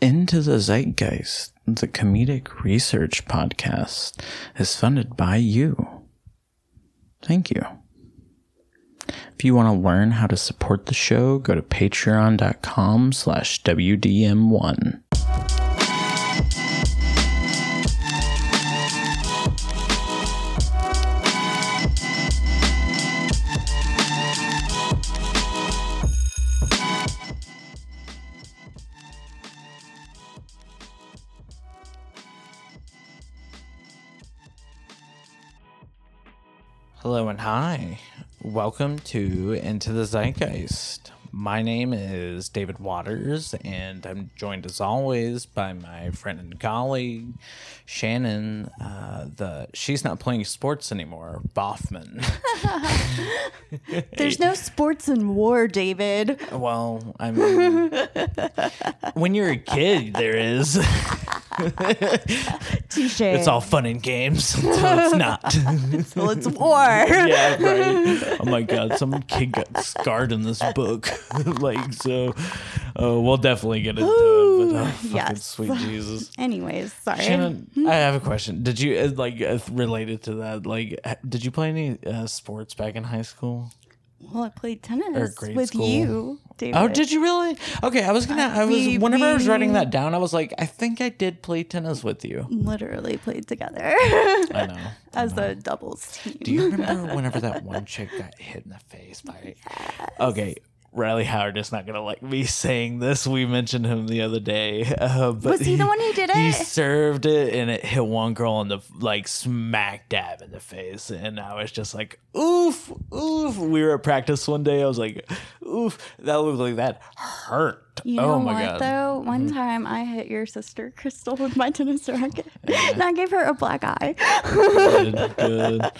Into the Zeitgeist, the comedic research podcast, is funded by you. Thank you. If you want to learn how to support the show, go to patreon.com slash WDM1. Welcome to Into the Zeitgeist. My name is David Waters, and I'm joined as always by my friend and colleague, Shannon. Uh, the she's not playing sports anymore, Boffman. There's no sports in war, David. well, I mean, when you're a kid, there is. Touche. It's all fun and games until it's not. well, it's war. yeah, right. Oh my god, some kid got scarred in this book. like so, uh, we'll definitely get into it. But oh, fucking Yes. sweet Jesus. Anyways, sorry. Shannon, I have a question. Did you uh, like uh, related to that? Like, did you play any uh, sports back in high school? Well, I played tennis grade with school. you, oh, David. Oh, did you really? Okay, I was gonna. I was we- whenever I was writing that down, I was like, I think I did play tennis with you. Literally played together I know. as a doubles team. Do you remember whenever that one chick got hit in the face by? Okay, Riley Howard is not gonna like me saying this. We mentioned him the other day. Uh, but Was he the one who did it? He served it and it hit one girl in the like smack dab in the face, and I was just like, oof, oof. We were at practice one day. I was like, oof, that looked like that hurt. You know oh my what god. Mm-hmm. though? One time I hit your sister Crystal with my tennis racket, and I gave her a black eye. good, good,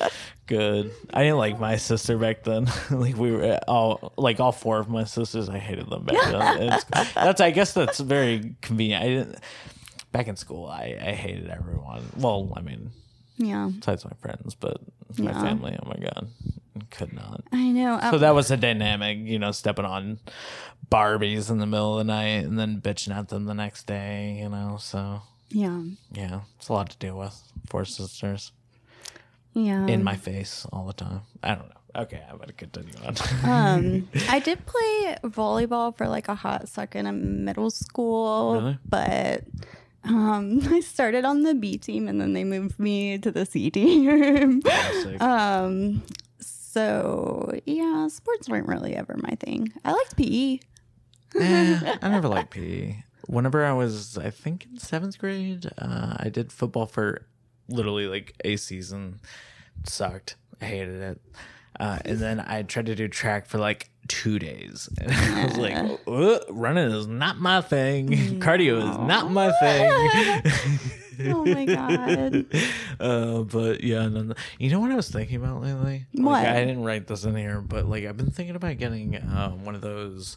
good. I didn't like my sister back then. like we were all like all four of my sisters. I hated them back then. It's, that's I guess that's very convenient. I didn't back in school. I I hated everyone. Well, I mean, yeah, besides my friends, but my Yeah. family. Oh my god, could not. I know. So that was a dynamic, you know, stepping on Barbies in the middle of the night and then bitching at them the next day. You know, so yeah, yeah, it's a lot to deal with. Four sisters yeah. in my face all the time. I don't know. Okay, I'm gonna continue on. Um, I did play volleyball for like a hot second in middle school, Really? but um, I started on the B team and then they moved me to the C team. Um, so yeah, sports weren't really ever my thing. I liked PE. Eh, I never liked PE. Whenever I was, I think in seventh grade, uh, I did football for literally like a season. It sucked. I hated it. Uh, and then I tried to do track for like two days. And I was like, "Uh, running is not my thing. Cardio is not my thing. Oh my god. uh, but yeah, no, no. you know what I was thinking about lately? What? Like, I didn't write this in here, but like I've been thinking about getting uh, one of those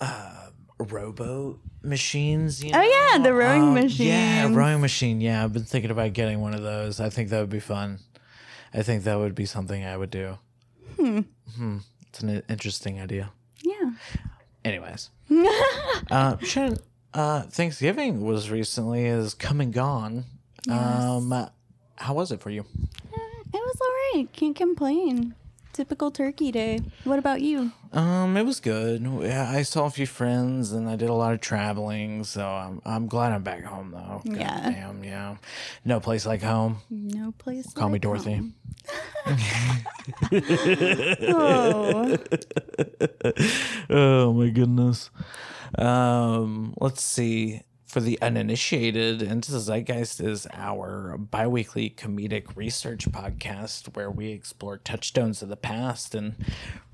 uh, rowboat machines. You Oh, yeah, the rowing Um, Yeah, rowing machine. Yeah, I've been thinking about getting one of those. I think that would be fun. I think that would be something I would do. Hmm. Hmm. It's an interesting idea. Yeah. Anyways, uh, Shannon, uh, Thanksgiving was recently is come and gone. Um, uh, how was it for you? It was alright. Can't complain. Typical turkey day. What about you? Um, it was good. Yeah, I saw a few friends and I did a lot of traveling, so I'm I'm glad I'm back home though. God Yeah. damn, yeah. No place like home. No place. Call me Dorothy. oh. oh my goodness. Um, let's see. For the uninitiated, Into the Zeitgeist is our biweekly comedic research podcast where we explore touchstones of the past and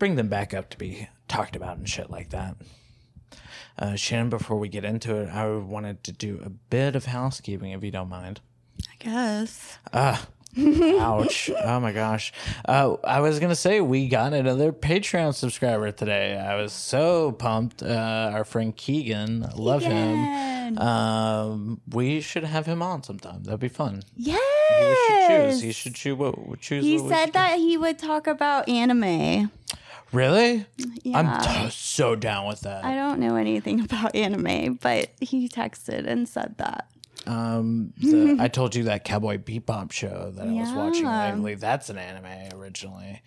bring them back up to be talked about and shit like that. Uh, Shannon, before we get into it, I wanted to do a bit of housekeeping if you don't mind. I guess. Ah, ouch. oh my gosh. Uh, I was going to say, we got another Patreon subscriber today. I was so pumped. Uh, our friend Keegan, love him. Um, we should have him on sometime. That'd be fun. Yes. He should choose. He should choose what choose. He what said that he would talk about anime. Really? Yeah. I'm t- so down with that. I don't know anything about anime, but he texted and said that. Um, the, I told you that Cowboy Bebop show that I was watching lately. That's an anime originally.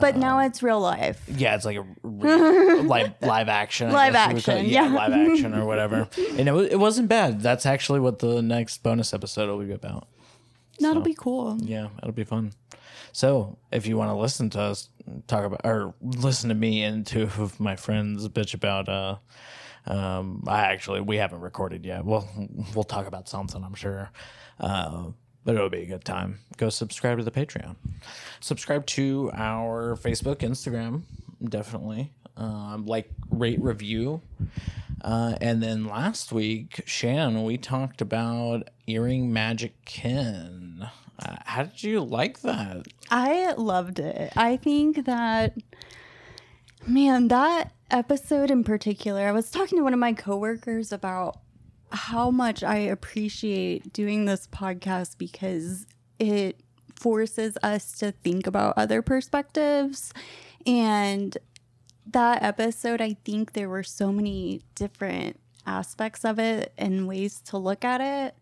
But now it's real life. Yeah, it's like a re- live live action. I Live guess we would call it. action, yeah, yeah. live action or whatever. And it, wa- it wasn't bad. That's actually what the next bonus episode will be about. That'll be cool. Yeah, it'll be fun. So, if you want to listen to us talk about, or listen to me and two of my friends bitch about, uh, um, I actually we haven't recorded yet. We'll we'll talk about something, I'm sure. Uh, but it'll be a good time. Go subscribe to the Patreon. Subscribe to our Facebook, Instagram, definitely. Um, like, rate, review. Uh, and then last week, Shan, we talked about Earring Magic Ken. Uh, how did you like that? I loved it. I think that, man, that episode in particular, I was talking to one of my coworkers about how much I appreciate doing this podcast because it forces us to think about other perspectives. And that episode, I think there were so many different aspects of it and ways to look at it.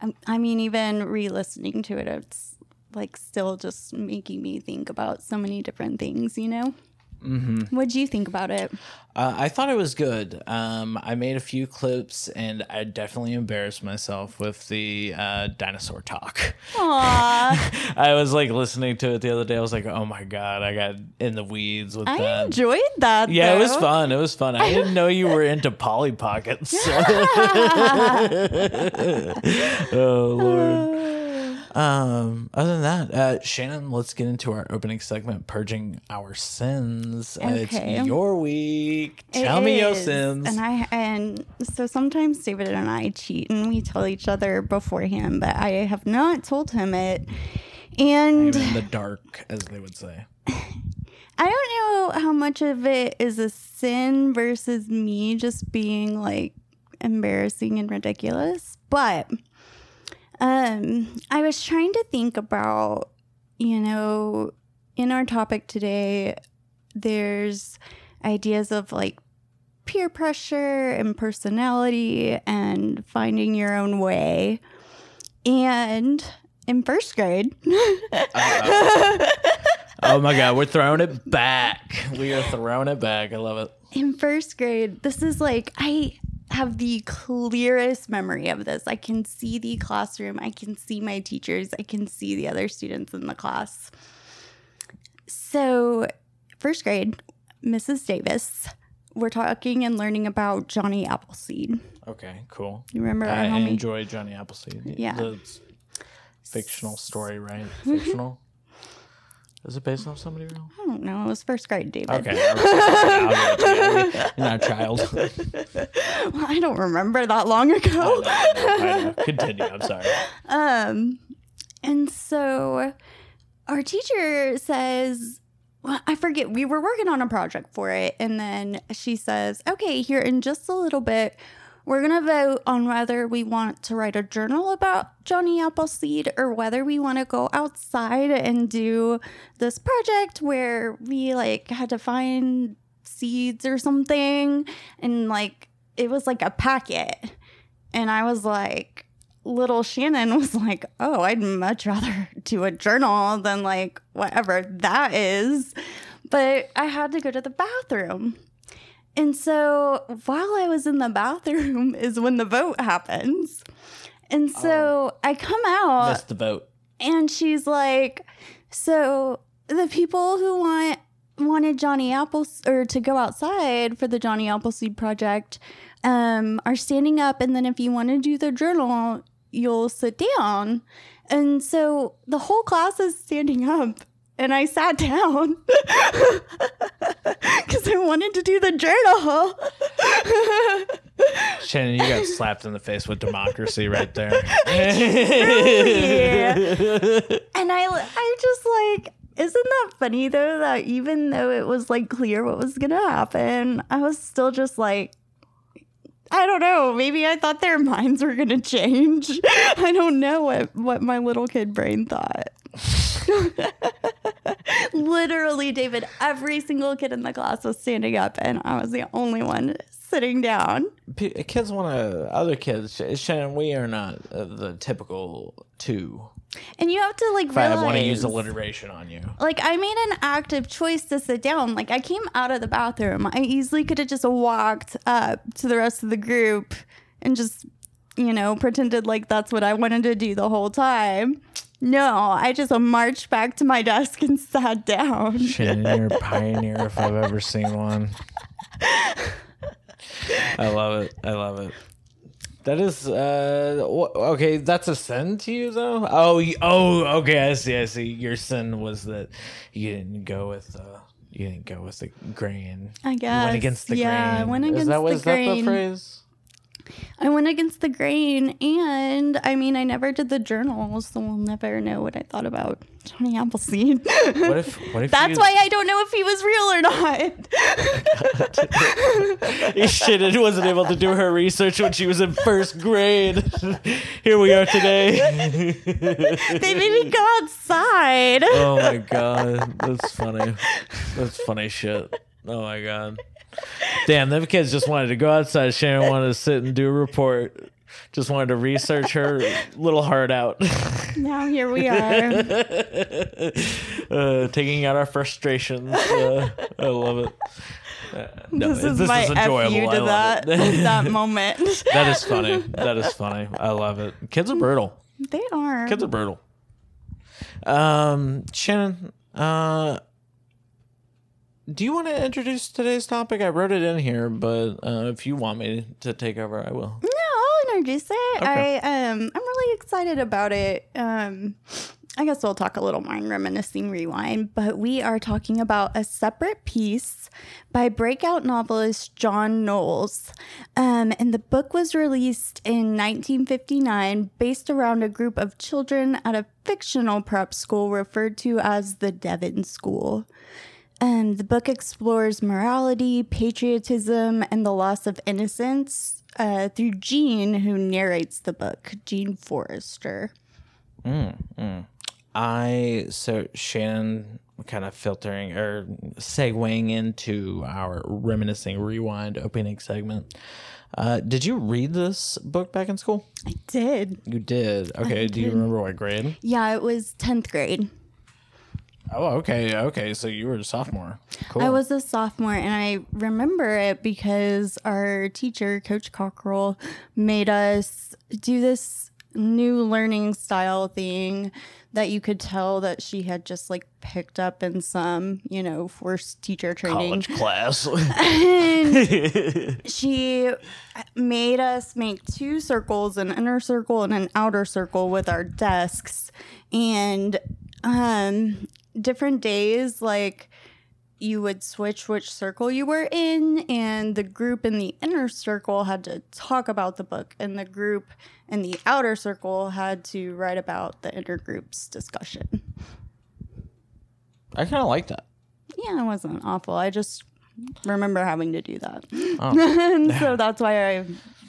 Um, I mean, even re listening to it, it's like still just making me think about so many different things, you know? Mm-hmm. What do you think about it? Uh, I thought it was good. Um, I made a few clips and I definitely embarrassed myself with the uh, dinosaur talk. Aw, I was like listening to it the other day. I was like, oh my God, I got in the weeds with I that. I enjoyed that. Yeah, it was fun. It was fun. I didn't know you were into Polly Pockets. oh Lord. Um, other than that, uh, Shannon, let's get into our opening segment, purging our sins. Uh, Okay. it's your week. It Tell me your is. sins. And I and so sometimes David and I cheat and we tell each other beforehand, but I have not told him it. And I'm in the dark, as they would say. I don't know how much of it is a sin versus me just being like embarrassing and ridiculous, but um I was trying to think about, you know, in our topic today there's ideas of like peer pressure and personality and finding your own way. And in first grade, Oh my God, we're throwing it back. We are throwing it back. I love it. in first grade, this is like I have the clearest memory of this. I can see the classroom, I can see my teachers, I can see the other students in the class. So, first grade, Mrs. Davis, we're talking and learning about Johnny Appleseed. Okay, cool. You remember I enjoy Johnny Appleseed. Yeah. The fictional story, right? Fictional. Is it based off somebody real? I don't know. It was first grade, David. Okay. I'll give it to you. You're not a child. well, I don't remember that long ago. I know. Continue. I'm sorry. Um, and so our teacher says, well, I forget, we were working on a project for it. And then she says, okay, here in just a little bit, we're going to vote on whether we want to write a journal about Johnny Appleseed or whether we want to go outside and do this project where we like had to find seeds or something. And like, it was like a packet. And I was like, little Shannon was like, oh, I'd much rather do a journal than like whatever that is. But I had to go to the bathroom. And so while I was in the bathroom is when the vote happens. And so I come out That's the vote. and she's like, "So the people who want wanted Johnny Apples or to go outside for the Johnny Appleseed project um, are standing up, and then if you want to do the journal, you'll sit down." And so the whole class is standing up. And I sat down because I wanted to do the journal. Shannon, you got slapped in the face with democracy right there. And I, I just like, isn't that funny though? That even though it was like clear what was gonna happen, I was still just like, I don't know. Maybe I thought their minds were gonna change. I don't know what what my little kid brain thought. Literally, David, every single kid in the class was standing up, and I was the only one sitting down. P- kids want to, other kids, Shannon, we are not uh, the typical two. And you have to like If I want to use alliteration on you. like I made an active choice to sit down. Like I came out of the bathroom. I easily could have just walked up to the rest of the group and just, you know, pretended like that's what I wanted to do the whole time. No, I just marched back to my desk and sat down. Pioneer, pioneer if I've ever seen one. I love it. I love it. That is uh okay. That's a sin to you though. Oh, oh, okay. I see. I see. Your sin was that you didn't go with uh you didn't go with the grain. I You guess. went against the yeah, grain. I went is against that the was that the grain. phrase? I went against the grain, and I mean, I never did the journal, so we'll never know what I thought about Johnny Appleseed. What if? What if? That's you, why I don't know if he was real or not. Shannon wasn't able to do her research when she was in first grade. Here we are today. they made me go outside. Oh my god, that's funny. That's funny shit. Oh my god. Damn, them kids just wanted to go outside. Shannon wanted to sit and do a report. Just wanted to research her little heart out. Now here we are. uh, taking out our frustrations. Uh, I love it. Uh, no, this is my fu I to love that that moment. that is funny. That is funny. I love it. Kids are brutal. They are. Kids are brutal. Um, Shannon, uh, do you want to introduce today's topic? I wrote it in here, but uh, if you want me to take over, I will. No, I'll introduce it. Okay. I um I'm really excited about it. Um I guess we'll talk a little more in reminiscing rewind, but we are talking about a separate peace by breakout novelist John Knowles. Um, and the book was released in 1959 based around a group of children at a fictional prep school referred to as the Devon School. Um, the book explores morality, patriotism, and the loss of innocence uh, through Gene, who narrates the book, Gene Forrester. I so Shannon kind of filtering or segueing into our reminiscing rewind opening segment. Uh, did you read this book back in school? I did. You did. Okay. do you remember what grade? Yeah, it was 10th grade. Oh, okay. Okay. So you were a sophomore. Cool. I was a sophomore, and I remember it because our teacher, Coach Cockrell, made us do this new learning style thing that you could tell that she had just like picked up in some, you know, first teacher training. college class. And she made us make two circles an inner circle and an outer circle with our desks and um different days like you would switch which circle you were in and the group in the inner circle had to talk about the book and the group in the outer circle had to write about the inner group's discussion I kind of like that. yeah it wasn't awful i just remember having to do that Oh. and so that's why I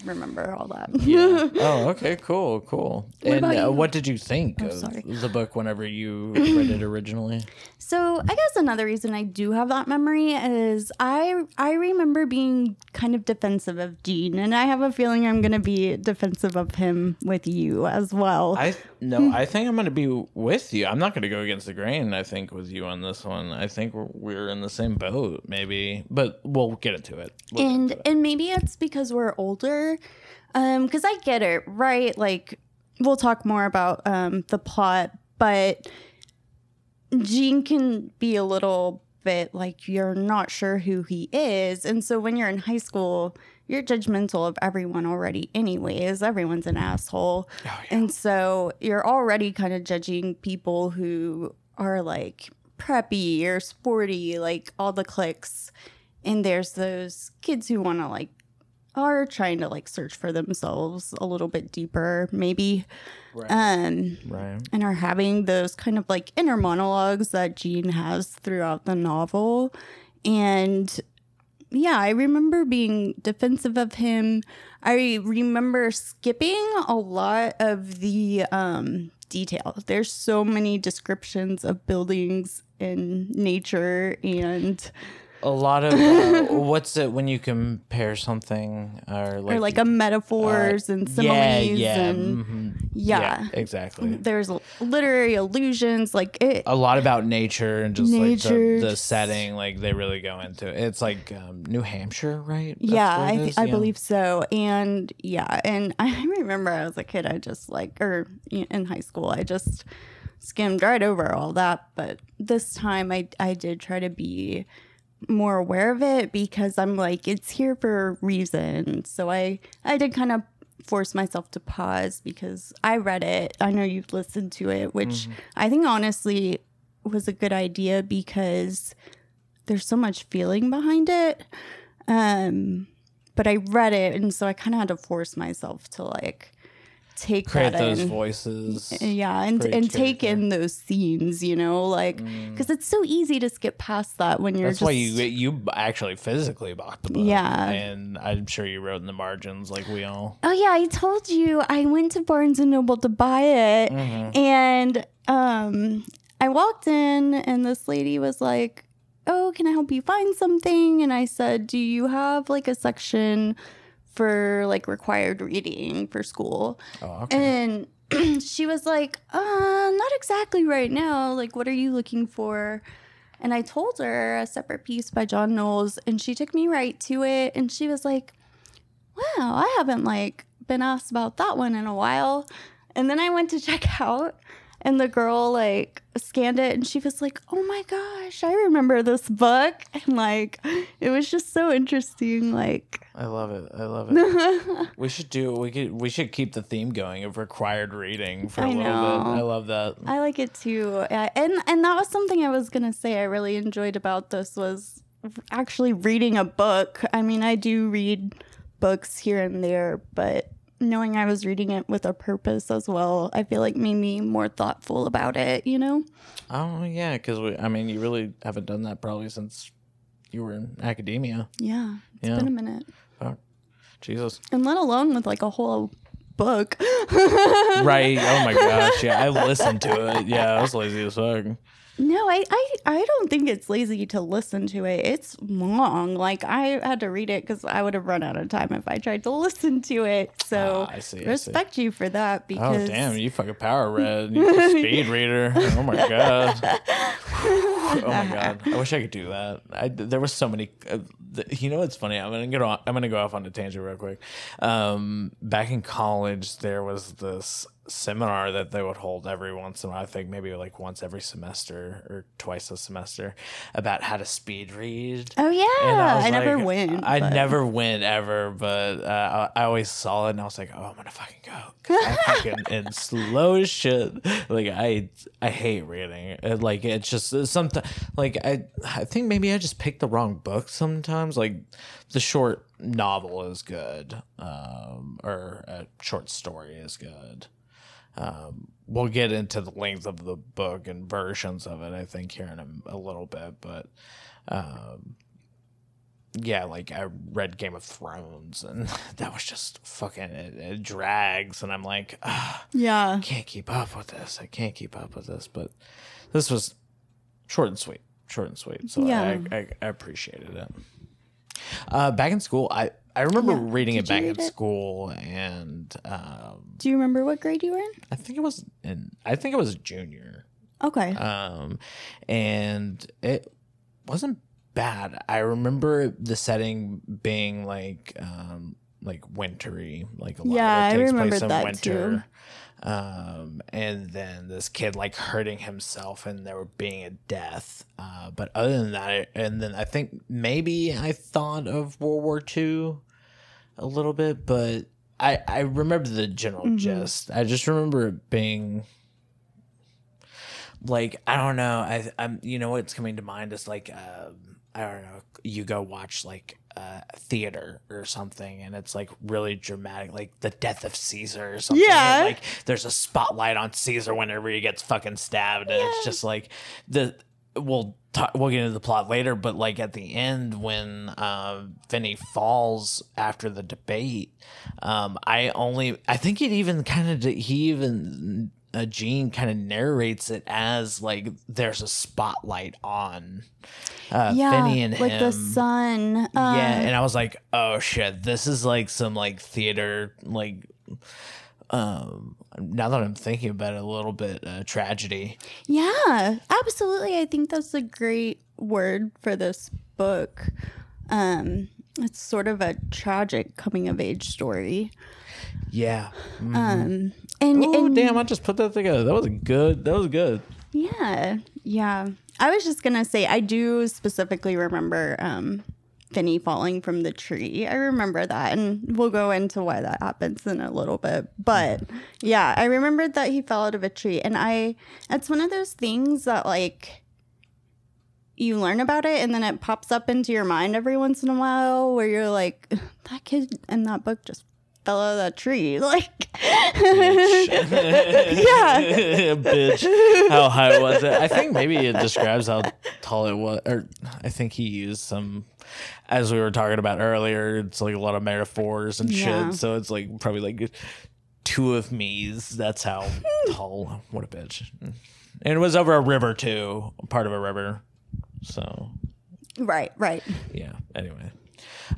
remember all that. Yeah. oh, okay, cool, cool. and uh, what did you think of sorry. the book whenever you read it originally? So I guess another reason I do have that memory is I I remember being kind of defensive of Gene, and I have a feeling I'm going to be defensive of him with you as well. I no, I think I'm going to be with you. I'm not going to go against the grain. I think with you on this one. I think we're, we're in the same boat, maybe, but we'll get into it. We'll and into it. and maybe it's because we're older um because i get it right? Like we'll talk more about um the plot but gene can be a little bit like you're not sure who he is. And so when you're in high school you're judgmental of everyone already anyways. Everyone's an asshole. And so you're already kind of judging people who are like preppy or sporty like all the cliques and there's those kids who want to like are trying to like search for themselves a little bit deeper maybe right, um right. and are having those kind of like inner monologues that Gene has throughout the novel and yeah, I remember being defensive of him. I remember skipping a lot of the um, detail. There's so many descriptions of buildings and nature and a lot of uh, what's it when you compare something or like or like a metaphors and similes yeah, yeah, and mhm. yeah. exactly. there's literary allusions like it A lot about nature and just like Nature, the, the setting, like they really go into it. It's like um, New Hampshire, right? That's yeah, I, th-? I Yeah. believe so. And yeah, and I remember as a kid, I just like, or in high school, I just skimmed right over all that. But this time, I I did try to be more aware of it because I'm like, it's here for a reason. So I I did kind of force myself to pause because I read it. I know you've listened to it, which I think honestly was a good idea because there's so much feeling behind it. Um, but I read it, and so I kind of had to force myself to like take create that those in. voices. Yeah, and and take character. in those scenes, you know, like because it's so easy to skip past that when you're That's just why you you actually physically bought the book. Yeah. and I'm sure you wrote in the margins like we all. Oh yeah, I told you I went to Barnes and Noble to buy it, Mm-hmm. and um, I walked in, and this lady was like, "Oh, can I help you find something?" And I said, "Do you have like a section for like required reading for school?" Oh, okay. And she was like, uh, not exactly right now. Like, what are you looking for? And I told her a separate peace by John Knowles, and she took me right to it. And she was like, wow, I haven't like been asked about that one in a while. And then I went to check out, and the girl like scanned it, and she was like, oh my gosh, I remember this book. And like, it was just so interesting. Like, I love it. I love it. we should do. We could. We should keep the theme going of required reading for a I little know. bit. I love that. I like it too. Yeah, and and that was something I was gonna say I really enjoyed about this was actually reading a book. I mean, I do read books here and there, but knowing I was reading it with a purpose as well, I feel like made me more thoughtful about it. You know? Oh yeah, because we. I mean, you really haven't done that probably since you were in academia. Yeah, it's Yeah. been a minute, Fuck. Jesus. and let alone with like a whole book. Right. Oh my gosh. Yeah, I listened to it. Yeah, I was lazy as fuck. No, I, I I don't think it's lazy to listen to it. It's long. Like I had to read it because I would have run out of time if I tried to listen to it. So Ah, I see, I see. respect you for that Oh because damn, you fucking power read. You a speed reader. Oh my god. oh my god. I wish I could do that. I, there was so many. Uh, th- you know what's funny? I'm gonna get on. I'm gonna go off on a tangent real quick. Um, back in college, there was this seminar that they would hold every once in a while. I think maybe like once every semester or twice a semester about how to speed read. Oh yeah, I, never like- went. I but- never win ever, but uh, I, I always saw it and I was like, oh, I'm gonna fucking go. I fucking am slow as shit. Like I, I hate reading. It, like it's just sometimes. Like I, I think maybe I just picked the wrong book sometimes. Like the short novel is good, um, or a short story is good. Um, we'll get into the length of the book and versions of it, I think, here in a, a little bit. But um, yeah, like I read Game of Thrones, and that was just fucking it, it drags, and I'm like, ah, Yeah, I can't keep up with this. I can't keep up with this. But this was short and sweet, short and sweet. So Yeah. I, I, I appreciated it. Uh, back in school, I I remember Yeah. reading Did it back in read it? school, and um, do you remember what grade you were in? I think it was in I think it was junior. Okay. Um, and it wasn't bad. I remember the setting being like um like wintry, like a lot Yeah, I of it takes remembered place in that winter. Um, and then this kid like hurting himself, and there were being a death. Uh, but other than that, and then I think maybe I thought of World War II a little bit, but I I remember the general Mhm. gist. I just remember it being like I don't know. I I'm you know what's coming to mind is like um, I don't know. You go watch like uh, theater or something, and it's like really dramatic, like the death of Caesar or something. Yeah. like there's a spotlight on Caesar whenever he gets fucking stabbed, and it's just like the we'll talk, we'll get into the plot later, but like at the end when uh, Finny falls after the debate, um, I only I think it even kind of he even uh, Gene kind of narrates it as like there's a spotlight on uh, yeah, Finny and like him. the sun. Uh, yeah, and I was like, oh shit, this is like some like theater like. Um, now that I'm thinking about it, a little bit uh, tragedy. Yeah, absolutely. I think that's a great word for this book. Um, it's sort of a tragic coming of age story. Yeah. Mhm. Um, and, Oh and damn! I just put that together. That was good. That was good. yeah, yeah. I was just gonna say I do specifically remember um, Finny falling from the tree. I remember that, and we'll go into why that happens in a little bit. But yeah, I remembered that he fell out of a tree, and I. It's one of those things that like you learn about it and then it pops up into your mind every once in a while where you're like that kid in that book just fell out of that tree like yeah bitch. How high was it? I think maybe it describes how tall it was. Or I think he used some, as we were talking about earlier. It's like a lot of metaphors and Yeah. shit. So it's like probably like two of me's. That's how tall. What a bitch. And it was over a river too, part of a river. So right right yeah. Anyway,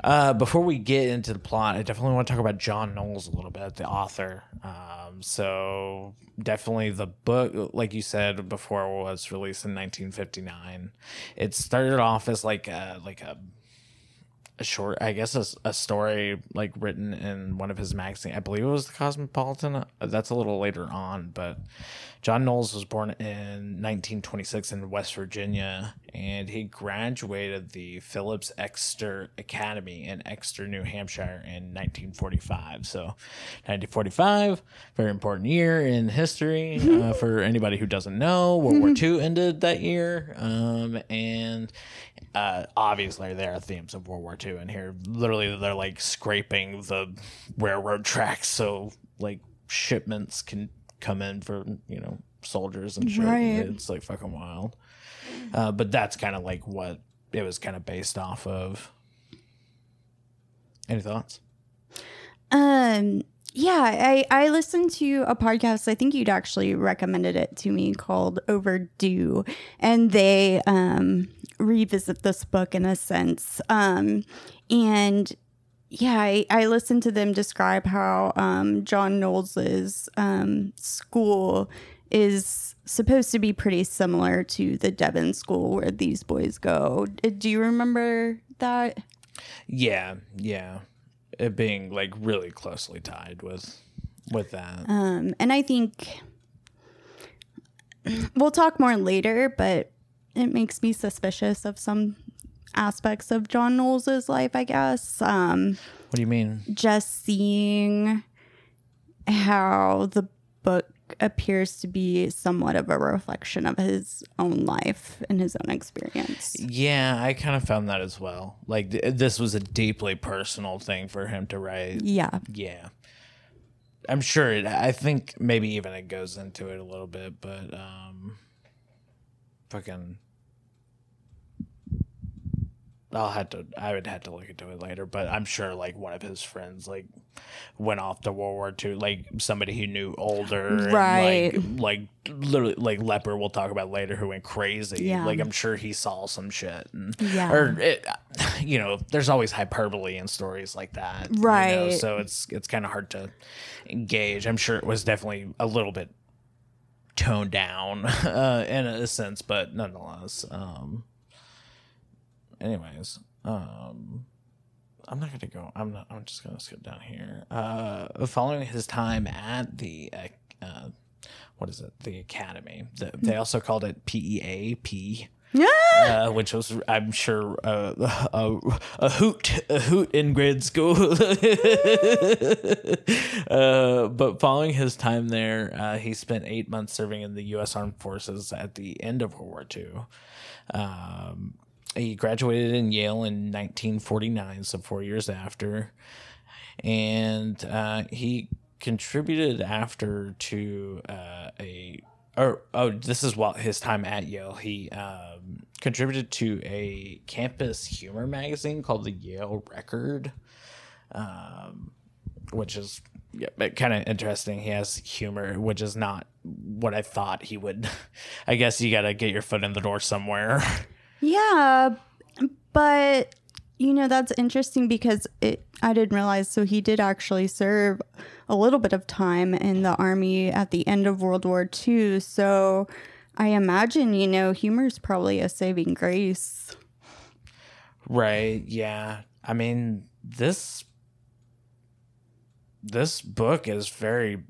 uh, before we get into the plot, I definitely want to talk about John Knowles a little bit, the author. Um, so definitely the book, like you said before, was released in 1959. It started off as like a like a a short, I guess, a, a story like written in one of his magazines. I believe it was the Cosmopolitan. That's a little later on, but John Knowles was born in 1926 in West Virginia, and he graduated the Phillips Exeter Academy in Exeter, New Hampshire, in 1945. So, 1945, very important year in history uh, for anybody who doesn't know. World War II ended that year, um, and uh, obviously there are themes of World War II in here. Literally, they're like scraping the railroad tracks so like shipments can come in for you know soldiers and shit. Right. It's like fucking wild. Uh, but that's kind of like what it was kind of based off of. Any thoughts? um yeah i i listened to a podcast i think you'd actually recommended it to me called overdue and they um revisit this book in a sense um and yeah i, I listened to them describe how um john knowles's um school is supposed to be pretty similar to the devon school where these boys go do you remember that Yeah, yeah. It being like really closely tied with with that. Um, and I think we'll talk more later, but it makes me suspicious of some aspects of John Knowles's life, I guess. Um, what do you mean? just seeing how the book appears to be somewhat of a reflection of his own life and his own experience. Yeah, I kind of found that as well. Like th- this was a deeply personal thing for him to write. Yeah. Yeah. I'm sure it I think maybe even it goes into it a little bit, but um fucking I'll have to I would have to look into it later, but I'm sure like one of his friends like went off to World War II, like somebody he knew older, and, Right. like, like literally like Leper we'll talk about later who went crazy. Yeah. Like I'm sure he saw some shit and Yeah. or it, you know, there's always hyperbole in stories like that. you know, Right. so it's it's kind of hard to engage. I'm sure it was definitely a little bit toned down uh, in a sense, but nonetheless. Um, anyways, um, I'm not gonna go. I'm not. I'm just gonna skip down here. Uh, following his time at the. Uh, uh, what is it? The academy. The, they also called it PEA, uh, which was, I'm sure, uh, a, a hoot, a hoot in grade school. uh, but following his time there, uh, he spent eight months serving in the U.S. Armed Forces at the end of World War II. Um, he graduated in Yale in 1949, so four years after, and uh, he contributed after to uh, a or oh this is while his time at Yale he um, contributed to a campus humor magazine called the Yale Record, um, which is yeah, kind of interesting. He has humor, which is not what I thought he would. I guess you got to get your foot in the door somewhere. Yeah, but you know that's interesting because it I didn't realize so he did actually serve a little bit of time in the army at the end of World War II. So I imagine, you know, humor is probably a saving grace. Right. Yeah. I mean, this this book is very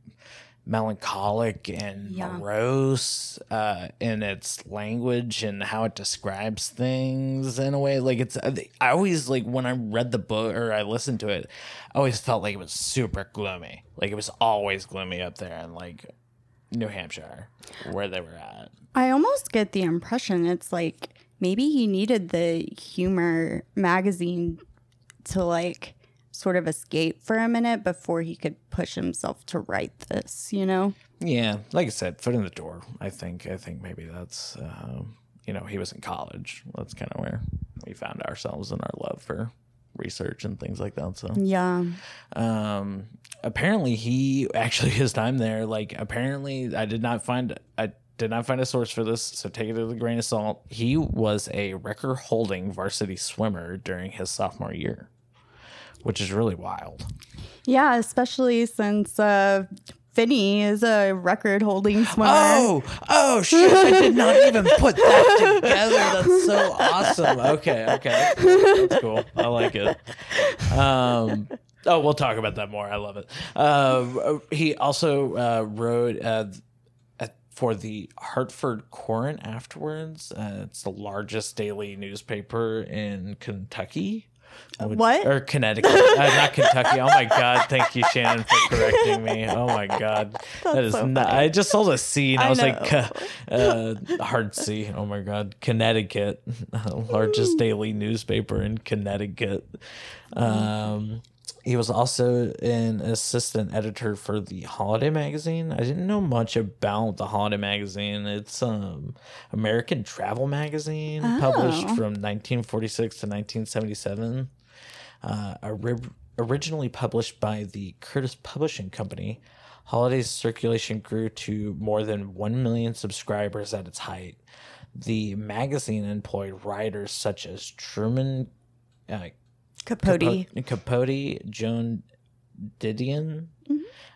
melancholic and Yeah. morose uh, in its language and how it describes things in a way. Like it's, I always like when I read the book or I listened to it, I always felt like it was super gloomy. Like it was always gloomy up there in like New Hampshire where they were at. I almost get the impression it's like maybe he needed the humor magazine to like sort of escape for a minute before he could push himself to write this, you know? Yeah, like I said, foot in the door. I think. I think maybe that's. Um, you know, he was in college. That's kind of where we found ourselves in our love for research and things like that. So, Yeah. um, apparently, he actually his time there. Like, apparently, I did not find. I did not find a source for this, so take it with a grain of salt. He was a record-holding varsity swimmer during his sophomore year, which is really wild. Yeah, especially since uh Finny is a record holding swimmer. Oh, oh shit! I did not even put that together. That's so awesome. Okay, okay, that's cool. I like it. Um, oh, we'll talk about that more. I love it. Uh, he also uh, wrote uh, for the Hartford Courant afterwards. Uh, it's the largest daily newspaper in Kentucky. What? Or Connecticut. uh, not Kentucky. Oh my God. Thank you, Shannon, for correcting me. Oh my God. that is so not. I just saw the C and I, I was like, uh, hard C. Oh my God. Connecticut. largest daily newspaper in Connecticut. Um, he was also an assistant editor for the Holiday magazine. I didn't know much about the Holiday magazine. It's um American travel magazine published Oh. from 1946 to 1977. Uh, ori- originally published by the Curtis Publishing Company, Holiday's circulation grew to more than 1 million subscribers at its height. The magazine employed writers such as Truman uh, Capote. Capote, Capote, Joan Didion,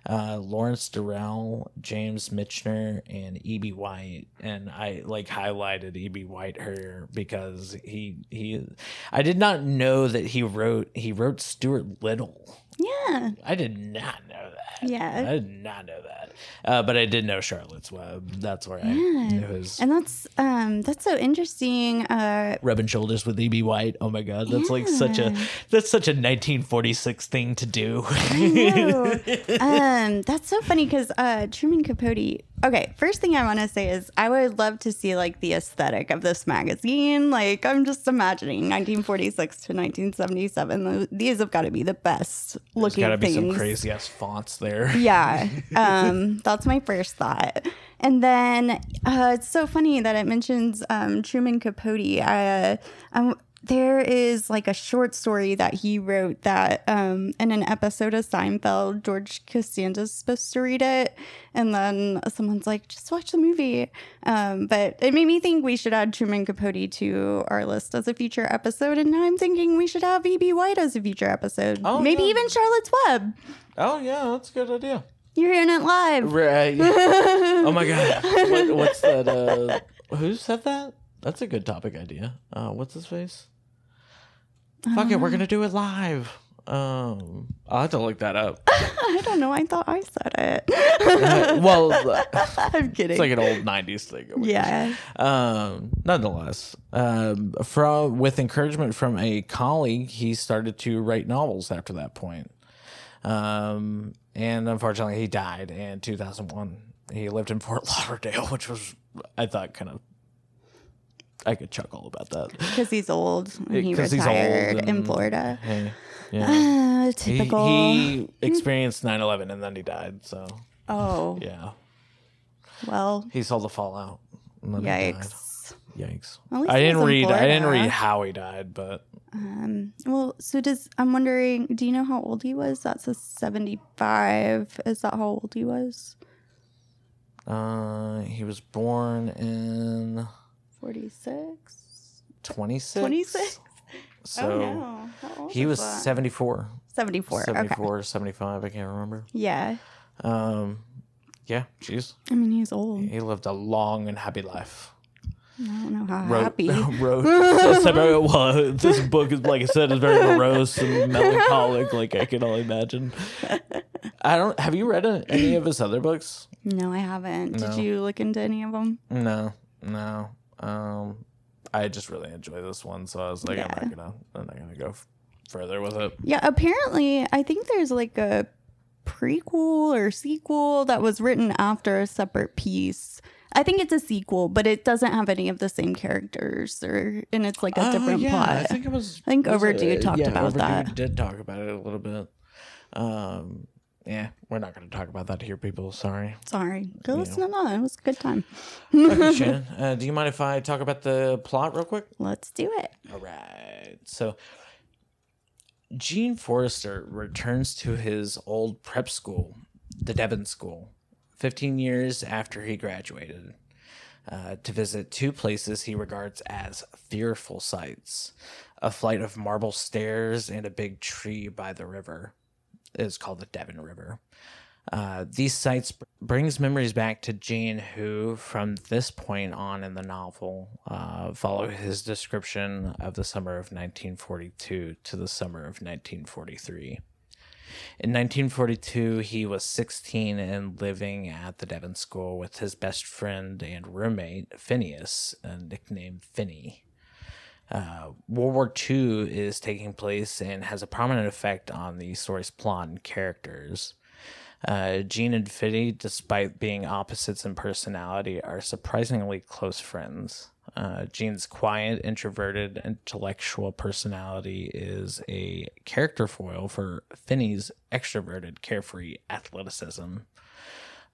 uh, Lawrence Durrell, James Michener, and E.B. White. And I like highlighted E.B. White here because he he I did not know that he wrote he wrote Stuart Little. Yeah. I did not know that. Yeah. I did not know that. Uh, but I did know Charlotte's Web. That's where I Yeah. knew his And that's um that's so interesting. Uh rubbing shoulders with E.B. White. Oh my god, that's like such a that's such a 1946 thing to do. um, that's so funny because uh, Truman Capote. Okay, first thing I want to say is I would love to see like the aesthetic of this magazine. Like I'm just imagining 1946 to 1977. These have got to be the best There's looking got to be some crazy ass fonts there. Yeah, um, that's my first thought. And then uh, it's so funny that it mentions um, Truman Capote. Uh, um, there is like a short story that he wrote that um, in an episode of Seinfeld, George Costanza's supposed to read it. And then someone's like, just watch the movie. Um, but it made me think we should add Truman Capote to our list as a future episode. And now I'm thinking we should have E.B. White as a future episode. Oh, Maybe yeah. even Charlotte's Web. Oh yeah, that's a good idea. You're hearing it live. Right. oh my god. What, what's that? Uh, who said that? That's a good topic idea. Uh, what's his face? Fuck it, we're gonna do it live. Um, I'll have to look that up. I don't know. I thought I said it. Uh, well, I'm kidding. it's like an old '90s thing. yeah. Um, nonetheless, um, from with encouragement from a colleague, he started to write novels after that point. Um, and unfortunately, he died in 2001. He lived in Fort Lauderdale, which was I thought kind of I could chuckle about that. Because he's old and he 'Cause he's old retired in Florida. Hey, yeah. Ah, He, typical. he experienced 9/11 and then he died. So oh, yeah, well, he saw the fallout. And he yikes. Yikes! I didn't read. I didn't read how he died, but Um, well, so does I'm wondering, do you know how old he was? That's a 75. Is that how old he was? uh, he was born in 46. twenty six. 26? So oh no. How old he is was that? 74. 74. Okay. 75, I can't remember. Yeah. Um, yeah, jeez. I mean, he's old. He lived a long and happy life. I don't know how Wrote, happy. wrote, well, this book is, like I said, is very morose and melancholic, like I can only imagine. I don't, have you read any of his other books? No, I haven't. No. Did you look into any of them? No, no. Um, I just really enjoy this one, so I was like, Yeah. I'm not gonna, I'm not gonna go f- further with it. Yeah, apparently, I think there's like a prequel or sequel that was written after a separate peace. I think it's a sequel, but it doesn't have any of the same characters, or and it's like a Oh, different yeah, plot. I think it was. I think was Overdue it- talked yeah, about Overdue that. Did talk about it a little bit. Um, yeah, we're not going to talk about that here, people. Sorry. Sorry, go Yeah. listen to that. It was a good time. Okay, Shannon, uh, do you mind if I talk about the plot real quick? Let's do it. All right. So, Gene Forrester returns to his old prep school, the Devon School, 15 years after he graduated, uh, to visit two places he regards as fearful sights a flight of marble stairs and a big tree by the river. Is called the Devon River. Uh, these sites br- brings memories back to Gene, who, from this point on in the novel, uh, follow his description of the summer of 1942 to the summer of 1943. In 1942, he was 16 and living at the Devon School with his best friend and roommate, Phineas, nicknamed Finny. Uh, World War II is taking place and has a prominent effect on the story's plot and characters. Uh, Gene and Finny, despite being opposites in personality, are surprisingly close friends. Uh, Gene's quiet, introverted, intellectual personality is a character foil for Finny's extroverted, carefree athleticism.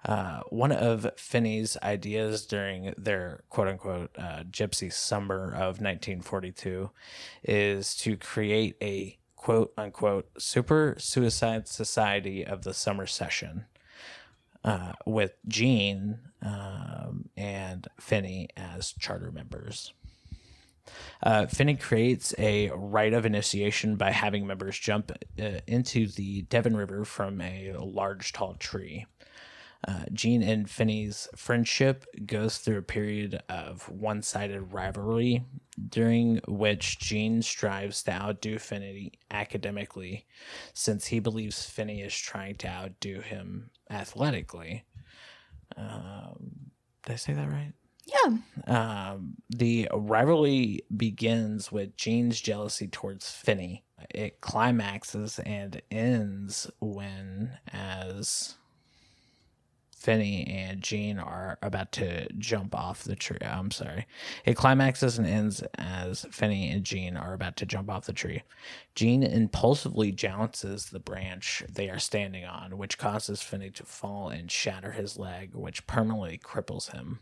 Uh, one of Finny's ideas during their quote unquote uh, gypsy summer of 1942 is to create a quote unquote super suicide society of the summer session uh, with Gene um, and Finny as charter members. Uh, Finny creates a rite of initiation by having members jump uh, into the Devon River from a large, tall tree. Uh, Gene and Finny's friendship goes through a period of one sided rivalry, during which Gene strives to outdo Finny academically, since he believes Finny is trying to outdo him athletically. Um, did I say that right? Yeah. Um, the rivalry begins with Gene's jealousy towards Finney. It climaxes and ends when, as Finny and Gene are about to jump off the tree. I'm sorry. It climaxes and ends as Finny and Gene are about to jump off the tree. Gene impulsively jounces the branch they are standing on, which causes Finny to fall and shatter his leg, which permanently cripples him.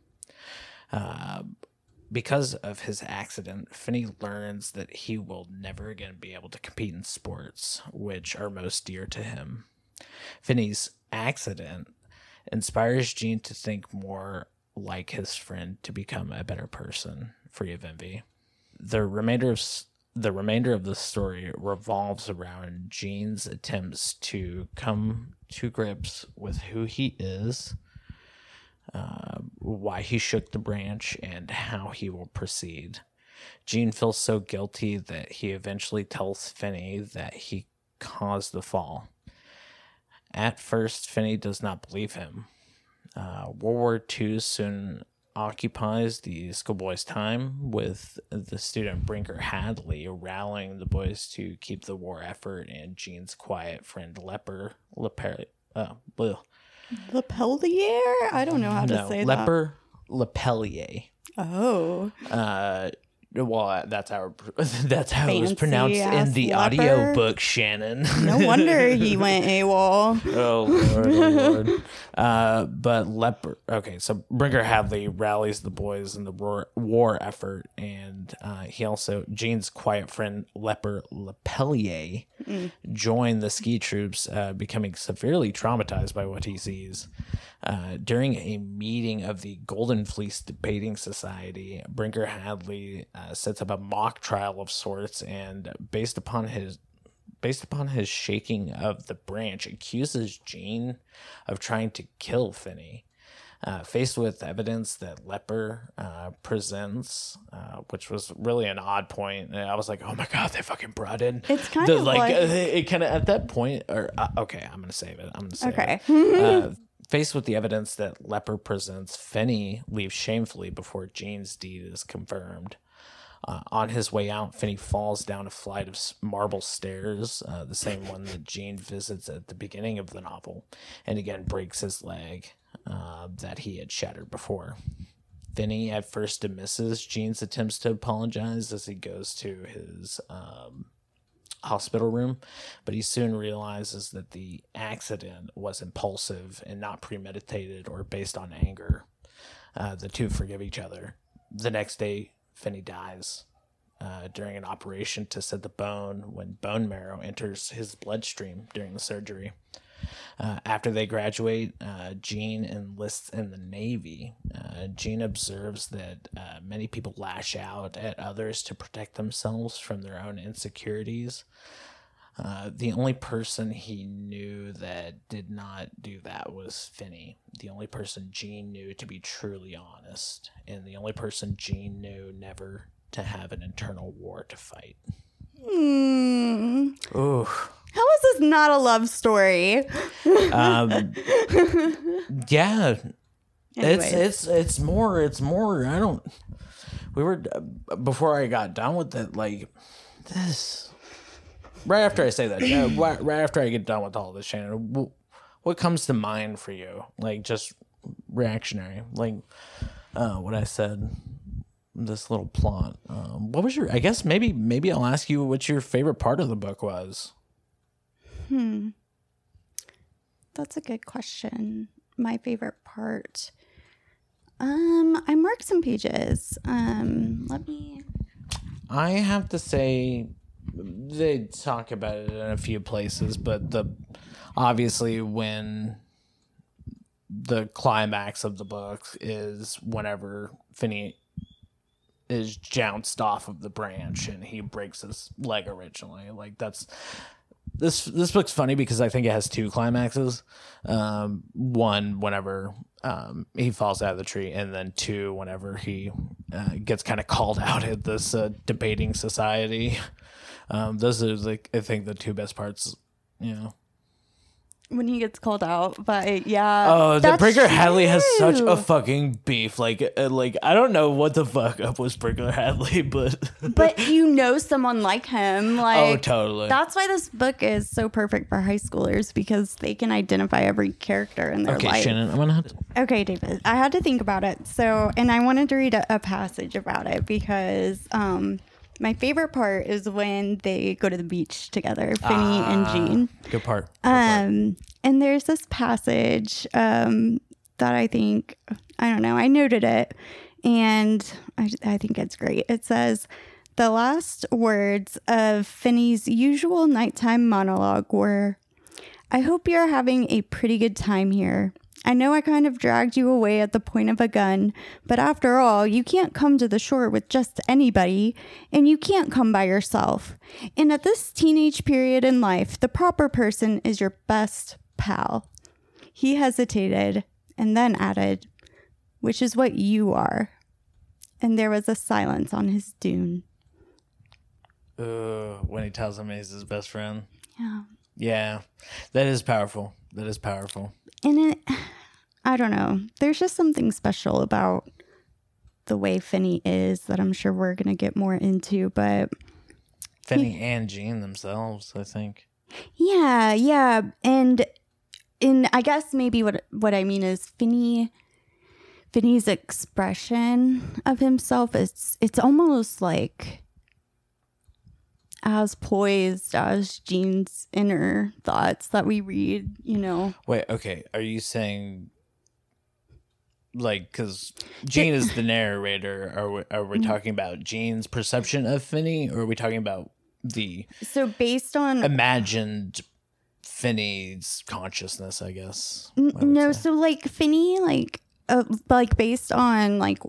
Uh, because of his accident, Finny learns that he will never again be able to compete in sports, which are most dear to him. Finny's accident inspires Gene to think more like his friend to become a better person, free of envy. The remainder of the remainder of the story revolves around Gene's attempts to come to grips with who he is, uh, why he shook the branch, and how he will proceed. Gene feels so guilty that he eventually tells Finny that he caused the fall. At first, Finny does not believe him. Uh, World War II soon occupies the schoolboys' time, with the student Brinker Hadley rallying the boys to keep the war effort and Gene's quiet friend Leper, Leper, uh, bleh. Lepellier? I don't know how to no, say Leper that. Oh. uh, Well, that's how that's how it was pronounced in the leper. audio book, Shannon. No wonder he went AWOL. Oh lord, oh lord. Uh, but leper. Okay, so Brinker Hadley rallies the boys in the war, war effort, and uh, he also Gene's quiet friend Leper Joined the ski troops, uh, becoming severely traumatized by what he sees. Uh, during a meeting of the Golden Fleece Debating Society, Brinker Hadley uh, sets up a mock trial of sorts, and based upon his based upon his shaking of the branch, accuses Gene of trying to kill Finny. Uh, faced with evidence that Leper uh, presents, uh, which was really an odd point, and I was like, "Oh my god, they fucking brought in." It's kind the, of like, like- it kind of at that point, or uh, okay, I'm gonna save it. I'm gonna save Okay. it. Uh, faced with the evidence that Leper presents, Finny leaves shamefully before Gene's deed is confirmed. Uh, on his way out, Finny falls down a flight of marble stairs, uh, the same one that Gene visits at the beginning of the novel, and again breaks his leg uh, that he had shattered before. Finny at first dismisses Gene's attempts to apologize as he goes to his um, hospital room, but he soon realizes that the accident was impulsive and not premeditated or based on anger. Uh, the two forgive each other. The next day, Finny dies uh, during an operation to set the bone when bone marrow enters his bloodstream during the surgery. Uh, after they graduate, uh, Gene enlists in the Navy. Uh, Gene observes that uh, many people lash out at others to protect themselves from their own insecurities. Uh, the only person he knew that did not do that was Finny. The only person Gene knew to be truly honest, and the only person Gene knew never to have an internal war to fight. Hmm. Ooh. How is not a love story? Um, yeah, it's Anyways. it's it's more it's more i don't we were before i got done with it like this right after i say that yeah, right, right after i get done with all this shannon what comes to mind for you like just reactionary like uh what i said this little plot um what was your i guess maybe maybe i'll ask you what your favorite part of the book was Hmm. That's a good question. My favorite part. Um, I marked some pages. Um, let me. I have to say they talk about it in a few places, but the obviously when the climax of the book is whenever Finny is jounced off of the branch and he breaks his leg originally. Like that's this this book's funny because I think it has two climaxes. Um, one whenever um, he falls out of the tree, and then two whenever he uh, gets kind of called out at this uh, debating society. Um, those are like I think the two best parts. You know. When he gets called out, but yeah. Oh, the that's Brinker Hadley has such a fucking beef. Like, uh, like I don't know what the fuck up with Brinker Hadley, but but you know someone like him, like oh, totally. That's why this book is so perfect for high schoolers because they can identify every character in their okay, life. Shannon, I'm gonna have to. Okay, David. I had to think about it. So, and I wanted to read a, a passage about it because um, my favorite part is when they go to the beach together, Finny and Ah, Gene. Good part. Good part. Um, and there's this passage um, that I think, I don't know, I noted it and I, I think it's great. It says, the last words of Finny's usual nighttime monologue were, I hope you're having a pretty good time here. I know I kind of dragged you away at the point of a gun, but after all, you can't come to the shore with just anybody, and you can't come by yourself. And at this teenage period in life, the proper person is your best pal. He hesitated and then added, which is what you are. And there was a silence on his dune. Uh, when he tells him he's his best friend. Yeah. Yeah, that is powerful. That is powerful. And it, I don't know. There's just something special about the way Finny is that I'm sure we're going to get more into. But Finny and Gene themselves, I think. yeah, yeah. And, and I guess maybe what, what I mean is Finny, Finny's expression of himself it's it's almost like as poised as Gene's inner thoughts that we read, you know. Wait, okay. Are you saying like because Gene is the narrator? Are we, are we talking about Gene's perception of Finny, or are we talking about the So based on imagined Finny's consciousness? I guess. I no, say. so like Finny, like, uh, like based on like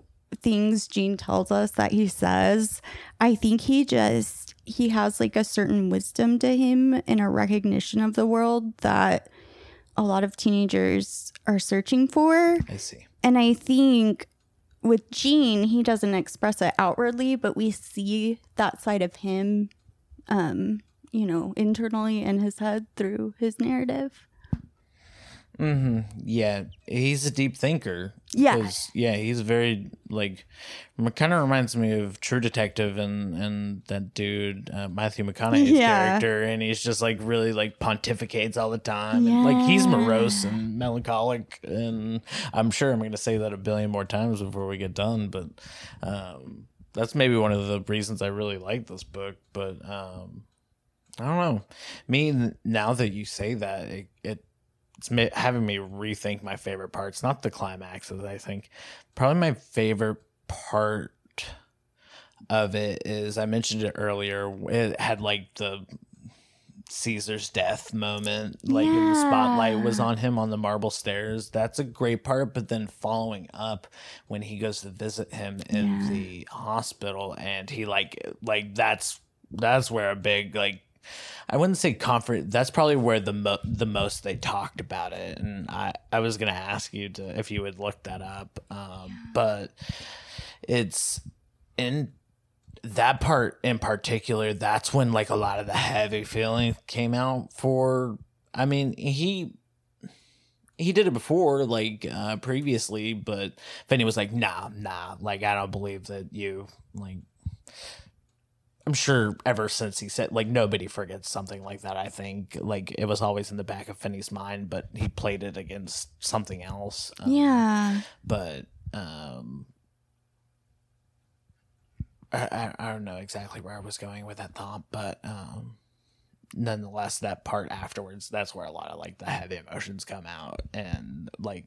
things Gene tells us that he says, I think he just he has like a certain wisdom to him and a recognition of the world that a lot of teenagers are searching for. I see. And I think with Gene, he doesn't express it outwardly, but we see that side of him, um, you know, internally in his head through his narrative. Hmm Yeah, he's a deep thinker. Yeah. yeah, he's very like kind of reminds me of True Detective and and that dude uh, Matthew McConaughey's Yeah. character, and he's just like really like pontificates all the time. And, like he's morose and melancholic, and I'm sure I'm going to say that a billion more times before we get done. But um, that's maybe one of the reasons I really like this book. But um, I don't know. Me now that you say that, it, it it's having me rethink my favorite parts. Not the climaxes. I think probably my favorite part of it is I mentioned it earlier. It had like the Caesar's death moment, like and the spotlight was on him on the marble stairs. That's a great part. But then following up when he goes to visit him in Yeah. the hospital, and he like like that's that's where a big like I wouldn't say comfort. That's probably where the mo- the most they talked about it, and I I was gonna ask you to if you would look that up, um, but it's in that part in particular. That's when like a lot of the heavy feeling came out for. I mean, he he did it before, like uh, previously, but Finny was like, "Nah, nah, like I don't believe that you like." I'm sure ever since he said like nobody forgets something like that. I think like it was always in the back of Finny's mind, but he played it against something else. Um, Yeah. but um, I, I I don't know exactly where I was going with that thought, but um, nonetheless, that part afterwards, that's where a lot of like the heavy emotions come out, and like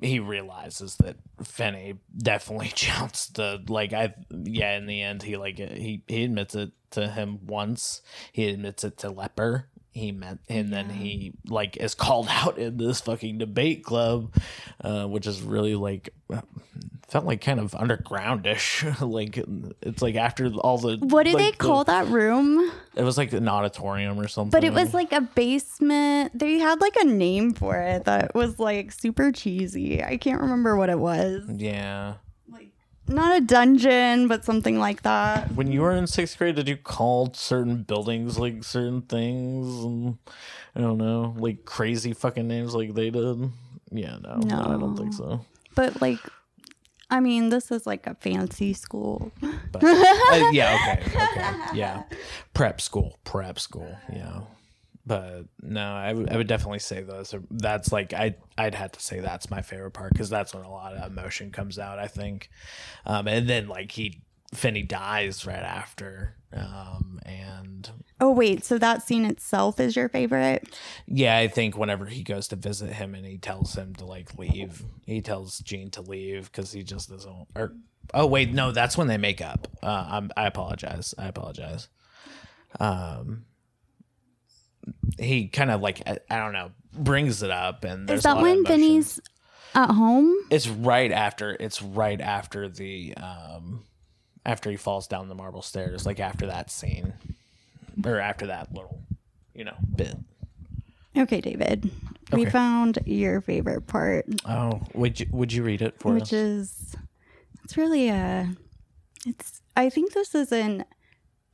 he realizes that Finny definitely jounced the like I yeah in the end he like he he admits it to him once. He admits it to Leper he met and then he like is called out in this fucking debate club uh which is really like felt like kind of undergroundish like it's like after all the What do like, they the- call that room? it was like an auditorium or something But it was like a basement. They had like a name for it that was like super cheesy. I can't remember what it was. yeah Like not a dungeon, but something like that. when you were in sixth grade, did you call certain buildings like certain things and I don't know, like crazy fucking names like they did? Yeah, no, no. I don't think so. But like I mean, this is like a fancy school. But uh, yeah, okay, okay, yeah, prep school, prep school, yeah. But no, I would I would definitely say those. Are, that's like I I'd have to say that's my favorite part because that's when a lot of emotion comes out. I think, um, and then like he Finny dies right after, um, and Oh wait, so that scene itself is your favorite? Yeah, I think whenever he goes to visit him and he tells him to like leave, he tells Gene to leave because he just doesn't. Or oh wait, no, that's when they make up. Uh, I'm, I apologize. I apologize. Um, he kind of like I, I don't know brings it up and there's Is that when. Vinny's at home? It's right after. It's right after the um, after he falls down the marble stairs. Like after that scene, or after that little, you know, bit. Okay, David. We found your favorite part, Oh, would you would you read it for which us? Which is it's really a it's I think this is an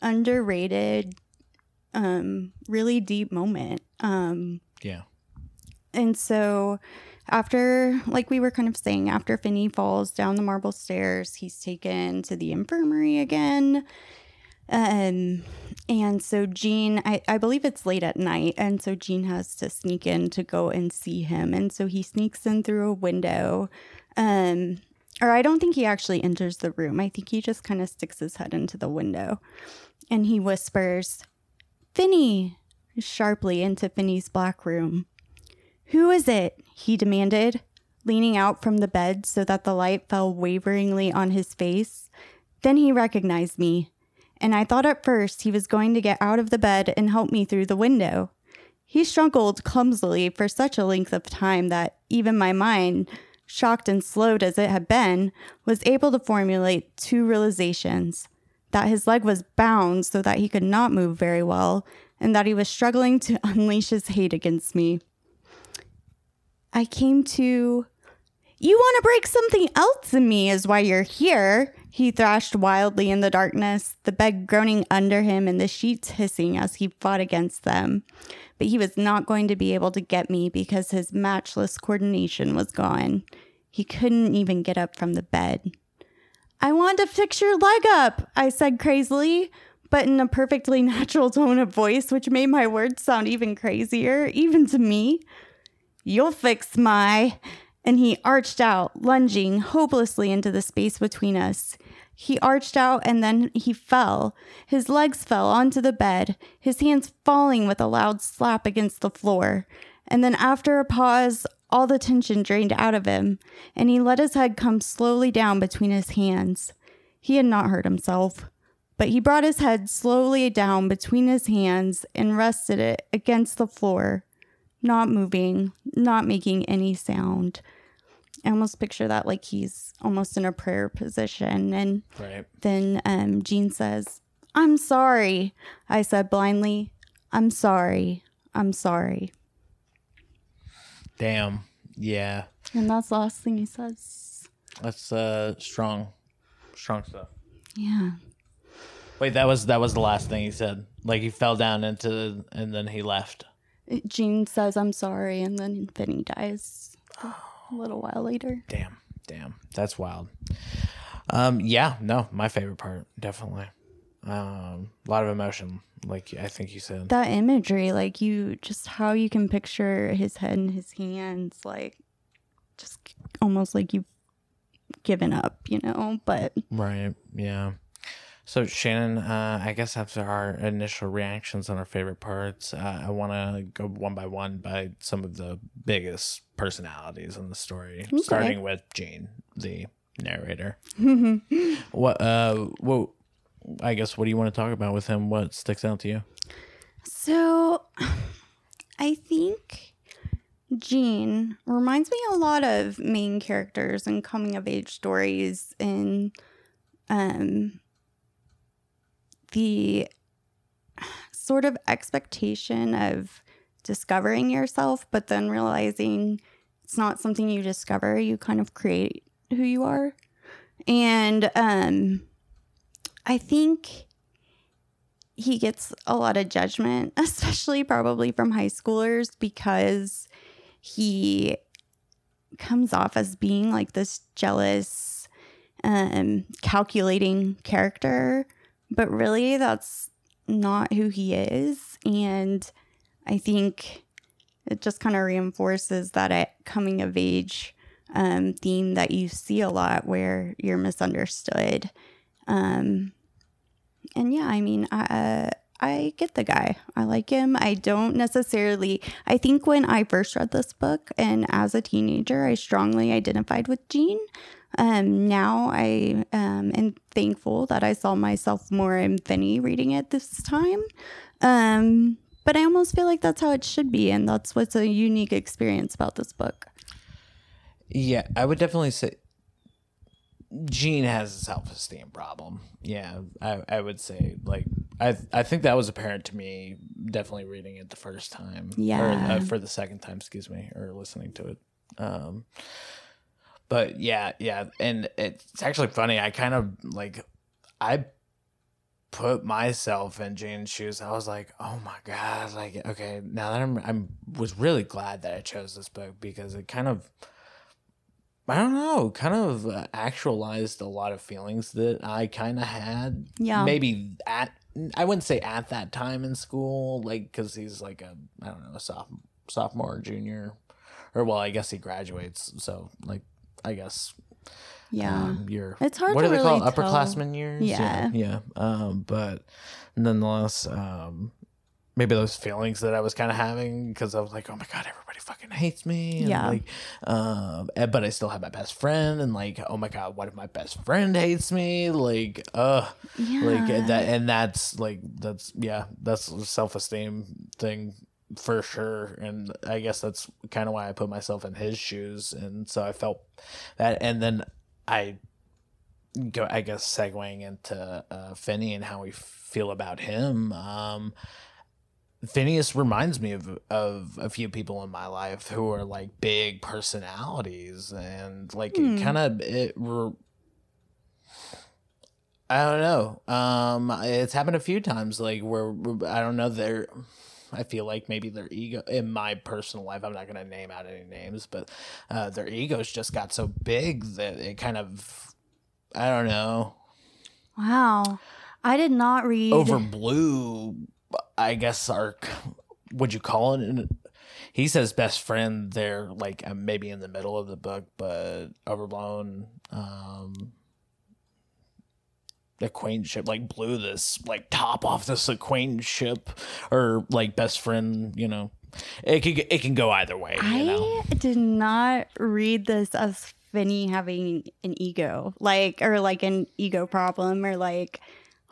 underrated um really deep moment. Um yeah. And so, after, like we were kind of saying, after Finny falls down the marble stairs, he's taken to the infirmary again. Um, and so Gene, I, I believe it's late at night, and so Gene has to sneak in to go and see him. And so he sneaks in through a window Um, or I don't think he actually enters the room. I think he just kind of sticks his head into the window and he whispers, Finny, sharply into Finny's black room. Who is it? he demanded, leaning out from the bed so that the light fell waveringly on his face. Then he recognized me, and I thought at first he was going to get out of the bed and help me through the window. He struggled clumsily for such a length of time that even my mind, shocked and slowed as it had been, was able to formulate two realizations that his leg was bound so that he could not move very well, and that he was struggling to unleash his hate against me. I came to. You want to break something else in me, is why you're here. He thrashed wildly in the darkness, the bed groaning under him and the sheets hissing as he fought against them. But he was not going to be able to get me because his matchless coordination was gone. He couldn't even get up from the bed. I want to fix your leg up, I said crazily, but in a perfectly natural tone of voice, which made my words sound even crazier, even to me. You'll fix my. And he arched out, lunging hopelessly into the space between us. He arched out and then he fell. His legs fell onto the bed, his hands falling with a loud slap against the floor. And then, after a pause, all the tension drained out of him, and he let his head come slowly down between his hands. He had not hurt himself, but he brought his head slowly down between his hands and rested it against the floor, not moving, not making any sound. I almost picture that like he's almost in a prayer position. And Right. then um, Gene says, I'm sorry. I said blindly, I'm sorry. I'm sorry. Damn. Yeah. And that's the last thing he says. That's uh strong. Strong stuff. Yeah. Wait, that was that was the last thing he said. Like he fell down into and then he left. Gene says, I'm sorry. And then Finny dies a little while later. Damn. Damn. That's wild. Um yeah, no, my favorite part, definitely. Um a lot of emotion, like I think you said. That imagery, like you, just how you can picture his head and his hands, like just almost like you've given up, you know? But Right. Yeah. So Shannon, uh, I guess after our initial reactions on our favorite parts, uh, I want to go one by one by some of the biggest personalities in the story, starting with Gene, the narrator. what? Uh, what? I guess what do you want to talk about with him? What sticks out to you? So I think Gene reminds me a lot of main characters and coming of age stories in um the sort of expectation of discovering yourself but then realizing it's not something you discover you kind of create who you are and um i think he gets a lot of judgment, especially probably from high schoolers, because he comes off as being like this jealous, um, calculating character. But really, that's not who he is. And I think it just kind of reinforces that at coming of age um, theme that you see a lot where you're misunderstood. Um, and yeah, I mean, I, uh, I get the guy. I like him. I don't necessarily. I think when I first read this book and as a teenager, I strongly identified with Gene. Um, now I um, am thankful that I saw myself more in Finny reading it this time. Um, but I almost feel like that's how it should be, and that's what's a unique experience about this book. Yeah, I would definitely say Gene has a self esteem problem. Yeah, I, I would say like I I think that was apparent to me definitely reading it the first time. Or, Yeah. uh, for the second time, excuse me, or listening to it. Um, but yeah, yeah, and it's actually funny. I kind of like I put myself in Jane's shoes. I was like, oh my god, like okay, now that I'm I'm was really glad that I chose this book because it kind of I don't know, kind of uh, actualized a lot of feelings that I kind of had. Yeah. Maybe at I wouldn't say at that time in school, like because he's like a I don't know a sophomore, sophomore or junior, or well, I guess he graduates, so like I guess Yeah. um, your It's hard what to do they call really it? tell. upperclassmen years Yeah. yeah, yeah. um but nonetheless um maybe those feelings that I was kind of having because I was like, oh my god, everybody fucking hates me. And Yeah. Like, um, and- but I still have my best friend, and like, oh my god, what if my best friend hates me? Like, uh, Yeah. like and that, and that's like that's yeah, that's self esteem thing for sure. And I guess that's kind of why I put myself in his shoes, and so I felt that, and then I go i guess segueing into uh finny and how we feel about him um phineas reminds me of of a few people in my life who are like big personalities. And like it kind of it re- i don't know. Um it's happened a few times like where i don't know they're I feel like maybe their ego in my personal life, I'm not going to name out any names, but uh, their egos just got so big that it kind of I don't know. Wow. I did not read. Over blue, I guess our would you call it? an- He says best friend there, like uh, maybe in the middle of the book, but overblown. Um, acquaintanceship like blew this like top off this acquaintanceship or like best friend you know it can it can go either way you know I did not read this as Finny having an ego, like or like an ego problem, or like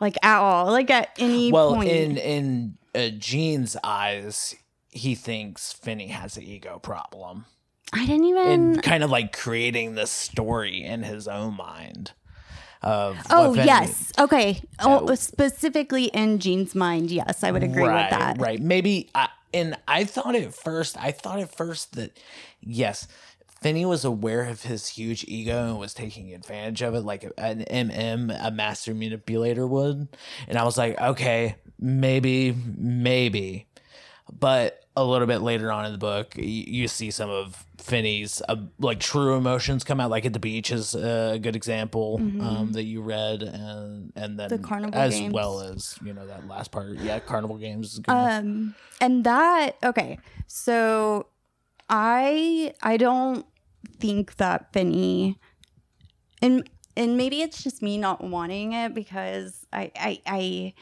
like at all, like at any well point. in in uh, Gene's eyes he thinks Finny has an ego problem I didn't even. and kind of like creating this story in his own mind of oh yes, okay. Oh, specifically in Gene's mind, yes, I would agree right, with that. Right. Maybe I and I thought at first I thought at first that yes, Finny was aware of his huge ego and was taking advantage of it like an MM, a master manipulator would. And I was like, okay, maybe, maybe. But a little bit later on in the book, you, you see some of Finny's uh, like true emotions come out. Like at the beach is a good example um, that you read, and and then Mm-hmm. The carnival as games. well as you know that last part. Yeah, carnival games. Is good. Um, and that okay. So, I I don't think that Finny, and and maybe it's just me not wanting it because I I I.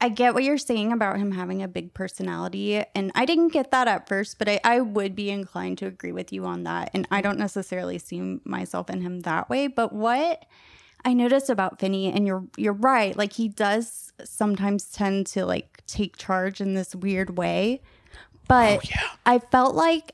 I get what you're saying about him having a big personality, and I didn't get that at first, but I, I would be inclined to agree with you on that. And I don't necessarily see myself in him that way. But what I noticed about Finny, and you're you're right, like he does sometimes tend to like take charge in this weird way. But oh yeah. I felt like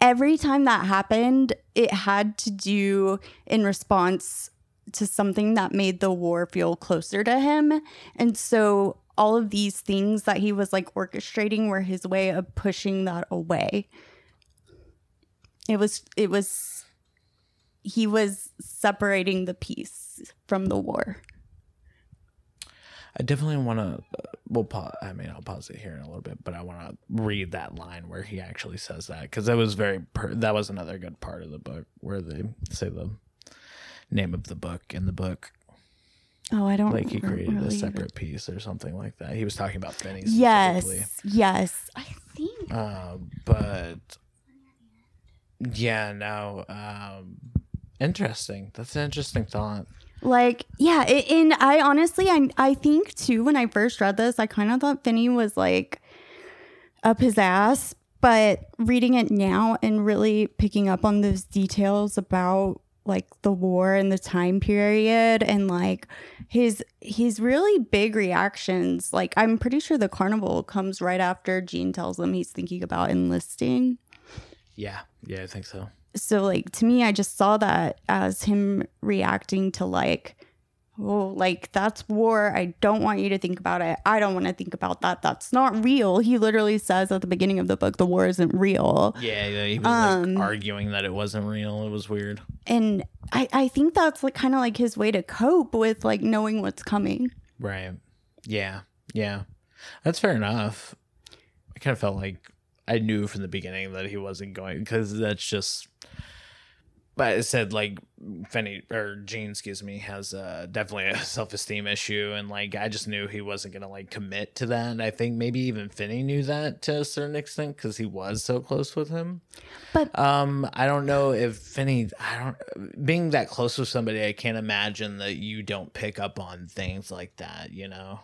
every time that happened, it had to do in response to something that made the war feel closer to him. And so all of these things that he was like orchestrating were his way of pushing that away. It was, it was, he was separating the peace from the war. I definitely want to. Uh, we'll pause. I mean, I'll pause it here in a little bit, but I want to read that line where he actually says that because that was very. Per- that was another good part of the book where they say the name of the book in the book. Oh, I don't Like he re- created a really- separate peace or something like that. He was talking about Finny Yes, yes. I think Uh, but yeah, no. Um, interesting. That's an interesting thought. Like, yeah, it, and I honestly, I I think too. When I first read this, I kind of thought Finny was like up his ass, but reading it now and really picking up on those details about like the war and the time period and like his his really big reactions. Like, I'm pretty sure the carnival comes right after Gene tells him he's thinking about enlisting Yeah, yeah, I think so. so like to me i just saw that as him reacting to like oh like that's war i don't want you to think about it i don't want to think about that that's not real he literally says at the beginning of the book the war isn't real Yeah, yeah he was Um, like arguing that it wasn't real. It was weird. and i i think that's like kind of like his way to cope with like knowing what's coming Right. Yeah. Yeah. That's fair enough. I kind of felt like I knew from the beginning that he wasn't going because that's just but it said like Finny or Gene, excuse me, has uh, definitely a self esteem issue, and like I just knew he wasn't gonna like commit to that. And I think maybe even Finny knew that to a certain extent because he was so close with him. But Um, I don't know if Finny, I don't being that close with somebody, I can't imagine that you don't pick up on things like that. You know,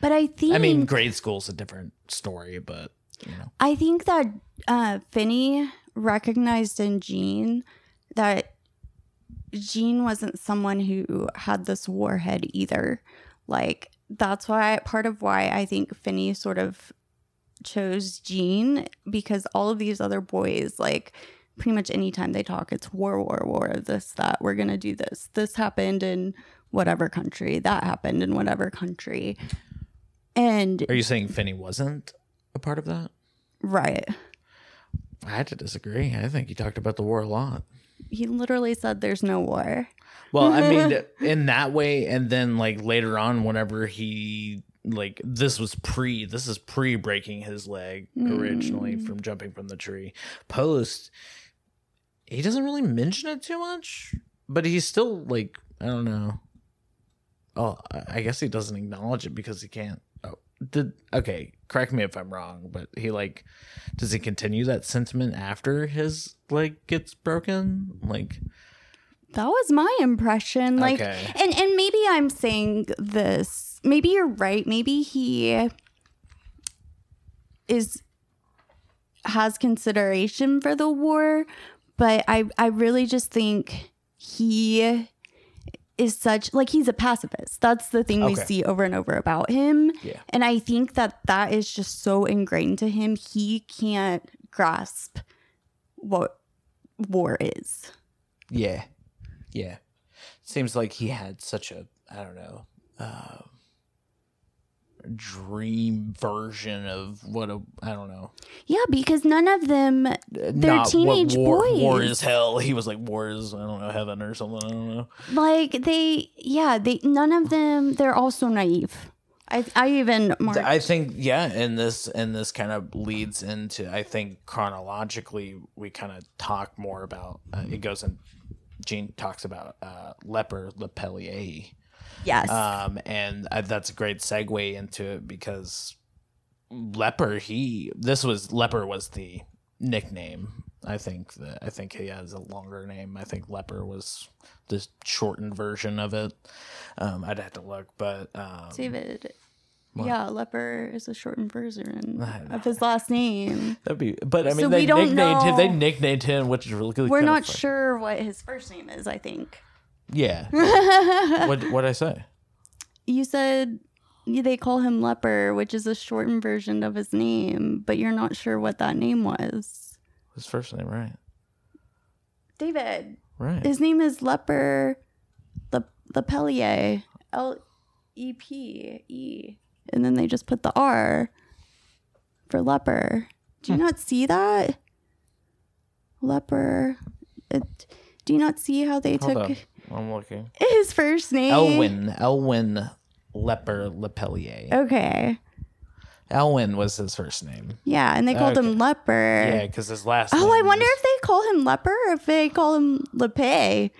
but I think I mean, grade school's a different story, but you know, I think that uh, Finny recognized in Gene that Gene wasn't someone who had this warhead either. Like that's why part of why I think Finny sort of chose Gene because all of these other boys like pretty much anytime they talk it's war war war this that we're going to do this this happened in whatever country that happened in whatever country and are you saying Finny wasn't a part of that? right I had to disagree. I think he talked about the war a lot. He literally said there's no war Well, I mean, in that way, and then like later on, whenever he like this was pre, this is pre breaking his leg originally Mm. from jumping from the tree. Post, he doesn't really mention it too much, but he's still like I don't know. Oh, I- I guess he doesn't acknowledge it because he can't. Did okay? Correct me if I'm wrong, but he like does he continue that sentiment after his leg gets broken? Like That was my impression. Like Okay. and and maybe I'm saying this. Maybe you're right. Maybe he is has consideration for the war, but I I really just think he is such like he's a pacifist. That's the thing we see over and over about him. Yeah. And I think that that is just so ingrained to him. He can't grasp what war is. Yeah. Yeah. Seems like he had such a I don't know, uh dream version of what a I don't know. Yeah, because none of them they're Not what teenage war, boys. War is hell. He was like war is I don't know heaven or something. I don't know. like they yeah, they none of them they're also naive. I I even marked I think yeah, and this and this kind of leads into I think chronologically we kind of talk more about uh, it goes in. Gene talks about uh, leper Lepellier. Yes. um, and that's a great segue into it because leper he this was leper was the nickname i think that i think he has a longer name i think leper was the shortened version of it um, i'd have to look but um, David. what? Yeah, leper is a shortened version of his last name. that'd be but i mean So they nicknamed him they nicknamed him which is really We're not sure what his first name is, I think. Yeah what what i say You said they call him leper, which is a shortened version of his name, but you're not sure what that name was. his first name right David, right his name is Leper the Le Lepellier. L E P E. And then they just put the R for leper. Do you hmm. not see that? Leper. It, do you not see how they hold took on i'm looking his first name? elwin elwin leper lepellier Okay. Elwin was his first name. Yeah, and they called Okay. him leper. Yeah, because his last. Oh, I name wonder is- if they call him leper or if they call him lepe.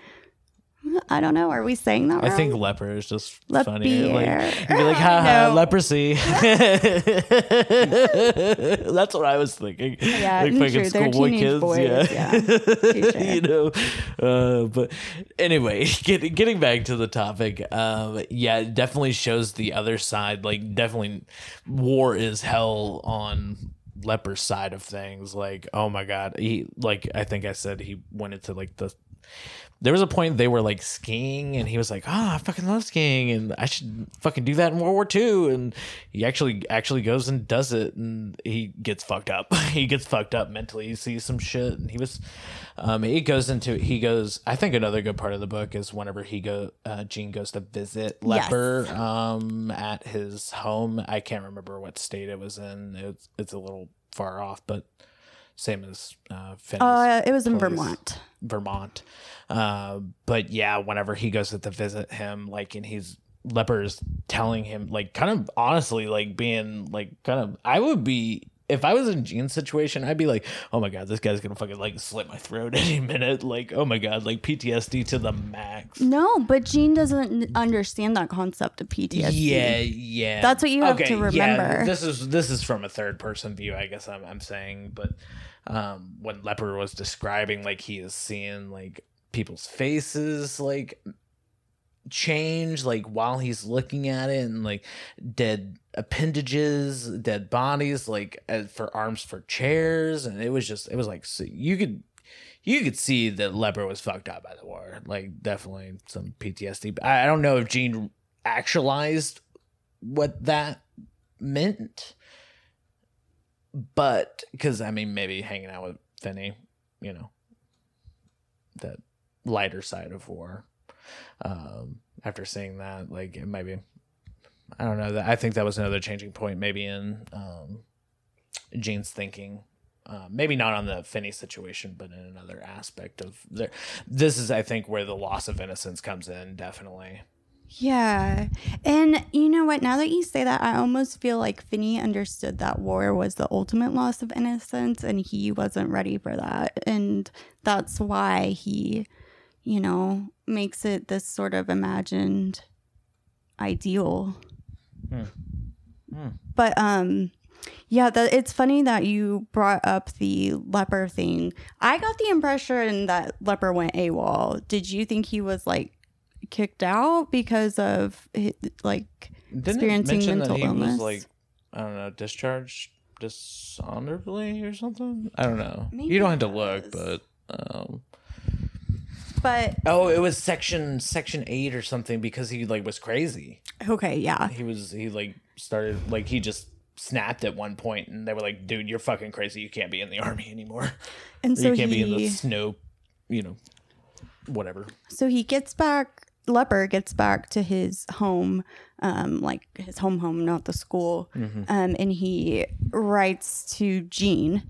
I don't know. Are we saying that I wrong? think leper is just funny. Like, you'd be like, haha, know. leprosy. That's what I was thinking. Yeah, like fucking. Schoolboy kids. boys, yeah. yeah. You know. Uh, but anyway, get, getting back to the topic, um, yeah, it definitely shows the other side. Like, definitely, war is hell on leper's side of things. Like, oh my god, he like I think I said he went into like the there was a point they were like skiing and he was like, "Ah, I fucking love skiing and I should fucking do that in World War II." And he actually actually goes and does it and he gets fucked up. he gets fucked up mentally. He sees some shit and he was um he goes into he goes I think another good part of the book is whenever he go uh Gene goes to visit Yes. Leper um at his home. I can't remember what state it was in. It's it's a little far off, but same as uh Finn's Uh, it was in. Vermont. Vermont. Uh, but yeah, whenever he goes to visit him, like, and he's Leper's telling him, like, kind of honestly, like, being like, kind of, I would be if I was in Gene's situation, I'd be like, oh my god, this guy's gonna fucking like slit my throat any minute. Like, oh my god, like PTSD to the max. No, but Gene doesn't understand that concept of PTSD. Yeah, yeah. That's what you have to yeah, remember. this is this is from a third person view, I guess I'm I'm saying, but um when Leper was describing like he is seeing like people's faces like change like while he's looking at it and like dead appendages dead bodies like as for arms for chairs. And it was just it was like so you could you could see that leper was fucked up by the war. Like definitely some ptsd i, I don't know if gene actualized what that meant. But because i mean maybe hanging out with finny you know that lighter side of war um, after seeing that. Like it might be, I don't know. That I think that was another changing point, maybe in um, Gene's thinking. Uh, maybe not on the Finny situation, but in another aspect of there. This is, I think, where the loss of innocence comes in. Definitely. Yeah. And you know what? Now that you say that, I almost feel like Finny understood that war was the ultimate loss of innocence and he wasn't ready for that. And that's why he you know, makes it this sort of imagined ideal. Hmm. Hmm. But um yeah, the, it's funny that you brought up the leper thing. I got the impression that leper went AWOL. Did you think he was like kicked out because of like Didn't experiencing mental illness? like I don't know, discharged dishonorably or something. I don't know. Maybe you don't have to look, but um, but oh, it was section section eight or something because he like was crazy. Okay, yeah. He was he like started like he just snapped at one point and they were like, dude, you're fucking crazy. You can't be in the army anymore. And so you can't he, be in the snow, you know, whatever. So he gets back leper gets back to his home um like his home home not the school mm-hmm. um and he writes to gene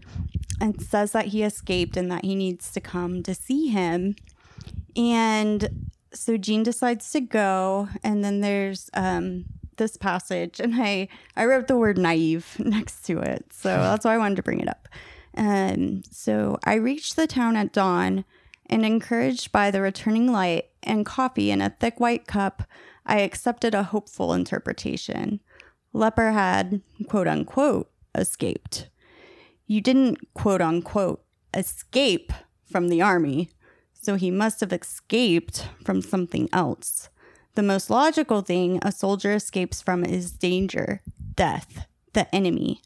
and says that he escaped and that he needs to come to see him and so Gene decides to go, and then there's um, this passage, and I I wrote the word naive next to it, so that's why I wanted to bring it up. Um, so I reached the town at dawn, and encouraged by the returning light and coffee in a thick white cup, I accepted a hopeful interpretation. Leper had quote unquote escaped. You didn't quote unquote escape from the army so he must have escaped from something else. The most logical thing a soldier escapes from is danger, death, the enemy.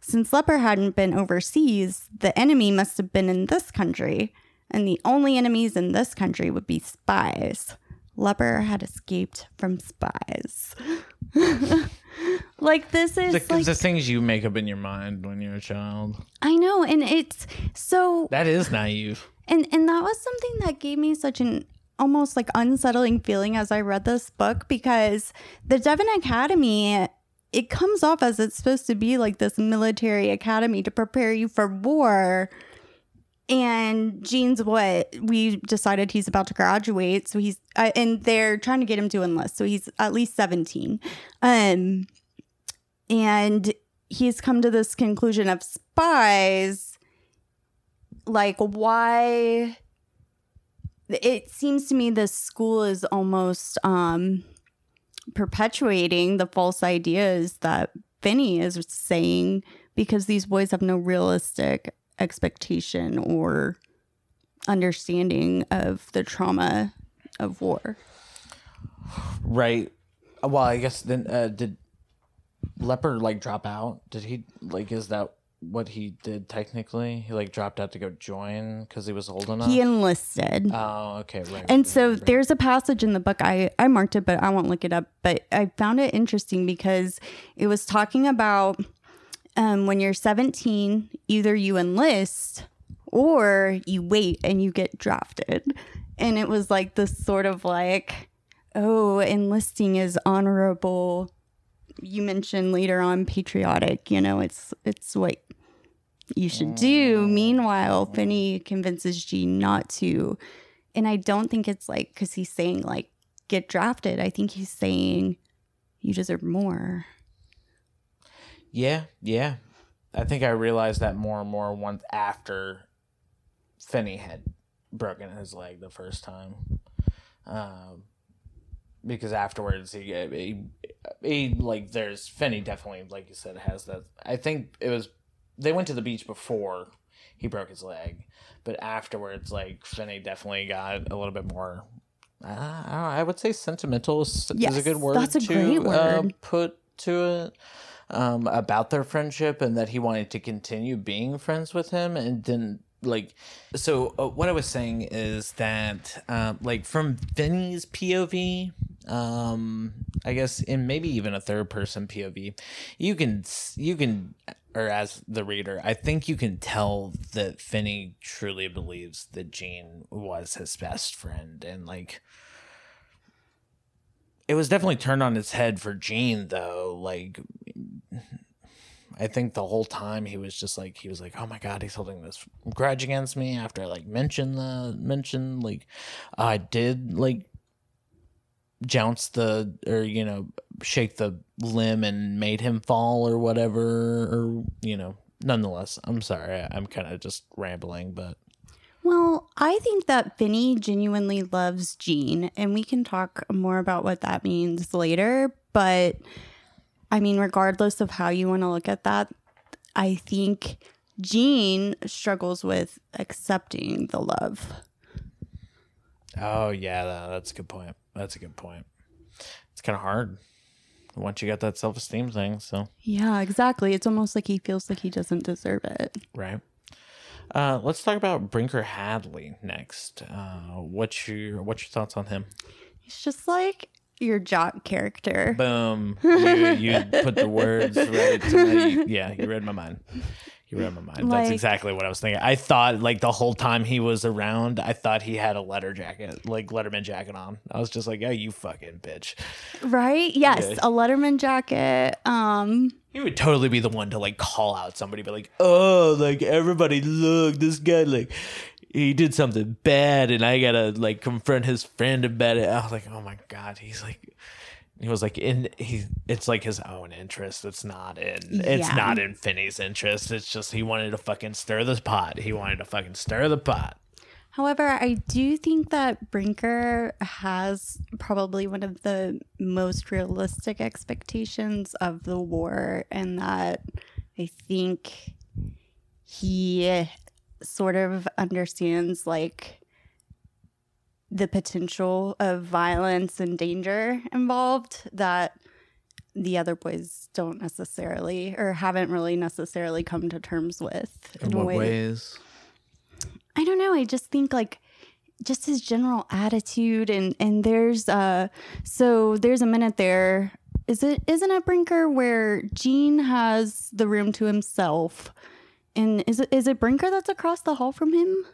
Since Leper hadn't been overseas, the enemy must have been in this country, and the only enemies in this country would be spies. Leper had escaped from spies. like this is the, like, the things you make up in your mind when you're a child. I know, and it's so that is naive. And and that was something that gave me such an almost like unsettling feeling as I read this book because the Devon Academy it comes off as it's supposed to be like this military academy to prepare you for war. And Gene's what we decided he's about to graduate, so he's uh, and they're trying to get him to enlist, so he's at least seventeen, um, and he's come to this conclusion of spies like why it seems to me the school is almost um perpetuating the false ideas that Finny is saying because these boys have no realistic expectation or understanding of the trauma of war. Right. Well, I guess then uh, did Leper like drop out? Did he like is that what he did technically. He like dropped out to go join because he was old enough. He enlisted. Oh, okay, right. And right, so right. there's a passage in the book. I I marked it, but I won't look it up. But I found it interesting because it was talking about um, when you're 17, either you enlist or you wait and you get drafted. And it was like this sort of like, oh, enlisting is honorable you mentioned later on patriotic you know it's it's what you should do mm. meanwhile finny convinces gene not to and i don't think it's like because he's saying like get drafted i think he's saying you deserve more yeah yeah I think I realized that more and more once after Finny had broken his leg the first time. Um, because afterwards he, he, he like there's Finny definitely like you said has that. I think it was they went to the beach before he broke his leg, but afterwards like Finny definitely got a little bit more. Uh, I would say sentimental is, is a good word. that's a to, great Uh, word. put to it um, about their friendship and that he wanted to continue being friends with him and didn't like so uh, what i was saying is that um, like from finny's pov um i guess in maybe even a third person pov you can you can or as the reader i think you can tell that finny truly believes that gene was his best friend and like it was definitely turned on its head for Gene though. Like I think the whole time he was just like he was like, Oh my god, he's holding this grudge against me after I like mentioned the mention like I did like jounce the or you know shake the limb and made him fall or whatever or you know nonetheless i'm sorry i'm kind of just rambling but Well, I think that Finny genuinely loves Gene, and we can talk more about what that means later. But I mean, regardless of how you want to look at that, I think Gene struggles with accepting the love. oh yeah that, that's a good point that's a good point it's kind of hard once you got that self-esteem thing so Yeah, exactly. It's almost like he feels like he doesn't deserve it. Right. Uh, let's talk about Brinker Hadley next. Uh, what's your what's your thoughts on him? He's just like your jock character. Boom! You, you put the words right to my yeah. You read my mind. You read my mind. That's exactly what I was thinking. I thought like the whole time he was around, I thought he had a letter jacket, like Letterman jacket on. I was just like, oh, you fucking bitch. Right? Yes, Yeah. a Letterman jacket. Um, He would totally be the one to like call out somebody, be like, "Oh, like everybody, look, this guy like he did something bad, and I gotta like confront his friend about it." I was like, "Oh my god," he's like, he was like in he. It's like his own interest. It's not in. It's Yeah. not in Finny's interest. It's just he wanted to fucking stir the pot. He wanted to fucking stir the pot. However, I do think that Brinker has probably one of the most realistic expectations of the war, and that I think he sort of understands like the potential of violence and danger involved that the other boys don't necessarily or haven't really necessarily come to terms with in a way ways? I don't know. I just think like just his general attitude and and there's uh so there's a minute there is it isn't it Brinker where Gene has the room to himself and is it is it Brinker that's across the hall from him?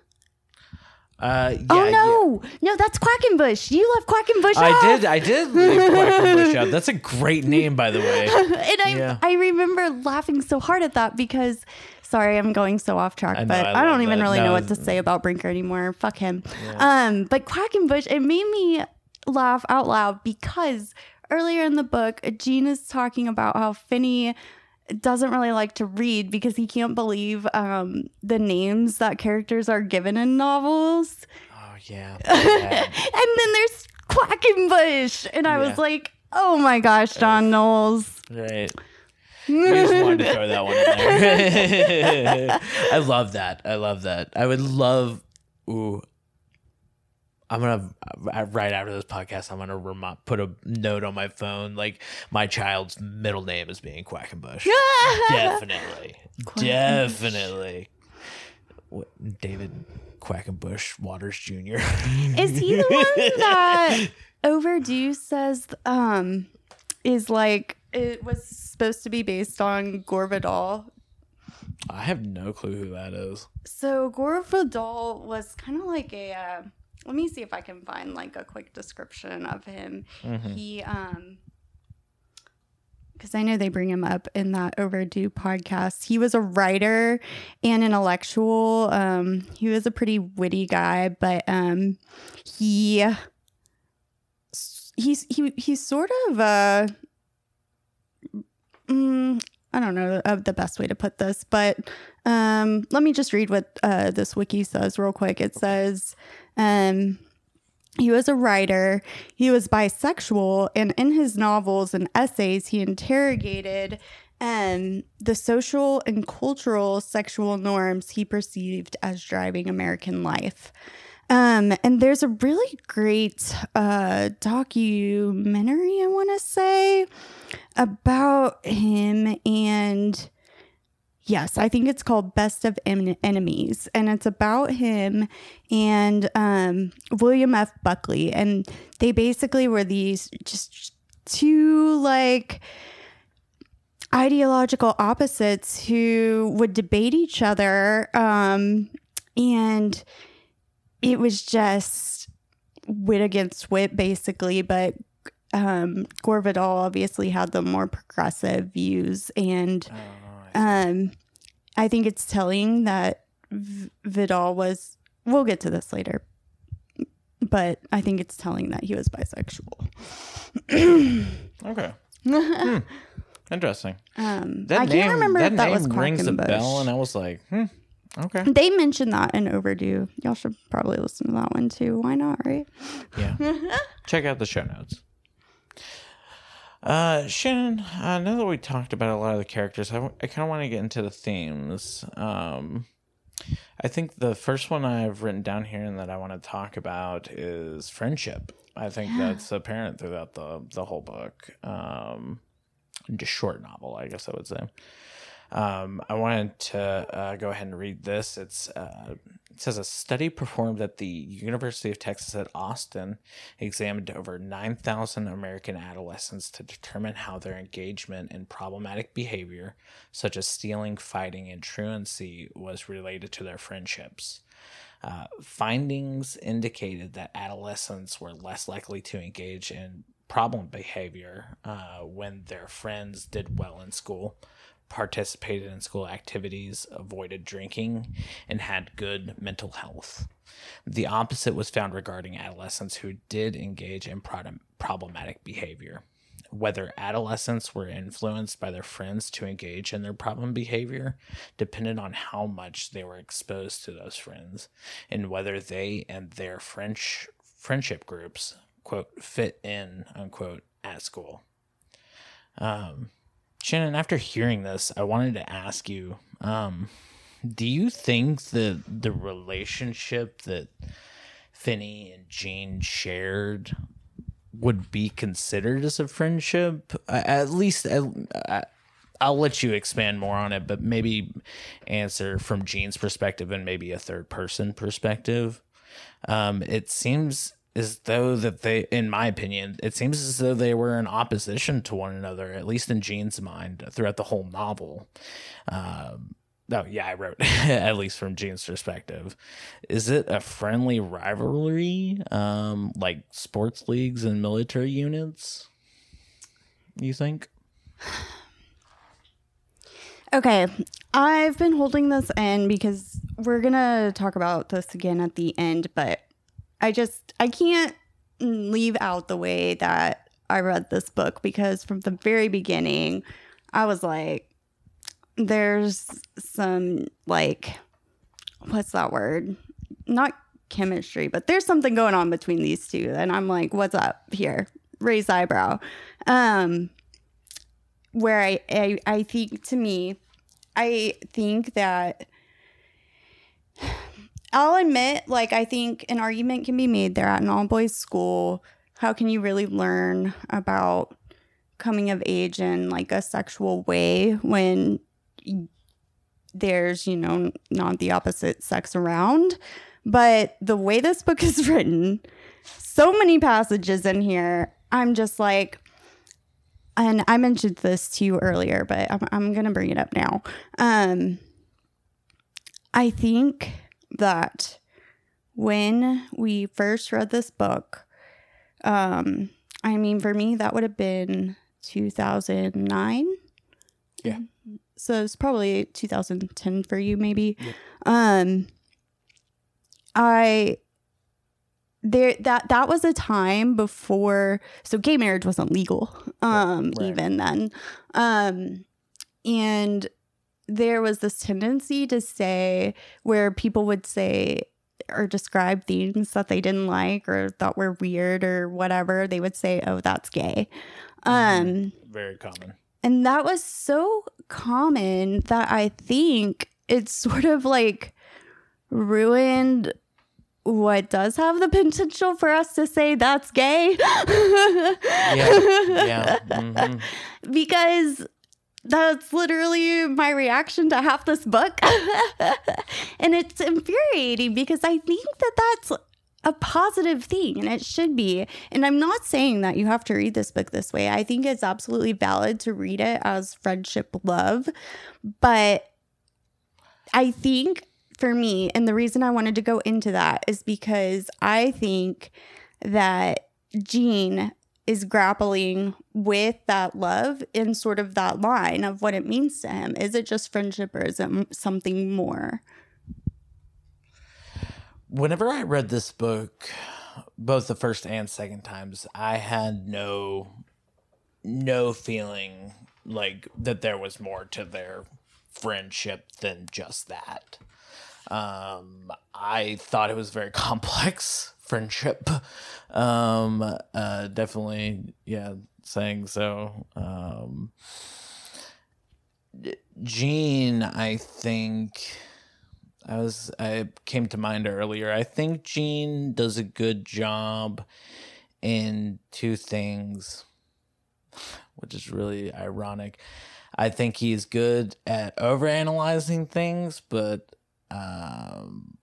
Uh, yeah, oh yeah. no, no, that's Quackenbush. You left Quackenbush. I off. did. I did leave Quackenbush out. That's a great name, by the way. and I Yeah. I remember laughing so hard at that because sorry I'm going so off track, I know, but I I, don't even that. really No, know what to say about Brinker anymore. Fuck him. Um, but Quackenbush it made me laugh out loud because earlier in the book, Gene is talking about how Finny doesn't really like to read because he can't believe um, the names that characters are given in novels. Oh yeah. yeah. and then there's Quackenbush. And I Yeah. was like, oh my gosh, John Knowles. Right. You just wanted to throw that one in there. I love that. I love that. I would love. Ooh. I'm gonna uh, right after this podcast. I'm gonna remi- put a note on my phone like my child's middle name is being Quackenbush. Definitely, definitely. What, David Quackenbush Waters Jr. Is he the one that Overdue says um is like it was supposed to be based on Gore Vidal? I have no clue who that is. So Gore Vidal was kind of like a. Uh, let me see if I can find like a quick description of him. He um. Because I know they bring him up in that Overdue podcast. He was a writer and intellectual. Um, he was a pretty witty guy, but um, he he's he he's sort of uh mm, I don't know uh, the best way to put this, but um, let me just read what uh, this wiki says real quick. It says, um, he was a writer, he was bisexual, and in his novels and essays, he interrogated um, the social and cultural sexual norms he perceived as driving American life. Um, and there's a really great uh, documentary, I want to say, about him. And yes, I think it's called Best of En- Enemies. And it's about him and um, William F. Buckley. And they basically were these just two, like, ideological opposites who would debate each other. Um, and it was just wit against wit, basically. But um, Gore Vidal obviously had the more progressive views, and Oh, um, I think it's telling that v- Vidal was. We'll get to this later, but I think it's telling that he was bisexual. okay. Hmm. Interesting. Um, That I name, can't remember that if that was rings a bell, and I was like, hmm, okay. They mentioned that in Overdue. Y'all should probably listen to that one too. Why not, right? Yeah. Check out the show notes. Uh, Shannon, uh, now that we talked about a lot of the characters, I, I kind of want to get into the themes. Um, I think the first one I've written down here and that I want to talk about is friendship. I think that's apparent throughout the the whole book. Um, just short novel, I guess I would say. Um, I wanted to uh, go ahead and read this. It's uh, it says a study performed at the University of Texas at Austin examined over 9,000 American adolescents to determine how their engagement in problematic behavior, such as stealing, fighting, and truancy, was related to their friendships. Uh, findings indicated that adolescents were less likely to engage in problem behavior uh, when their friends did well in school, participated in school activities, avoided drinking, and had good mental health. The opposite was found regarding adolescents who did engage in pro- problematic behavior. Whether adolescents were influenced by their friends to engage in their problem behavior depended on how much they were exposed to those friends and whether they and their French friendship groups quote fit in unquote at school. Um, Shannon, after hearing this, I wanted to ask you, um, do you think that the relationship that Finny and Gene shared would be considered as a friendship? At least, I- I'll let you expand more on it, but maybe answer from Gene's perspective and maybe a third person perspective. Um, it seems as though that they, in my opinion, it seems as though they were in opposition to one another, at least in Gene's mind, throughout the whole novel. Um, oh yeah, I wrote at least from Gene's perspective. Is it a friendly rivalry, um, like sports leagues and military units? You think? Okay, I've been holding this in because we're gonna talk about this again at the end, but I just I can't leave out the way that I read this book because from the very beginning, I was like, there's some like what's that word? Not chemistry, but there's something going on between these two. And I'm like, what's up here? Raise eyebrow. Um where I, I I think to me, I think that I'll admit, like I think an argument can be made there at an all boys school. How can you really learn about coming of age in like a sexual way when there's, you know, not the opposite sex around? But the way this book is written, so many passages in here, I'm just like, and I mentioned this to you earlier, but I'm, I'm going to bring it up now. Um, I think that when we first read this book, um, I mean, for me, that would have been 2009. Yeah. So it's probably 2010 for you, maybe. Yeah. Um, I there that that was a time before so gay marriage wasn't legal um Right. even then um and there was this tendency to say where people would say or describe things that they didn't like or thought were weird or whatever they would say oh that's gay um Very common. and that was so common that I think it's sort of like ruined what does have the potential for us to say that's gay. Yeah. mhm. Because that's literally my reaction to half this book. and it's infuriating because I think that that's a positive thing and it should be. And I'm not saying that you have to read this book this way. I think it's absolutely valid to read it as friendship love. But I think for me, and the reason I wanted to go into that is because I think that Gene is grappling with that love in sort of that line of what it means to him. Is it just friendship or is it something more? Whenever I read this book, both the first and second times, I had no no feeling like that there was more to their friendship than just that. Um, I thought it was very complex friendship. Um, uh, definitely, yeah, saying so. Um, Gene, I think I was I came to mind earlier. I think Gene does a good job in two things, which is really ironic. I think he's good at overanalyzing things, but um,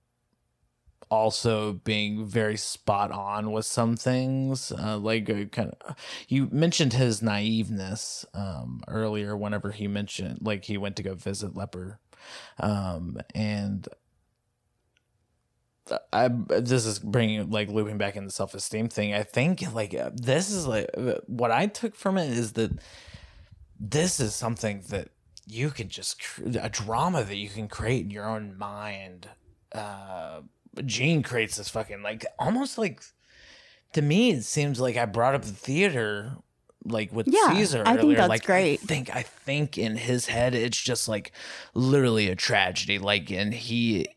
also being very spot on with some things. Uh, like uh, kind of, you mentioned his naiveness um, earlier. Whenever he mentioned, like he went to go visit Leper, um, and I this is bringing like looping back in the self esteem thing. I think like uh, this is like uh, what I took from it is that this is something that you can just a drama that you can create in your own mind. Uh, Gene creates this fucking like almost like to me it seems like I brought up the theater like with Yeah, Caesar I think that's like great. I think I think in his head it's just like literally a tragedy. Like and he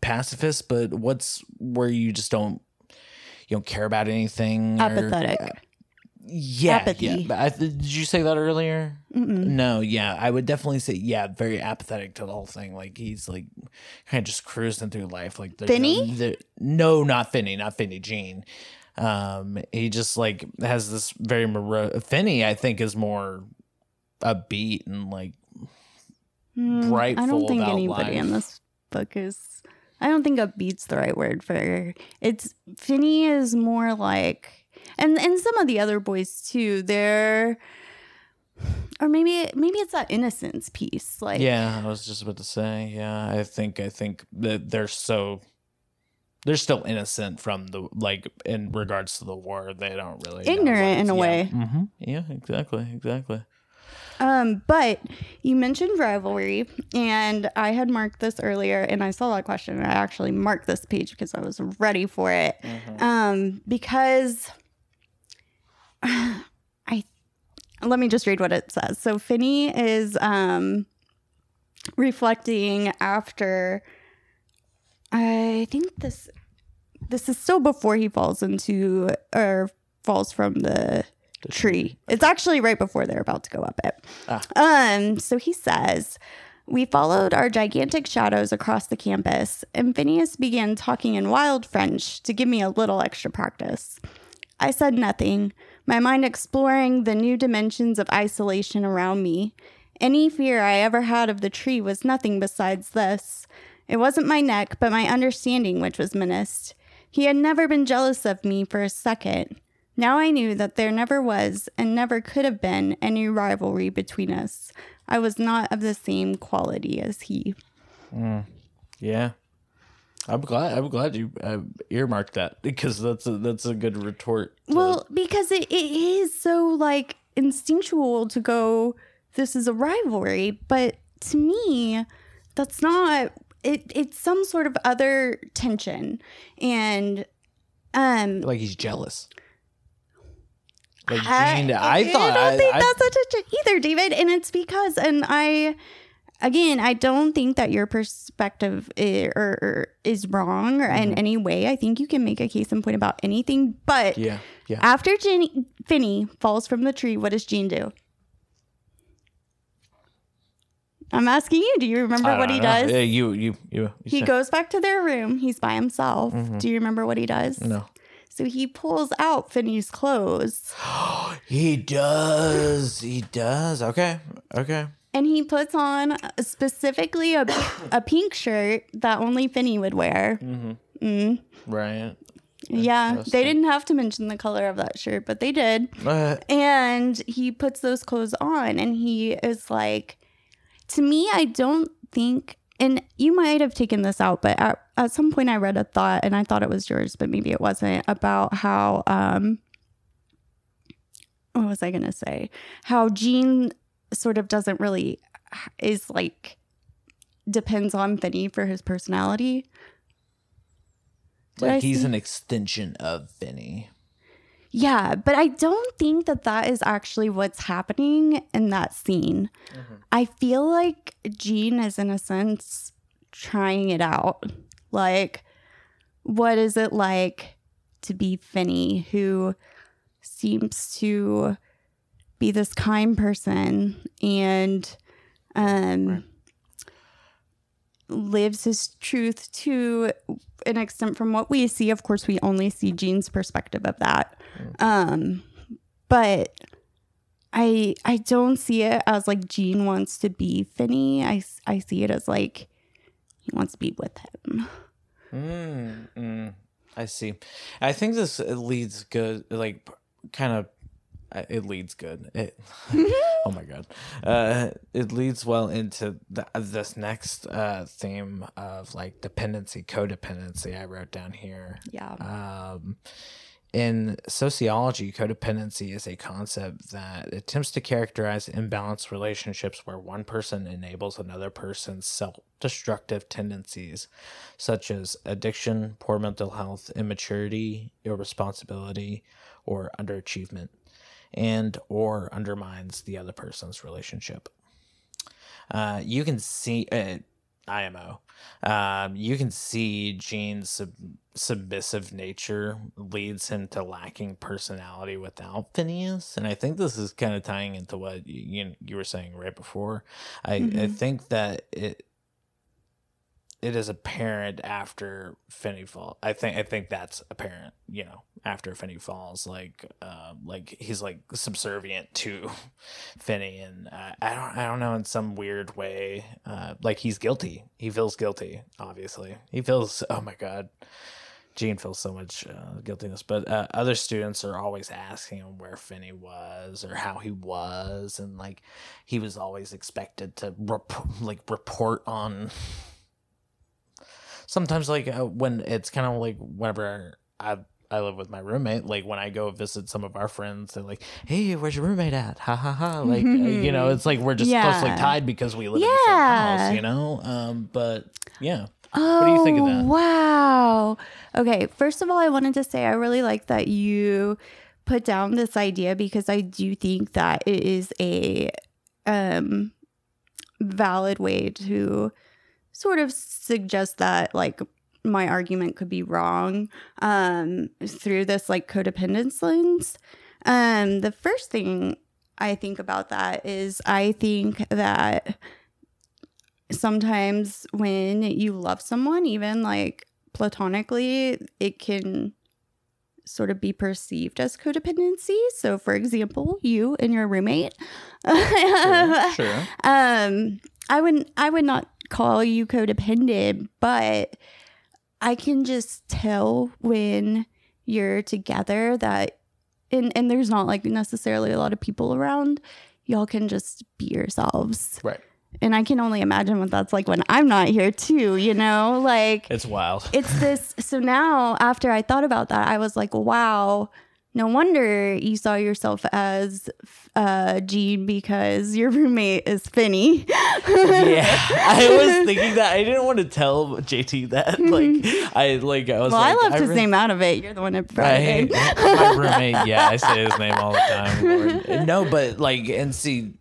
pacifist, but what's where you just don't you don't care about anything or- Apathetic. Yeah, Apathy. yeah. I, did you say that earlier? Mm-mm. No, yeah, I would definitely say yeah, very apathetic to the whole thing. Like he's like kind of just cruising through life. Like Finny? No, no, not Finny, not Finny Gene. Um, he just like has this very moro- Finny. I think is more upbeat and like Mm, I don't think anybody in this book is. I don't think upbeat's the right word for it's. Finny is more like, and and some of the other boys too. They're, or maybe maybe it's that innocence piece. Like yeah. I was just about to say yeah. I think I think that they're so. They're still innocent from the like in regards to the war. They don't really Ignorant in a way. hmm Yeah, exactly, exactly. Um, but you mentioned rivalry, and I had marked this earlier, and I saw that question, and I actually marked this page because I was ready for it. Um, because I let me just read what it says. So Finny is um reflecting after I think this this is still before he falls into or falls from the tree. It's actually right before they're about to go up it. Ah. Um, so he says, We followed our gigantic shadows across the campus, and Phineas began talking in wild French to give me a little extra practice. I said nothing, my mind exploring the new dimensions of isolation around me. Any fear I ever had of the tree was nothing besides this. It wasn't my neck, but my understanding which was menaced. He had never been jealous of me for a second. Now I knew that there never was and never could have been any rivalry between us. I was not of the same quality as he. Mm. Yeah, I'm glad. I'm glad you uh, earmarked that because that's a that's a good retort. to- Well, because it, it is so like instinctual to go, this is a rivalry, but to me, that's not it it's some sort of other tension. And um like he's jealous. Like Gene, I, thought I don't think I- that's such a ch- either, David. And it's because, and I, again, I don't think that your perspective i- or, or is wrong or in Mhm. any way. I think you can make a case and point about anything. But yeah, yeah. after Jenny, Finny falls from the tree, what does Jean do? I'm asking you. Do you remember what he know. does? Uh, you, you, you. you he goes back to their room. He's by himself. Mhm. Do you remember what he does? No. So he pulls out Finny's clothes he does. He does. Okay. Okay. And he puts on specifically a, a pink shirt that only Finny would wear. Mm-hmm. Mm. Right. Yeah, they didn't have to mention the color of that shirt, but they did. Uh, And he puts those clothes on and he is like, to me, I don't think, and you might have taken this out, but at, at some point I read a thought and I thought it was yours, but maybe it wasn't about how, um, what was I going to say? How Gene sort of doesn't really, is like, depends on Finny for his personality. Did I like he's see- an extension of Finny. Yeah, but I don't think that that is actually what's happening in that scene. Mm-hmm. I feel like Gene is, in a sense, trying it out. Like, what is it like to be Finny, who seems to be this kind person and um, Right. lives his truth to an extent from what we see? Of course, we only see Gene's perspective of that. Um, but I I don't see it as like Gene wants to be Finny. I see it as like he wants to be with him. Mm, mm, I see. I think this leads good, like kind of. It leads good. It, oh my god, uh, it leads well into the, this next uh, theme of like dependency, codependency. I wrote down here. Yeah. Um, in sociology, codependency is a concept that attempts to characterize imbalanced relationships where one person enables another person's self destructive tendencies, such as addiction, poor mental health, immaturity, irresponsibility, or underachievement, and or undermines the other person's relationship. Uh, you can see uh, IMO. Um, you can see Gene's sub- submissive nature leads him to lacking personality without Phineas, and I think this is kind of tying into what you you, you were saying right before. I I Mhm. think that it it is apparent after Finny falls. I think I think that's apparent. You know, after Finny falls, like uh, like he's like subservient to Finny, and uh, I don't I don't know in some weird way, uh, like he's guilty. He feels guilty. Obviously, he feels. Oh my god. Gene feels so much uh, guiltiness, but uh, other students are always asking him where Finny was or how he was, and like he was always expected to rep- like report on sometimes like uh, when it's kind of like whenever I I live with my roommate, like when I go visit some of our friends, they're like, "Hey, where's your roommate at?" Ha ha ha! Like uh, you know, it's like we're just closely tied because we live in the same house, you know. Um, but yeah, Oh, do you think of that? Wow. Okay. First of all, I wanted to say I really like that you put down this idea because I do think that it is a um, valid way to sort of suggest that like my argument could be wrong um, through this like codependence lens. Um, the first thing I think about that is I think that sometimes when you love someone, even like platonically, it can sort of be perceived as codependency. So, for example, you and your roommate. sure, sure. um i would i would not call you codependent but i can just tell when you're together that and and there's not like necessarily a lot of people around y'all can just be yourselves right. and i can only imagine what that's like when i'm not here too you know like It's wild. it's this so now after i thought about that i was like wow no wonder you saw yourself as uh, Gene because your roommate is Finny. yeah, I was thinking that I didn't want to tell JT that. Like, I like I was. well, like, I left his re- name out of it. You're the one that brought I it my roommate. Yeah, I say his name all the time. Lord. No, but like, and see,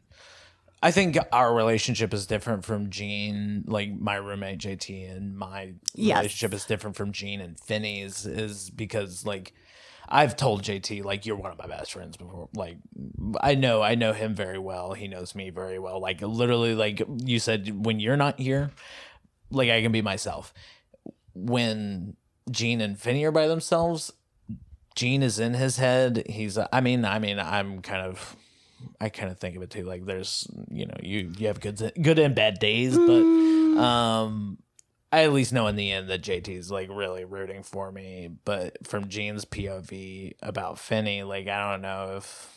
I think our relationship is different from Gene, like my roommate JT, and my Yes. relationship is different from Gene and Finny's, is because like. I've told JT like you're one of my best friends before. Like I know I know him very well. He knows me very well. Like literally like you said when you're not here, like I can be myself. When Gene and Finny are by themselves, Gene is in his head. He's I mean, I mean, I'm kind of I kind of think of it too. Like there's you know, you you have good good and bad days, but um I at least know in the end that JT's like really rooting for me. But from Gene's POV about Finny, like I don't know if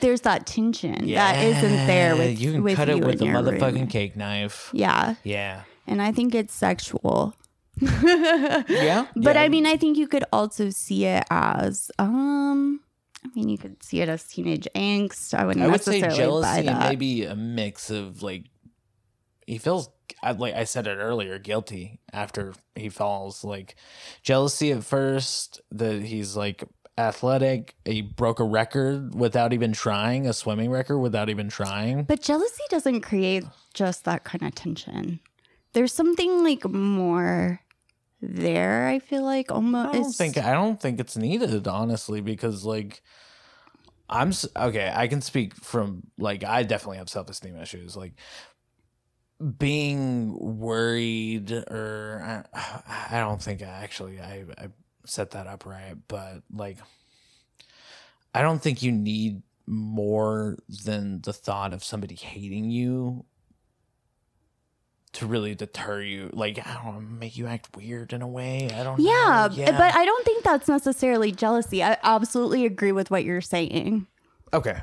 There's that tension that isn't there with you can with cut it with a motherfucking roommate. cake knife. Yeah, Yeah. and I think it's sexual. Yeah. But yeah. I mean, I think you could also see it as, um, I mean, you could see it as teenage angst. I wouldn't I would say necessarily buy jealousy that. maybe a mix of like he feels like I said it earlier guilty after he falls like jealousy at first that he's like athletic he broke a record without even trying a swimming record without even trying But jealousy doesn't create just that kind of tension. There's something like more there. I feel like almost. I don't think I don't think it's needed honestly because like I'm okay. I can speak from like I definitely have self esteem issues. Like being worried or I, I don't think I actually I I set that up right, but like I don't think you need more than the thought of somebody hating you to really deter you like i don't know make you act weird in a way i don't yeah, know. yeah but I don't think that's necessarily jealousy. I absolutely agree with what you're saying. okay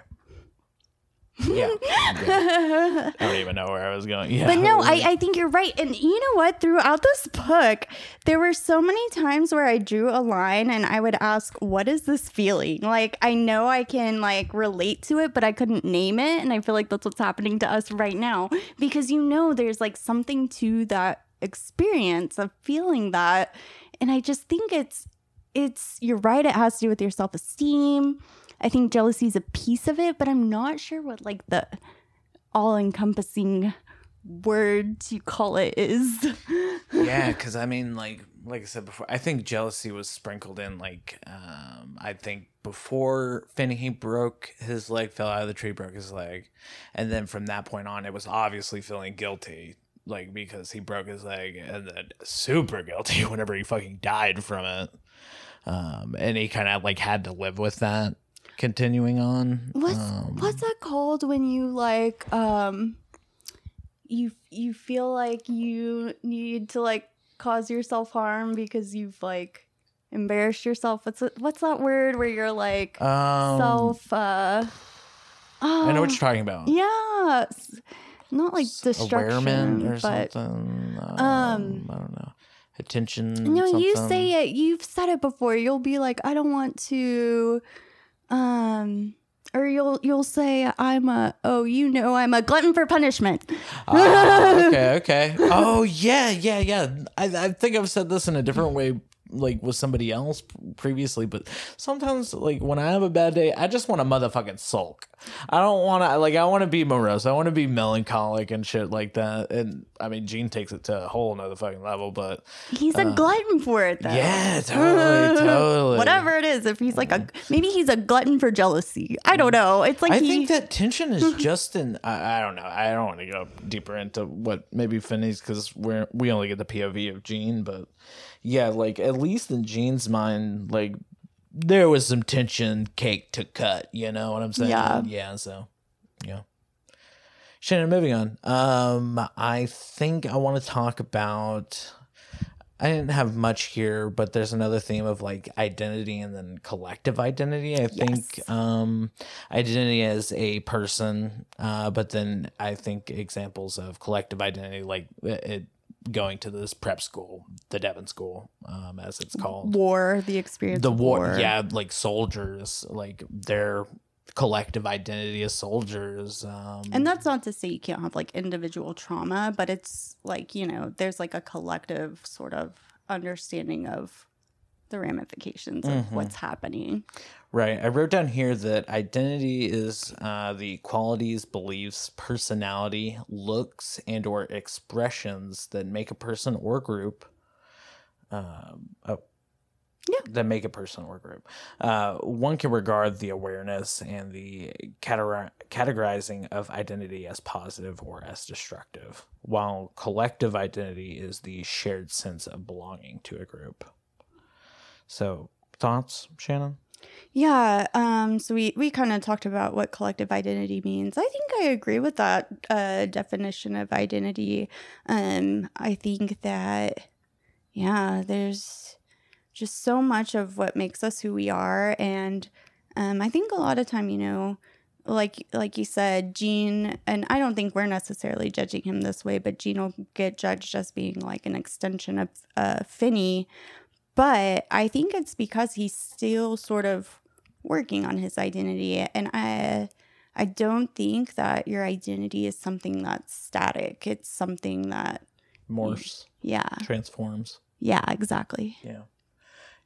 yeah, yeah. i don't even know where i was going yeah But no, I, I think you're right. And you know what? Throughout this book, there were so many times where I drew a line and I would ask, what is this feeling? Like, I know I can like relate to it, but I couldn't name it. And I feel like that's what's happening to us right now because you know there's like something to that experience of feeling that. And I just think it's, it's, you're right. It has to do with your self esteem. I think jealousy is a piece of it, but I'm not sure what like the all encompassing word to call it is. yeah because i mean like like i said before i think jealousy was sprinkled in like um i think before finny broke his leg fell out of the tree broke his leg and then from that point on it was obviously feeling guilty like because he broke his leg and then super guilty whenever he fucking died from it um and he kind of like had to live with that continuing on What's um, what's that called when you like um you you feel like you need to like cause yourself harm because you've like embarrassed yourself. What's what's that word where you're like um, self uh i know what oh, you're talking about Yeah. Not like destruction or but something. Um, um, I don't know. Attention. No, you say it. You've said it before. You'll be like, I don't want to, um, or you'll you'll say, I'm a. Oh, you know, I'm a glutton for punishment. Ah, okay, okay. Oh yeah, yeah, yeah. I, I think I've said this in a different way, like with somebody else previously, but sometimes, like when I have a bad day, I just want to motherfucking sulk. I don't want to like I want to be morose. I want to be melancholic and shit like that. And I mean, Gene takes it to a whole another fucking level, but He's a glutton for it, though. Uh, yeah, totally, totally. Whatever it is, if he's like a maybe he's a glutton for jealousy. I don't know. It's like I he, think that tension is just in. I, I don't know. I don't want to go deeper into what maybe Finny's because we're we only get the POV of Gene, but yeah, like at least in Gene's mind, like there was some tension cake to cut. You know what I'm saying? Yeah. Yeah. So, yeah. Shannon, moving on. Um, I think I want to talk about. I didn't have much here, but there's another theme of like identity and then collective identity. I think um, identity as a person, uh, but then I think examples of collective identity, like it going to this prep school, the Devon School, um, as it's called. War, the experience. The war, war. yeah, like soldiers, like their collective identity as soldiers. Um, And that's not to say you can't have like individual trauma, but it's like, you know, there's like a collective sort of understanding of the ramifications of Mhm. what's happening. Right. I wrote down here that identity is uh, the qualities, beliefs, personality, looks, and or expressions that make a person or group. Um, oh, Yeah. That make a person or group. Uh, one can regard the awareness and the categori- categorizing of identity as positive or as destructive, while collective identity is the shared sense of belonging to a group. So, thoughts, Shannon? Yeah, um, so we, we kind of talked about what collective identity means. I think I agree with that uh, definition of identity. Um, I think that, yeah, there's just so much of what makes us who we are, and um, I think a lot of time, you know, like like you said, Gene, and I don't think we're necessarily judging him this way, but Gene will get judged as being like an extension of uh, Finny. But I think it's because he's still sort of working on his identity, and I I don't think that your identity is something that's static. It's something that morphs. yeah transforms. yeah exactly Yeah.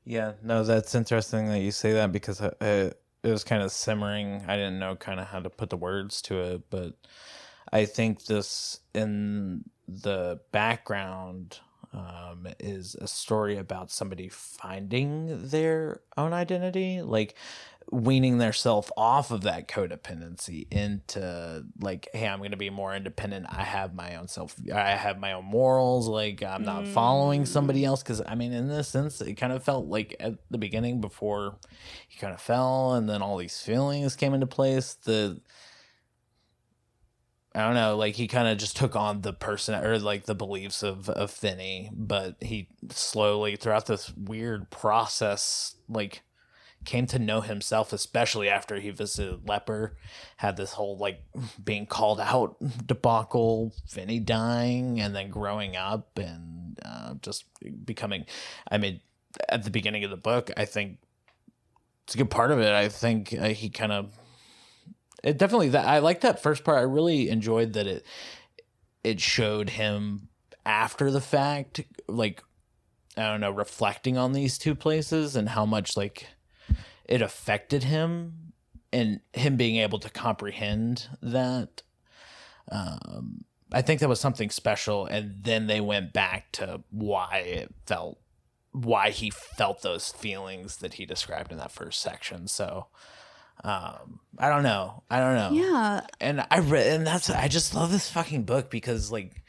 Yeah, no, that's interesting that you say that because it, it was kind of simmering. I didn't know kind of how to put the words to it, but I think this in the background um, is a story about somebody finding their own identity, like weaning themselves off of that codependency into like, hey, I'm going to be more independent. I have my own self. I have my own morals. Like I'm not following somebody else. Because I mean, in this sense, it kind of felt like at the beginning before he kind of fell, and then all these feelings came into place. The I don't know, like he kind of just took on the person or like the beliefs of of Finny, but he slowly throughout this weird process like came to know himself, especially after he visited Leper, had this whole like being called out debacle, Finny dying, and then growing up and uh, just becoming. I mean, at the beginning of the book, I think it's a good part of it. I think uh, he kind of it definitely that I like that first part. I really enjoyed that it it showed him after the fact, like I don't know, reflecting on these two places and how much like it affected him and him being able to comprehend that. Um, I think that was something special, and then they went back to why it felt, why he felt those feelings that he described in that first section. So, um, I don't know, I don't know yeah and I read, and that's I just love this fucking book because like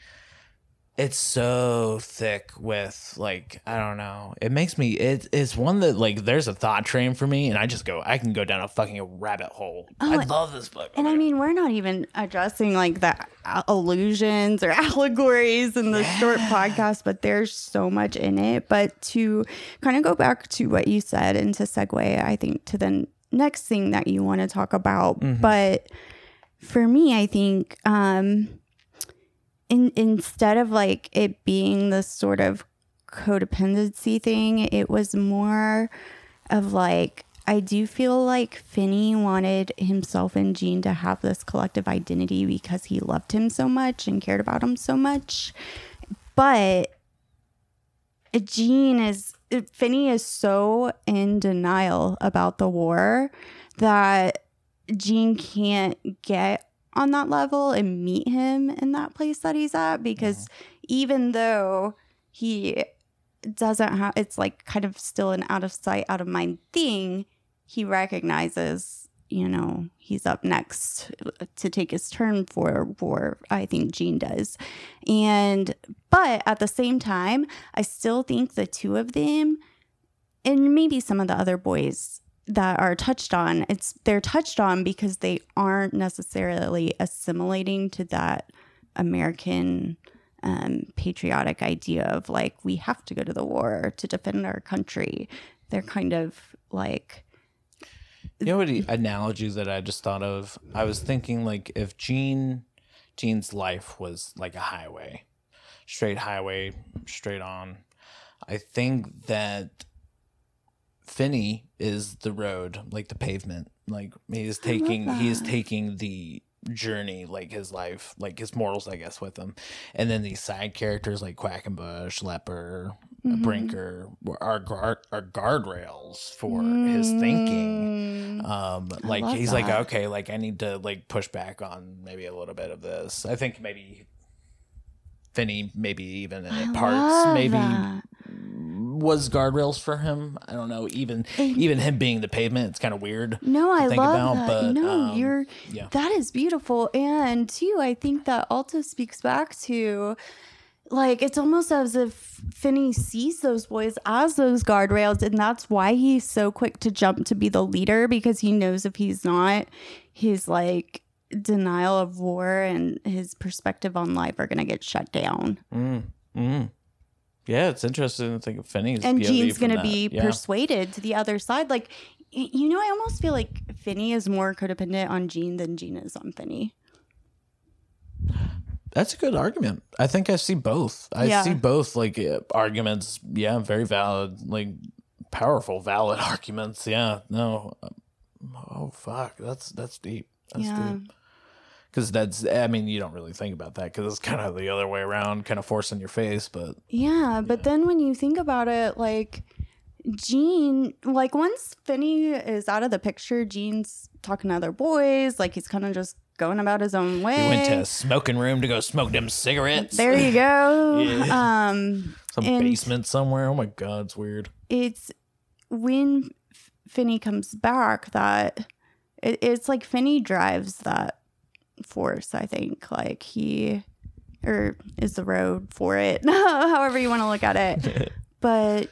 it's so thick with like I don't know. It makes me it, it's one that like there's a thought train for me, and I just go I can go down a fucking rabbit hole. Oh, I love this book. And I mean, we're not even addressing like the a- illusions or allegories in the short podcast, but there's so much in it. But to kind of go back to what you said and to segue, I think, to the next thing that you want to talk about. But for me, I think um, in, instead of like it being this sort of codependency thing, it was more of like I do feel like Finny wanted himself and Gene to have this collective identity because he loved him so much and cared about him so much. But Gene is Finny is so in denial about the war that Gene can't get on that level and meet him in that place that he's at because even though he doesn't have it's like kind of still an out of sight out of mind thing he recognizes you know he's up next to take his turn for for i think gene does and but at the same time i still think the two of them and maybe some of the other boys that are touched on it's they're touched on because they aren't necessarily assimilating to that american um, patriotic idea of like we have to go to the war to defend our country. They're kind of like You know what the analogy that I just thought of? I was thinking like if Gene Gene's life was like a highway, straight highway, straight on. I think that Finny is the road, like the pavement. Like he is taking he is taking the journey, like his life, like his morals, I guess, with him. And then these side characters like Quackenbush, Leper, Mhm. Brinker are guard are guardrails for his thinking. Mm. Um, like he's like, okay, like I need to like push back on maybe a little bit of this. I think maybe Finny, maybe even in parts, maybe that. was guardrails for him. I don't know. Even And- even him being the pavement, it's kind of weird. No, I think love about, that. but, no, um, you're yeah. that is beautiful. And too, I think that also speaks back to like it's almost as if Finny sees those boys as those guardrails, and that's why he's so quick to jump to be the leader because he knows if he's not, his like denial of war and his perspective on life are gonna get shut down. Mm, mm. Yeah, it's interesting to think of Finny's and POV Gene's gonna that. be yeah. persuaded to the other side. Like, you know, I almost feel like Finny is more codependent on Gene than Gene is on Finny. That's a good argument. I think I see both. I Yeah. see both like uh, arguments. Yeah, very valid, like powerful, valid arguments. Yeah, no. um, Oh fuck, that's that's deep. That's yeah. deep. Because that's, I mean, you don't really think about that because it's kind of the other way around, kind of force in your face. But Yeah, but Yeah. then when you think about it, like Gene, like once Finny is out of the picture, Gene's talking to other boys, like he's kind of just going about his own way. he went to a smoking room to go smoke them cigarettes. there you go. Yeah. Um, Some basement somewhere. Oh my god, it's weird. it's when Finny comes back that it, it's like Finny drives that force. I think like he or is the road for it, however you want to look at it. But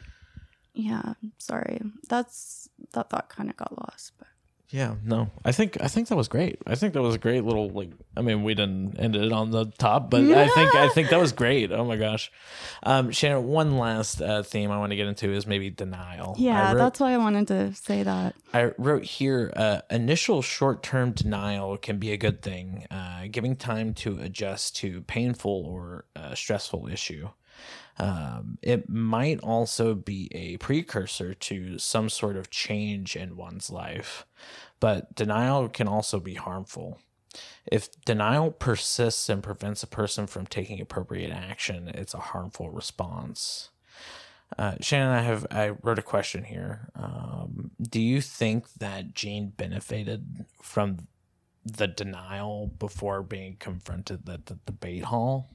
yeah, sorry, that's that thought kind of got lost. But Yeah, no. I think I think that was great. I think that was a great little like I mean, we didn't end it on the top, but I think I think that was great. Oh my gosh. Um Shannon, one last uh, theme I want to get into is maybe denial. Yeah, wrote, that's why I wanted to say that. I wrote here uh, initial short-term denial can be a good thing, uh, giving time to adjust to painful or uh, stressful issue. Um, it might also be a precursor to some sort of change in one's life, but denial can also be harmful. If denial persists and prevents a person from taking appropriate action, it's a harmful response. Uh, Shannon, I have I wrote a question here. Um, do you think that Gene benefited from the denial before being confronted at the debate hall?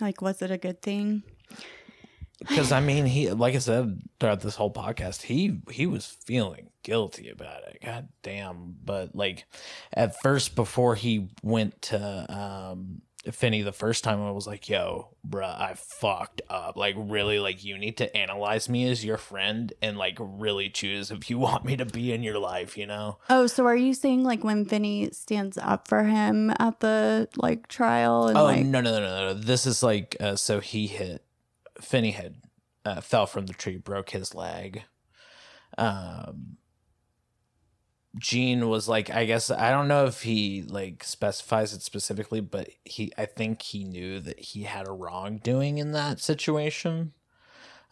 Like, was it a good thing? because I mean, he like I said throughout this whole podcast, he he was feeling guilty about it. God damn! But like at first, before he went to um Finny the first time, I was like, "Yo, bruh, I fucked up. Like, really, like you need to analyze me as your friend and like really choose if you want me to be in your life. You know? Oh, so are you saying like when Finny stands up for him at the like trial and Oh like no, no, no, no, no! This is like uh, so he hit Finny had uh, fell from the tree, broke his leg. Um, Gene was like, I guess I don't know if he like specifies it specifically, but he I think he knew that he had a wrongdoing in that situation.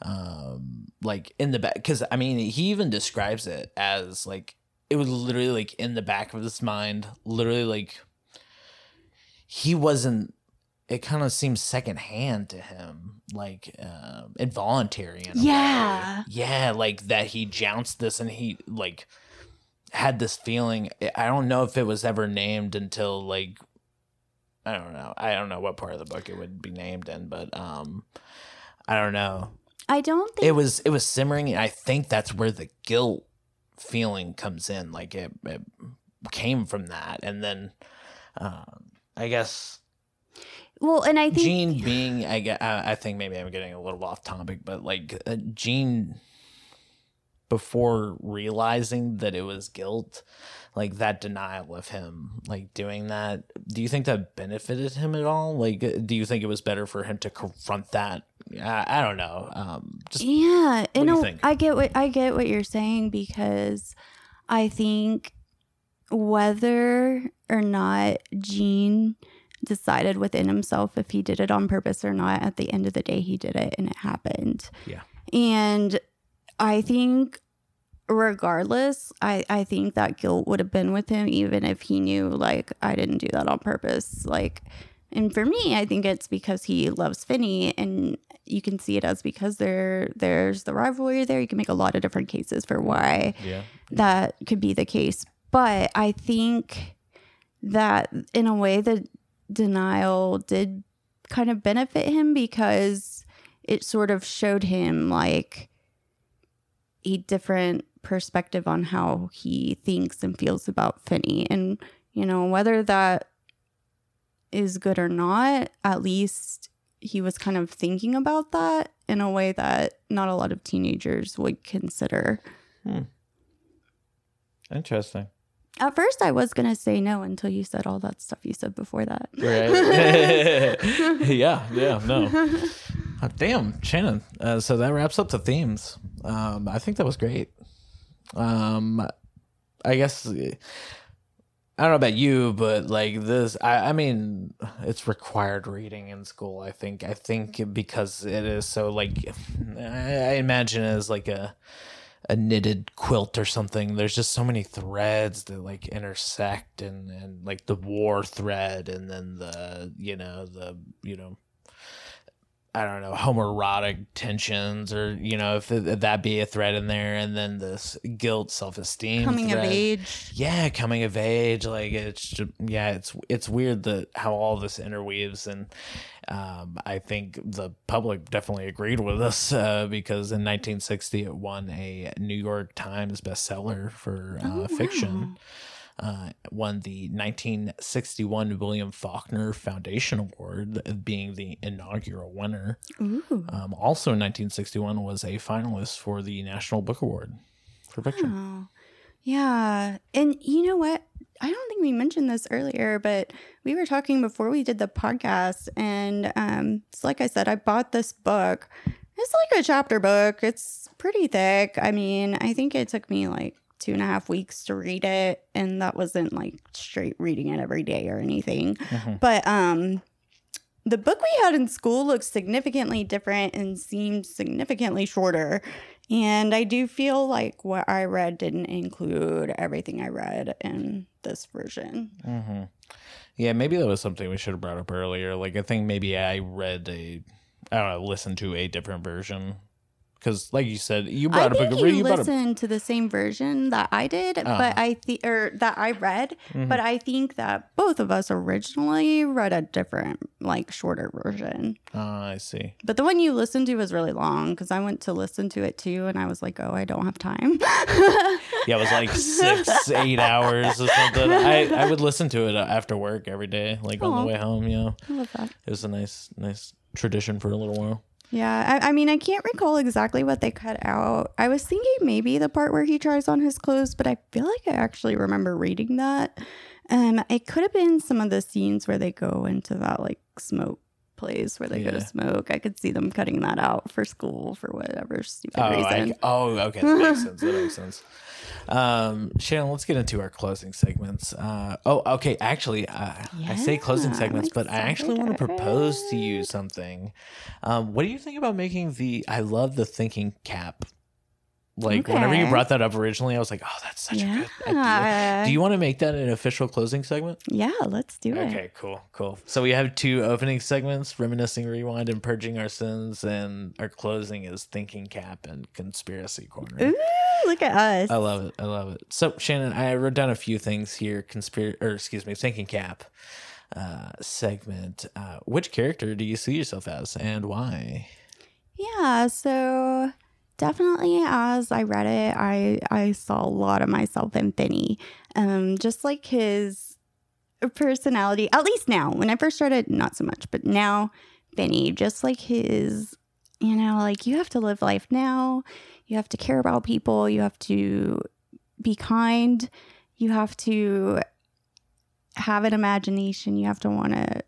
Um, like in the back, because I mean, he even describes it as like it was literally like in the back of his mind, literally like he wasn't it kind of seems secondhand to him like uh, involuntary in a way. Yeah. yeah like that he jounced this and he like had this feeling i don't know if it was ever named until like i don't know i don't know what part of the book it would be named in but um i don't know I don't think it was it was simmering and i think that's where the guilt feeling comes in like it, it came from that and then um i guess well, and I think Gene being, I, I think maybe I'm getting a little off topic, but like uh, Gene, before realizing that it was guilt, like that denial of him, like doing that, do you think that benefited him at all? Like, uh, do you think it was better for him to confront that? I, I don't know. Um, just yeah, and you no? I get what I get what you're saying because I think whether or not Gene decided within himself if he did it on purpose or not. At the end of the day, he did it and it happened. Yeah. And I think regardless, I, I think that guilt would have been with him even if he knew like I didn't do that on purpose. Like and for me, I think it's because he loves Finny and you can see it as because there there's the rivalry there. You can make a lot of different cases for why Yeah. that could be the case. But I think that in a way the denial did kind of benefit him because it sort of showed him like a different perspective on how he thinks and feels about Finny. And, you know, whether that is good or not, at least he was kind of thinking about that in a way that not a lot of teenagers would consider. Hmm. Interesting. At first, I was going to say no until you said all that stuff you said before that. Right. yeah. Yeah. No. Uh, damn, Shannon. Uh, so that wraps up the themes. Um, I think that was great. Um, I guess I don't know about you, but like this, I, I mean, it's required reading in school. I think. I think because it is so like, I, I imagine it as like a a knitted quilt or something. There's just so many threads that like intersect and and like the war thread and then the you know the you know I don't know homoerotic tensions or you know if, if that be a thread in there and then this guilt self esteem Coming of age. yeah coming of age like it's just, yeah it's it's weird that how all this interweaves and um, i think the public definitely agreed with us uh, because in 1960 it won a new york times bestseller for uh, Oh, fiction uh, won the 1961 william faulkner foundation award being the inaugural winner um, also in 1961 was a finalist for the national book award for fiction Oh, yeah. And you know what? I don't think we mentioned this earlier, but we were talking before we did the podcast. And um, it's like I said, I bought this book. It's like a chapter book, it's pretty thick. I mean, I think it took me like two and a half weeks to read it. And that wasn't like straight reading it every day or anything. Mhm. But um, the book we had in school looks significantly different and seems significantly shorter. And I do feel like what I read didn't include everything I read in this version. hmm Yeah, maybe that was something we should have brought up earlier. Like, I think maybe I read a, I don't know, listened to a different version. Because, like you said, you I brought up think a you you up. listened to the same version that I did, Uh-huh. but I think or that I read, Mhm. but I think that both of us originally read a different, like shorter version. Ah, I see. But the one you listened to was really long because I went to listen to it too, and I was like, "Oh, I don't have time." Yeah, it was like six, eight hours or something. I, I would listen to it after work every day, like on the way home. Yeah, I love that. it was a nice, nice tradition for a little while. Yeah, I, I mean, I can't recall exactly what they cut out. I was thinking maybe the part where he tries on his clothes, but I feel like I actually remember reading that. Um, it could have been some of the scenes where they go into that like smoke place where they go to smoke. I could see them cutting that out for school for whatever stupid Oh, I, reason. oh, okay, that makes sense. That makes sense. Um, Shannon, let's get into our closing segments. Uh, oh, okay. Actually, uh, I say closing segments, but I actually want to propose to you something. Um, what do you think about making the? I love the thinking cap. Like whenever you brought that up originally, I was like, "Oh, that's such a good idea." Do you want to make that an official closing segment? Yeah, let's do it. Okay, cool, cool. So we have two opening segments: reminiscing, rewind, and purging our sins, and our closing is thinking cap and conspiracy corner. Ooh, look at us. I love it. I love it. So Shannon, I wrote down a few things here. Conspiracy, or excuse me, thinking cap uh, segment. Uh, which character do you see yourself as, and why? Yeah, so definitely as I read it, I I saw a lot of myself in Finny. Um, just like his personality, at least now. When I first started, not so much, but now Finny, just like his, you know, like you have to live life now. You have to care about people. You have to be kind. You have to have an imagination. You have to want to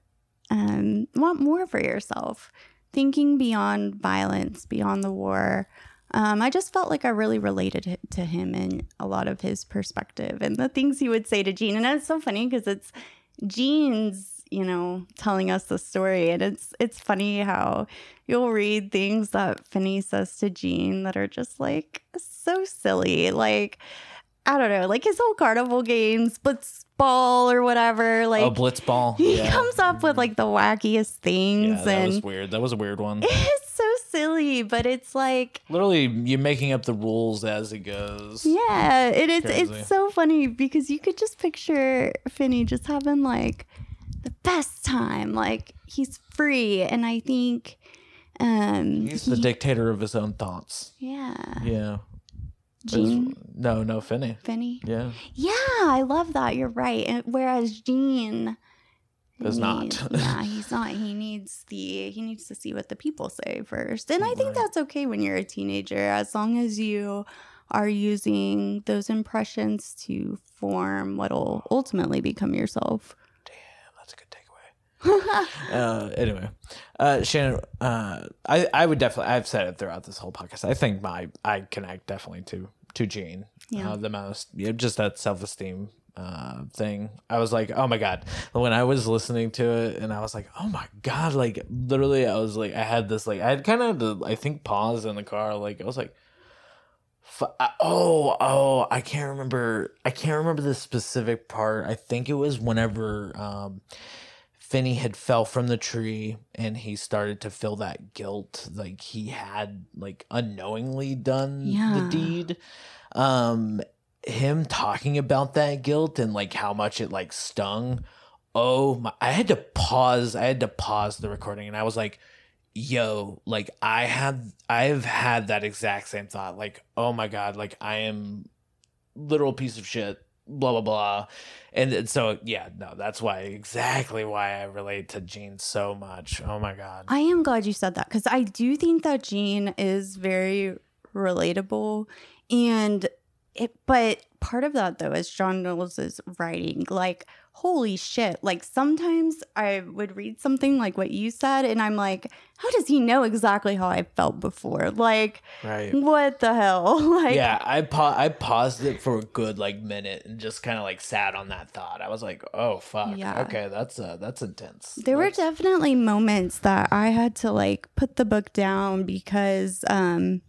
um, want more for yourself thinking beyond violence, beyond the war. Um, I just felt like I really related to him and a lot of his perspective and the things he would say to Gene. And it's so funny because it's Gene's, you know, telling us the story. And it's it's funny how you'll read things that Finny says to Gene that are just like so silly. Like, I don't know, like his whole carnival games, blitz ball or whatever. Like oh, blitzball. he Yeah. comes up with like the wackiest things Yeah, that and was weird. That was a weird one. it's so silly, but it's like Literally, you're making up the rules as it goes. Yeah, it is. Crazy. It's so funny because you could just picture Finny just having like the best time. Like he's free, and I think, um, He's the he- dictator of his own thoughts. yeah, Yeah. It's- No, no, Finny. Finny. Yeah. Yeah, I love that. You're right. And whereas Gene Is not. yeah, he's not. He needs the. He needs to see what the people say first, and I think Right. that's okay when you're a teenager, as long as you are using those impressions to form what'll ultimately become yourself. Damn, that's a good takeaway. uh, anyway, uh, Shannon, uh, I, I would definitely, I've said it throughout this whole podcast. I think my, I connect definitely to, to Gene Yeah. uh, the most. Yeah, just that self esteem uh, thing. I was like, oh my God. When I was listening to it and I was like, oh my God, like literally, I was like, I had this, like, I had kind of, the, I think, pause in the car. Like, I was like, oh oh i can't remember i can't remember the specific part i think it was whenever um finny had fell from the tree and he started to feel that guilt like he had like unknowingly done Yeah. the deed um him talking about that guilt and like how much it like stung oh my i had to pause i had to pause the recording and i was like yo like i had i've had that exact same thought like oh my god like i am literal piece of shit blah blah blah. And it- so yeah no that's why exactly why i relate to gene so much. Oh my god. I am glad you said that because I do think that gene is very relatable, and it. But part of that though is John Knowles' writing. Like, holy shit! Like sometimes I would read something like what you said, and I'm like, how does he know exactly how I felt before? Like, right what the hell? like, yeah i pa- i paused it for a good like minute and just kind of like sat on that thought i was like oh fuck Yeah. okay that's uh that's intense There were definitely moments that I had to like put the book down because um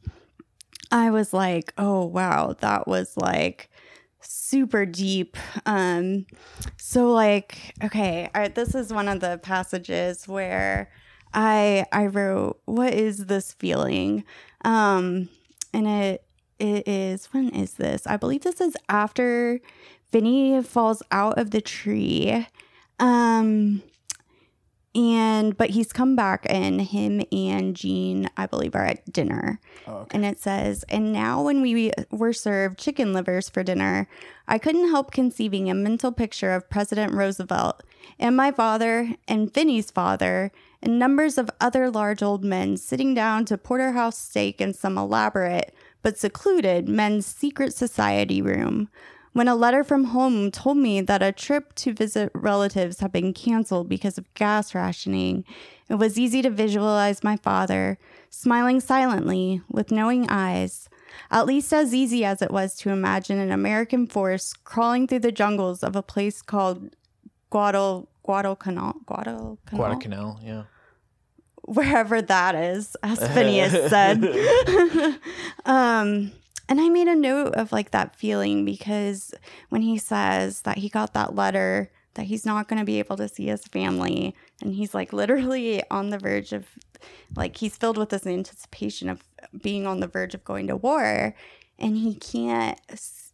I was like, "Oh wow, that was like super deep." Um so like, okay, I, this is one of the passages where I I wrote, "What is this feeling?" Um and it it is when is this? I believe this is after Finny falls out of the tree. Um and but he's come back and him and Gene, I believe, are at dinner. oh, okay. And it says, And now when we were served chicken livers for dinner, I couldn't help conceiving a mental picture of President Roosevelt and my father and Finny's father and numbers of other large old men sitting down to porterhouse steak in some elaborate but secluded men's secret society room. When a letter from home told me that a trip to visit relatives had been canceled because of gas rationing, it was easy to visualize my father smiling silently with knowing eyes, at least as easy as it was to imagine an American force crawling through the jungles of a place called Guadal Guadalcanal Guadalcanal guadalcanal yeah wherever that is, as Phineas said. um, and I made a note of like that feeling because when he says that he got that letter that he's not going to be able to see his family, and he's like literally on the verge of like he's filled with this anticipation of being on the verge of going to war, and he can't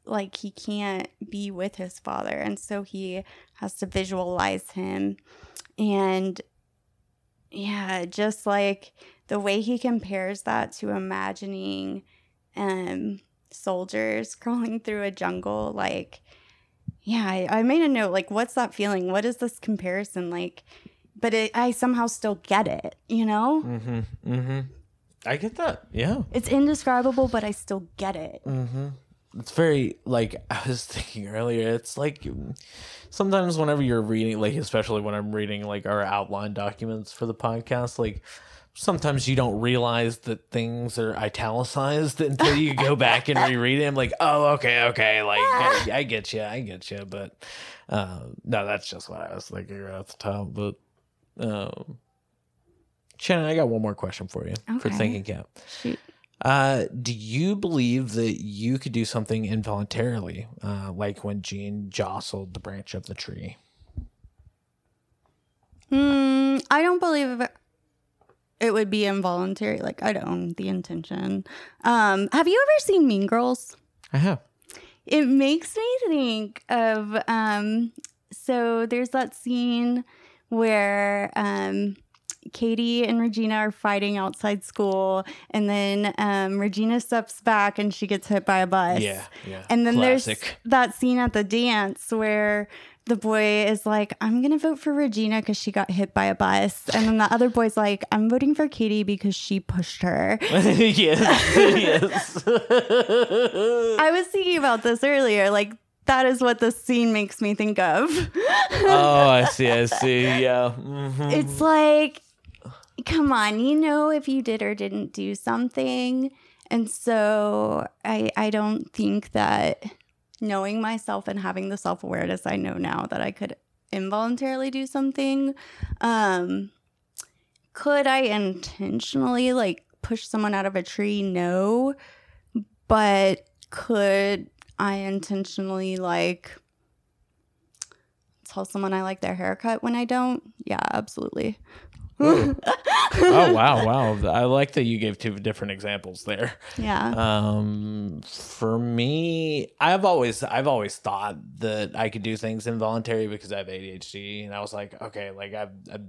like he can't be with his father, and so he has to visualize him. And yeah, just like the way he compares that to imagining um soldiers crawling through a jungle like yeah I, I made a note like what's that feeling? What is this comparison like? But it, i somehow still get it you know? Mm-hmm mm-hmm. I get that yeah. It's indescribable but i still get it. Mm-hmm. It's very like I was thinking earlier. It's like sometimes whenever you're reading, like especially when I'm reading like our outline documents for the podcast, like sometimes you don't realize that things are italicized until you go back and reread it. I'm like, oh, okay, okay, like I, I get you, I get you. But uh, no, that's just what I was thinking right off the top. But um, Shannon, I got one more question for you okay. for thinking cap. Shoot. Uh, do you believe that you could do something involuntarily, uh, like when Gene jostled the branch of the tree? Mm, I don't believe it, would be involuntary. Like I don't own the intention. Um, have you ever seen Mean Girls? I have. It makes me think of um, so there's that scene where um, Cady and Regina are fighting outside school, and then um, Regina steps back and she gets hit by a bus. Yeah, yeah. And then there's that scene at the dance where the boy is like, I'm going to vote for Regina because she got hit by a bus. And then the other boy's like, I'm voting for Cady because she pushed her. yes, yes. I was thinking about this earlier. Like, that is what this scene makes me think of. oh, I see, I see. Yeah. Mhm. it's like, come on, you know if you did or didn't do something. And so I I don't think that knowing myself and having the self-awareness I know now that I could involuntarily do something um could I intentionally like push someone out of a tree? No. But could I intentionally like tell someone I like their haircut when I don't? Yeah, absolutely. Oh wow, wow! I like that you gave two different examples there. Yeah. Um, for me, I've always I've always thought that I could do things involuntary because I have ADHD, and I was like, okay, like I've, I've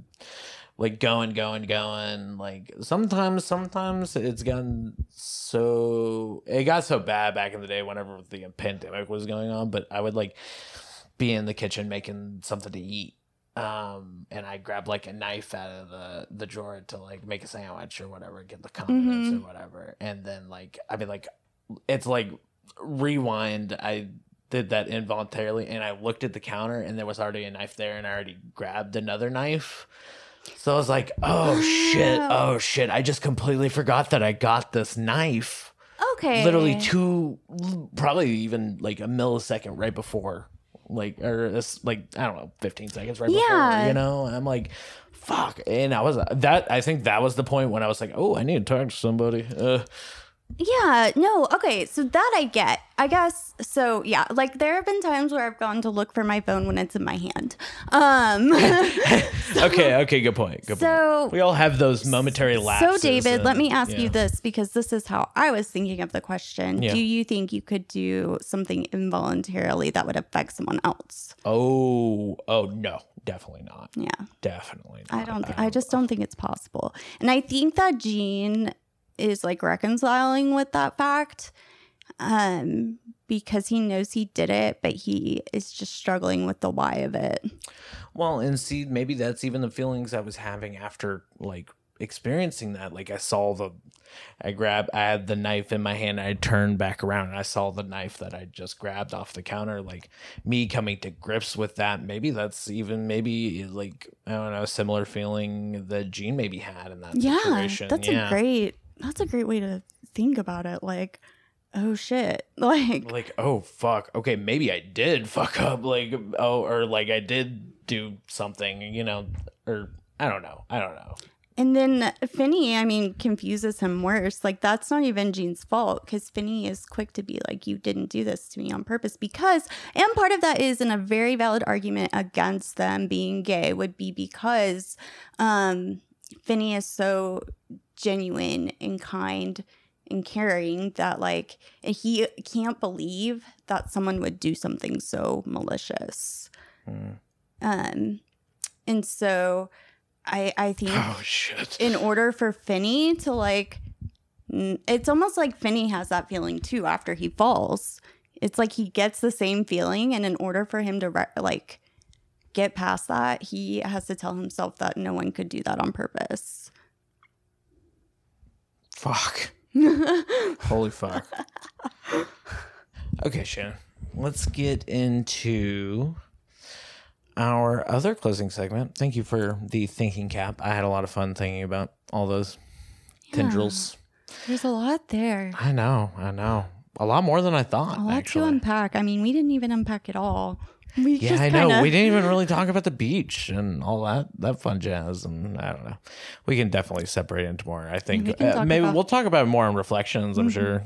like going, going, going. Like sometimes, sometimes it's gotten so it got so bad back in the day whenever the pandemic was going on. But I would like be in the kitchen making something to eat um and i grab like a knife out of the the drawer to like make a sandwich or whatever get the condiments Mhm. or whatever. And then like i mean like it's like rewind. I did that involuntarily and i looked at the counter and there was already a knife there and i already grabbed another knife. So i was like oh shit oh shit. I just completely forgot that i got this knife. Okay. literally two probably even like a millisecond right before like or this like i don't know 15 seconds right Yeah. before you know? I'm like fuck. And i was that i think that was the point when i was like oh i need to talk to somebody. Uh Yeah, no, okay, so that I get. I guess so yeah, like there have been times where I've gone to look for my phone when it's in my hand. Um okay okay good point good So- point we all have those momentary lapses. So David, let me ask yeah. you this because this is how I was thinking of the question. Yeah. Do you think you could do something involuntarily that would affect someone else? oh oh no definitely not Yeah. definitely not I don't th- I just don't think it's possible. And I think that Gene is like reconciling with that fact um because he knows he did it, but he is just struggling with the why of it. Well, and see, maybe that's even the feelings I was having after like experiencing that. Like I saw the, I grabbed, I had the knife in my hand. I turned back around and I saw the knife that I just grabbed off the counter. Like me coming to grips with that. Maybe that's even maybe like I don't know, a similar feeling that Gene maybe had in that Yeah, situation. that's yeah. a great that's a great way to think about it. Like, oh shit. Like like oh fuck okay maybe i did fuck up like oh or like i did do something you know or i don't know i don't know And then Finny, I mean, confuses him worse. Like, that's not even Gene's fault because Finny is quick to be like, you didn't do this to me on purpose. Because, and part of that is, in a very valid argument against them being gay, would be because um, Finny is so genuine and kind and caring that, like, he can't believe that someone would do something so malicious. Hmm. Um, and so I, I think oh shit in order for Finny to like it's almost like Finny has that feeling too after he falls. It's like he gets the same feeling and in order for him to re- like get past that, he has to tell himself that no one could do that on purpose. Fuck holy fuck okay shannon let's get into our other closing segment, thank you for the thinking cap. I had a lot of fun thinking about all those tendrils. There's a lot there. I know, I know. A lot more than I thought. A lot actually. to unpack. I mean, we didn't even unpack it all. We Yeah, I know. kinda- We didn't even really talk about the beach and all that that fun jazz, and I don't know. We can definitely separate into more. I think We uh, maybe about- Mm-hmm. we'll talk about more in reflections. I'm sure.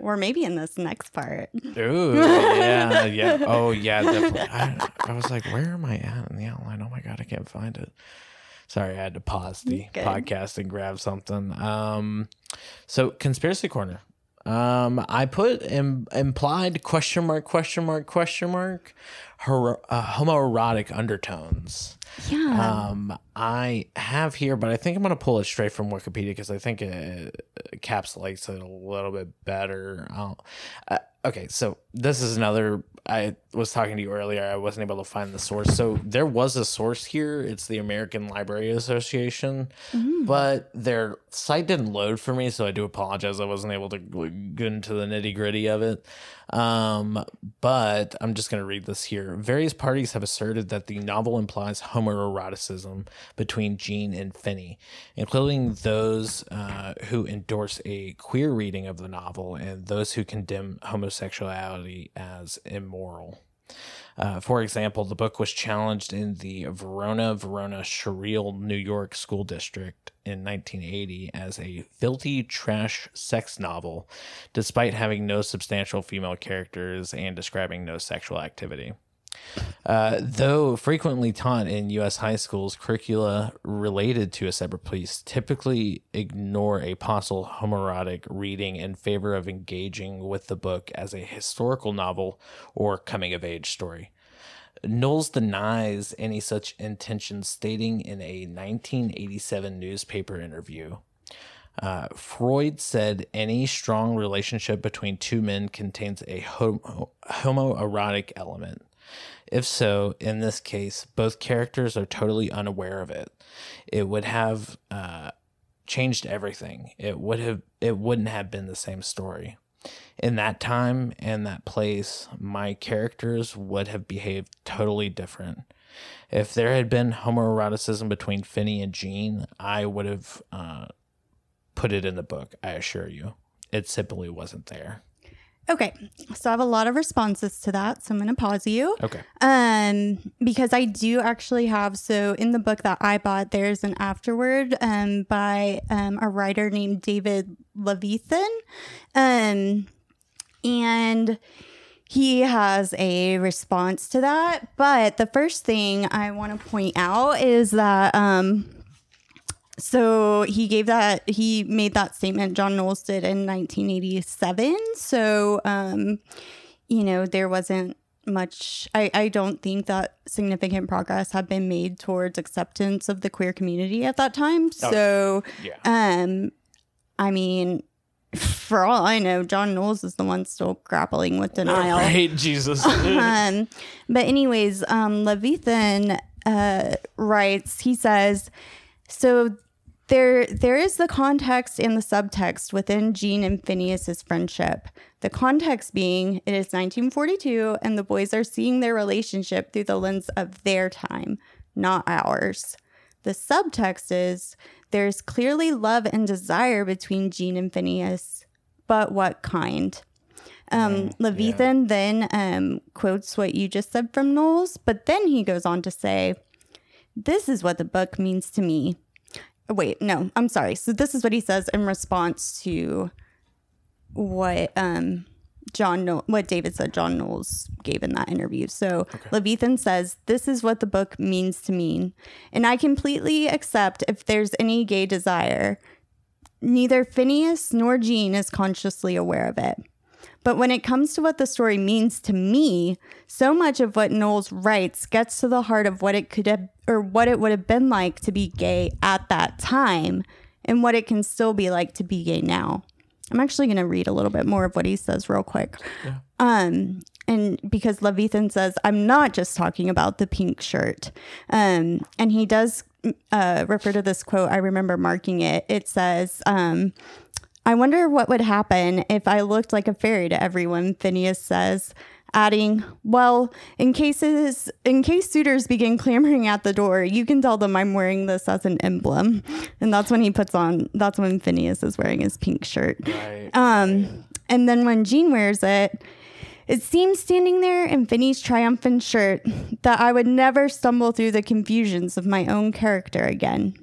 Or maybe in this next part. Ooh, yeah, yeah. Oh, yeah, definitely. I, I was like, where am I at in the outline? Oh my god, I can't find it. Sorry, I had to pause the Good. podcast and grab something. Um, so conspiracy corner. Um, I put Im- implied question mark question mark question mark hor- uh, homoerotic undertones. Yeah. Um, I have here, but I think I'm going to pull it straight from Wikipedia because I think it encapsulates it a little bit better. I'll, uh, okay, so this is another. I was talking to you earlier. I wasn't able to find the source. So there was a source here. It's the American Library Association, Mm-hmm. but their site didn't load for me, so I do apologize. I wasn't able to get into the nitty gritty of it. Um, but I'm just going to read this here. Various parties have asserted that the novel implies homoeroticism between Gene and Finny, including those uh, who endorse a queer reading of the novel and those who condemn homosexuality as immoral. Uh, for example, the book was challenged in the Verona Verona Sherrill, New York school district in 1980 as a filthy trash sex novel, despite having no substantial female characters and describing no sexual activity. Uh, though frequently taught in U.S. high schools, curricula related to a separate peace typically ignore a possible homoerotic reading in favor of engaging with the book as a historical novel or coming of age story. Knowles denies any such intention, stating in a 1987 newspaper interview uh, Freud said any strong relationship between two men contains a homo- homoerotic element. If so, in this case, both characters are totally unaware of it. It would have uh, changed everything. It would have. It wouldn't have been the same story. In that time and that place, my characters would have behaved totally different. If there had been homoeroticism between Finny and Gene, I would have uh, put it in the book. I assure you, it simply wasn't there. Okay. So I have a lot of responses to that. So I'm going to pause you. Okay. Um, because I do actually have so in the book that I bought, there's an afterword um by um a writer named David Levithan. Um and he has a response to that. But the first thing I want to point out is that um so he gave that he made that statement John Knowles did in 1987. So um you know, there wasn't much I, I don't think that significant progress had been made towards acceptance of the queer community at that time. So Yeah. um I mean for all I know, John Knowles is the one still grappling with denial. Right, Jesus. Um, but anyways, um, Levithan uh, writes. He says, "So there, there is the context and the subtext within Gene and Phineas's friendship. The context being it is 1942, and the boys are seeing their relationship through the lens of their time, not ours." The subtext is there's clearly love and desire between Gene and Phineas, but what kind? Um, Levithan then um, quotes what you just said from Knowles, but then he goes on to say, This is what the book means to me. Wait, no, I'm sorry. So, this is what he says in response to what um, John, Knoll- what David said John Knowles gave in that interview. So, Levithan says, This is what the book means to me. And I completely accept if there's any gay desire. Neither Phineas nor Gene is consciously aware of it. But when it comes to what the story means to me, so much of what Knowles writes gets to the heart of what it could have or what it would have been like to be gay at that time and what it can still be like to be gay now. I'm actually going to read a little bit more of what he says real quick. Um, and because Levithan says, I'm not just talking about the pink shirt. Um, and he does uh, refer to this quote. I remember marking it. It says, um, I wonder what would happen if I looked like a fairy to everyone, Phineas says, adding, Well, in cases in case suitors begin clamoring at the door, you can tell them I'm wearing this as an emblem. And that's when he puts on that's when Phineas is wearing his pink shirt. Right. Um and then when Gene wears it, it seems standing there in Finny's triumphant shirt that I would never stumble through the confusions of my own character again.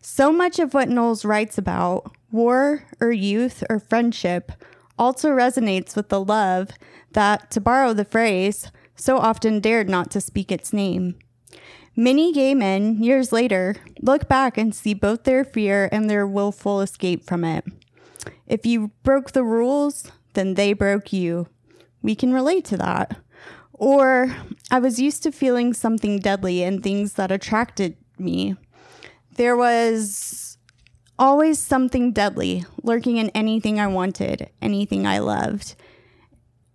So much of what Knowles writes about, war or youth or friendship, also resonates with the love that, to borrow the phrase, so often dared not to speak its name. Many gay men, years later, look back and see both their fear and their willful escape from it. If you broke the rules, then they broke you. We can relate to that. Or, I was used to feeling something deadly in things that attracted me. There was always something deadly lurking in anything I wanted, anything I loved.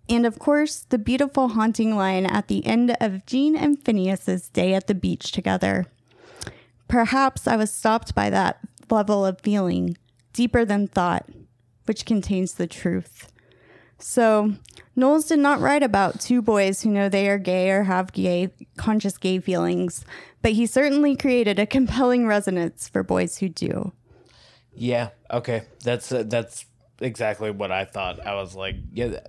And of course, the beautiful haunting line at the end of Gene and Phineas's day at the beach together. Perhaps I was stopped by that level of feeling, deeper than thought, which contains the truth. So, Knowles did not write about two boys who know they are gay or have gay, conscious gay feelings, but he certainly created a compelling resonance for boys who do. Yeah. Okay. That's uh, that's exactly what I thought. I was like, yeah.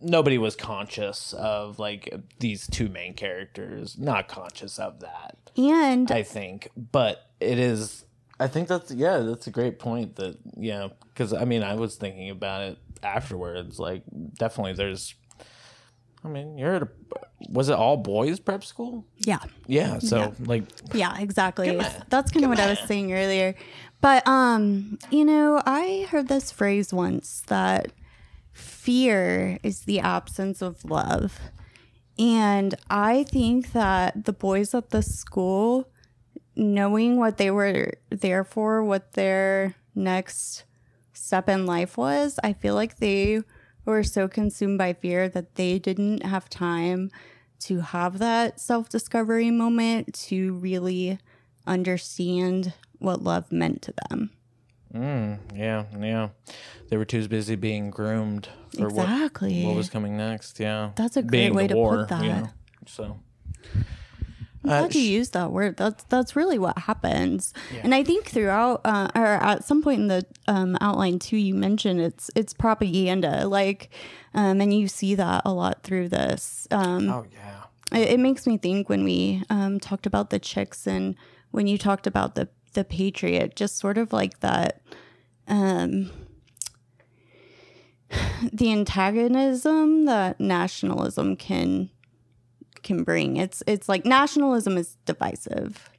Nobody was conscious of like these two main characters. Not conscious of that. And I think, but it is. I think that's yeah. That's a great point. That yeah, because I mean, I was thinking about it afterwards. Like, definitely, there's. I mean, you're at a. Was it all boys prep school? yeah, Yeah. So like, yeah, exactly. That's kind of what I was saying earlier. But um, you know, I heard this phrase once that fear is the absence of love. And I think that the boys at the school knowing what they were there for, what their next step in life was, I feel like they were so consumed by fear that they didn't have time to have that self discovery moment to really understand what love meant to them. mm, yeah, yeah. They were too busy being groomed for what exactly. what was coming next. Yeah, That's a great Being way to war, put that. you know, so I'm Uh, glad you sh- use that word. That's that's really what happens. And I think throughout, uh, or at some point in the um, outline too, you mentioned it's it's propaganda, like, um, and you see that a lot through this. Um, oh yeah, it, it makes me think when we um, talked about the chicks and when you talked about the the patriot, just sort of like that. Um, the antagonism that nationalism can can bring. It's it's like nationalism is divisive.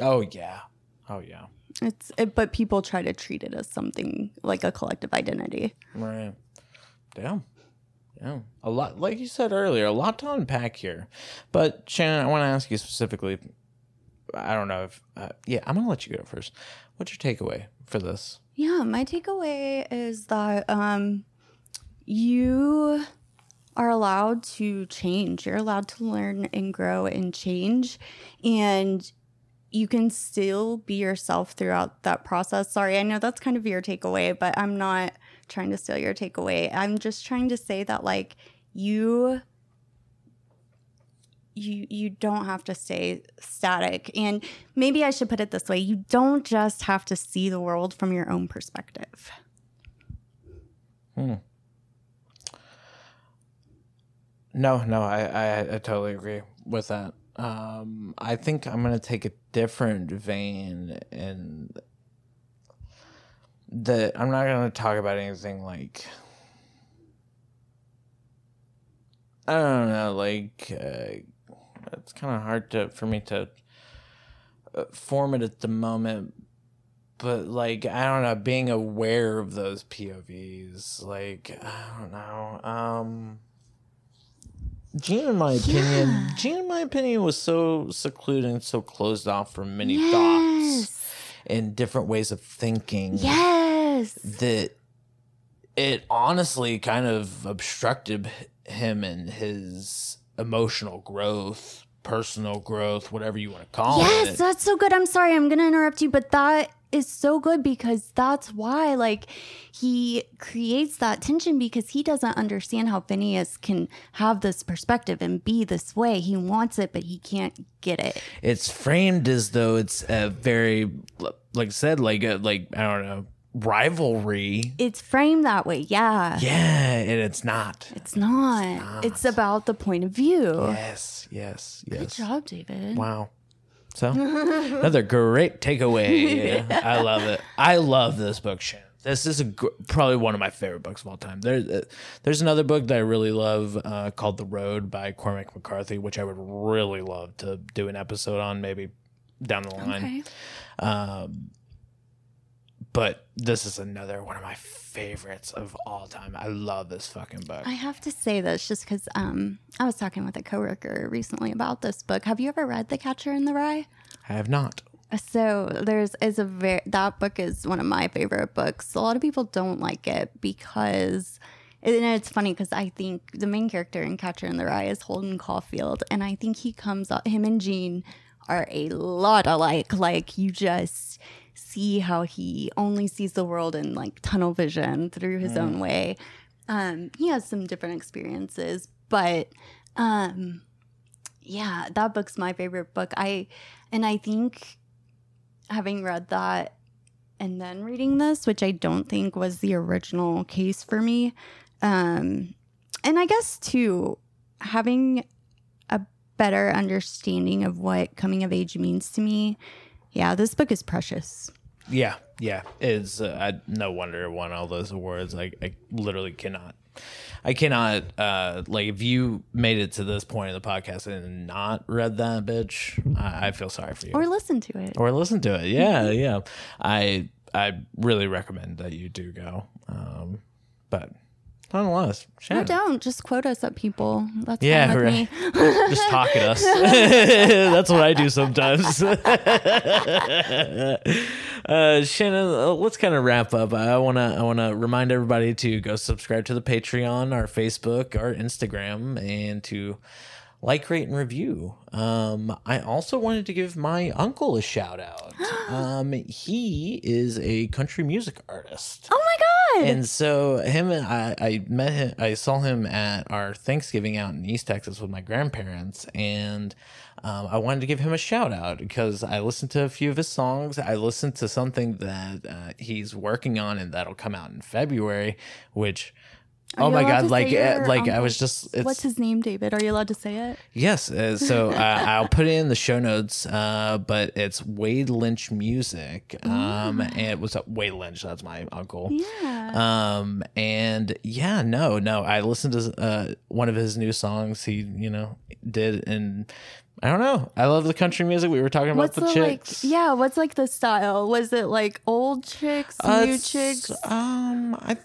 oh yeah, oh yeah. It's it, but people try to treat it as something like a collective identity. Right. Damn. Yeah. A lot, like you said earlier, a lot to unpack here. But Shannon, I want to ask you specifically. I don't know if, uh, yeah, I'm gonna let you go first. What's your takeaway for this? Yeah, my takeaway is that um, you are allowed to change. You're allowed to learn and grow and change. And you can still be yourself throughout that process. Sorry, I know that's kind of your takeaway, but I'm not trying to steal your takeaway. I'm just trying to say that, like, you you you don't have to stay static and maybe i should put it this way you don't just have to see the world from your own perspective hmm. No, no, I, I, I totally agree with that. Um, I think I'm gonna take a different vein and that I'm not gonna talk about anything like I don't know, like uh, it's kind of hard to for me to uh, form it at the moment. But like I don't know, being aware of those POVs, like I don't know. Um, Gene, in my opinion, Yeah. Gene, in my opinion, was so secluded and so closed off from many thoughts and different ways of thinking yes that it honestly kind of obstructed him and his emotional growth, personal growth, whatever you want to call yes it. Yes, that's so good i'm sorry i'm gonna interrupt you but that is so good because that's why like he creates that tension because he doesn't understand how Phineas can have this perspective and be this way. He wants it, but he can't get it. It's framed as though it's a very, like I said, like a, like I don't know, rivalry. It's framed that way, yeah. Yeah, and it's not. It's not. It's, about the point of view. Yes, yes, yes. Good job, David. Wow. So another great takeaway. I love it. I love this book, Shannon. This is a gr- probably one of my favorite books of all time. There, uh, there's another book that I really love uh, called The Road by Cormac McCarthy, which I would really love to do an episode on, maybe down the line. Okay. Um, but this is another one of my favorites of all time. I love this fucking book. I have to say this just because um, I was talking with a coworker recently about this book. Have you ever read The Catcher in the Rye? I have not. So there's is a very that book is one of my favorite books. A lot of people don't like it because and it's funny because I think the main character in Catcher in the Rye is Holden Caulfield, and I think he comes up him and Gene are a lot alike. Like you just see how he only sees the world in like tunnel vision through his own way. Um, he has some different experiences, but um, yeah, that book's my favorite book. I and I think having read that and then reading this, which I don't think was the original case for me. Um, and I guess too, having a better understanding of what coming of age means to me. Yeah, this book is precious. Yeah, yeah. It's uh, I, no wonder it won all those awards. I, I literally cannot. I cannot. Uh, like if you made it to this point in the podcast and not read that bitch, I, I feel sorry for you. Or listen to it. or listen to it. Yeah, yeah. I I really recommend that you do go. Um, but nonetheless, Or Shannon, don't just quote us at people. That's Yeah, right. me. just talk at us. That's what I do sometimes. uh, Shannon, uh, let's kind of wrap up. I wanna I wanna remind everybody to go subscribe to the Patreon, our Facebook, our Instagram, and to like, rate, and review. Um, I also wanted to give my uncle a shout out. um, he is a country music artist. Oh my god! And so him and I, I met him. I saw him at our Thanksgiving out in East Texas with my grandparents, and um, I wanted to give him a shout out because I listened to a few of his songs. I listened to something that uh, he's working on, and that'll come out in February. Which, Are oh my god, like your like I was just it's, What's his name, David? Are you allowed to say it? Yes. Uh, so uh, I'll put it in the show notes, uh, but it's Wade Lynch Music. Um, and it was uh, Wade Lynch. That's my uncle. Yeah. Um, and yeah, no, no, I listened to uh, one of his new songs he, you know, did. And I don't know. I love the country music. We were talking about the, the, chicks. like? Yeah. What's like the style? Was it like old chicks, Uh, new chicks? Um, I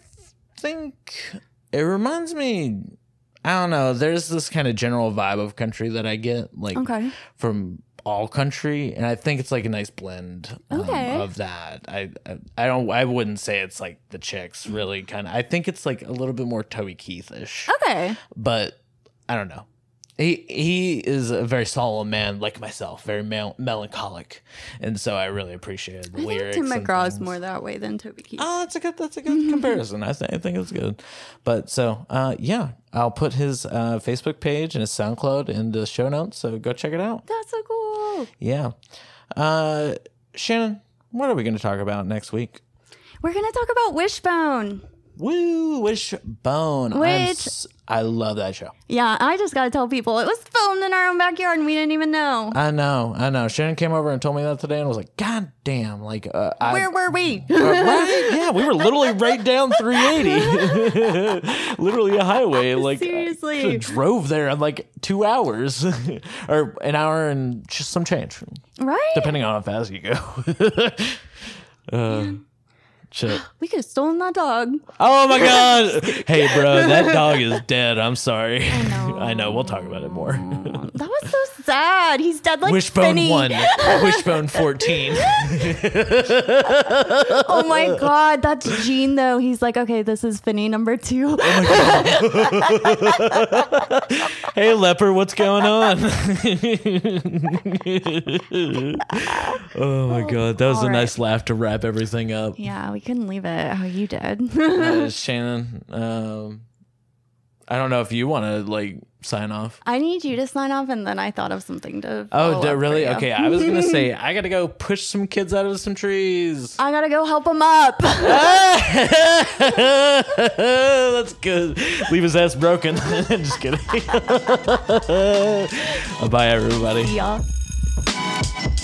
think it reminds me. I don't know. There's this kind of general vibe of country that I get, like Okay. from all country, and I think it's like a nice blend um, Okay. of that. I, I I don't. I wouldn't say it's like the chicks really kind of. I think it's like a little bit more Toby Keith-ish, Okay. but I don't know. He he is a very solemn man like myself, very mel- melancholic, and so I really appreciated the I think. Tim and McGraw's things. more that way than Toby Keith. Oh, that's a good. That's a good comparison. I think I think it's good. But so, uh, yeah, I'll put his uh, Facebook page and his SoundCloud in the show notes. So go check it out. That's so cool. Yeah, uh, Shannon, what are we going to talk about next week? We're gonna talk about Wishbone. Woo, Wishbone. Which- s- I love that show. Yeah, I just gotta tell people it was filmed in our own backyard and we didn't even know. I know, I know. Shannon came over and told me that today, and was like, "God damn!" Like, uh, I, Where were we? Uh, right? Yeah, we were literally right down 380. literally a highway. Like, Seriously. should've drove there in like two hours or an hour and just some change, right? depending on how fast you go. uh, Shit. We could have stolen that dog. Oh my god. Hey, bro, that dog is dead. I'm sorry. I know. I know. We'll talk about it more. That was so sad. He's dead like Wishbone Finny. one. Wishbone fourteen. Oh my god, that's Gene though. He's like, okay, this is Finny number two. Oh hey, leper, what's going on? oh my god, that was a All right. nice laugh to wrap everything up. yeah, we couldn't leave it how you did. Uh, Shannon, um, I don't know if you want to like sign off. I need you to sign off, and then I thought of something to. Oh, d- really? Okay, I was gonna say I gotta go push some kids out of some trees. I gotta go help them up. That's good. Leave his ass broken. Just kidding. Bye, everybody. yeah. Into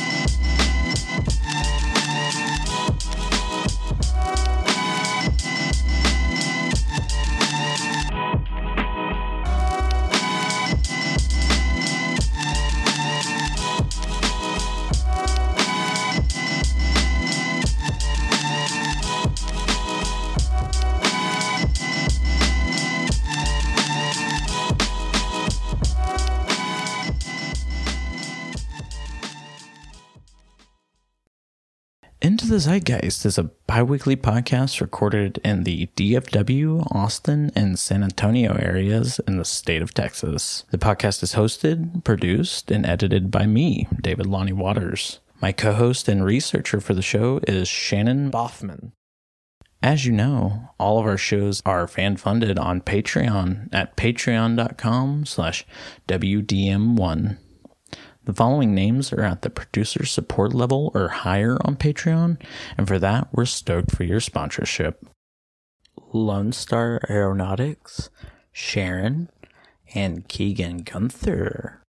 the Zeitgeist is a bi weekly podcast recorded in the DFW, Austin, and San Antonio areas in the state of Texas. The podcast is hosted, produced, and edited by me, David Lonnie Waters. My co host and researcher for the show is Shannon Boffman. As you know, all of our shows are fan funded on Patreon at patreon.com slash WDM1. The following names are at the producer support level or higher on Patreon, and for that, we're stoked for your sponsorship. Lone Star Aeronautics, Sharon, and Keegan Gunther.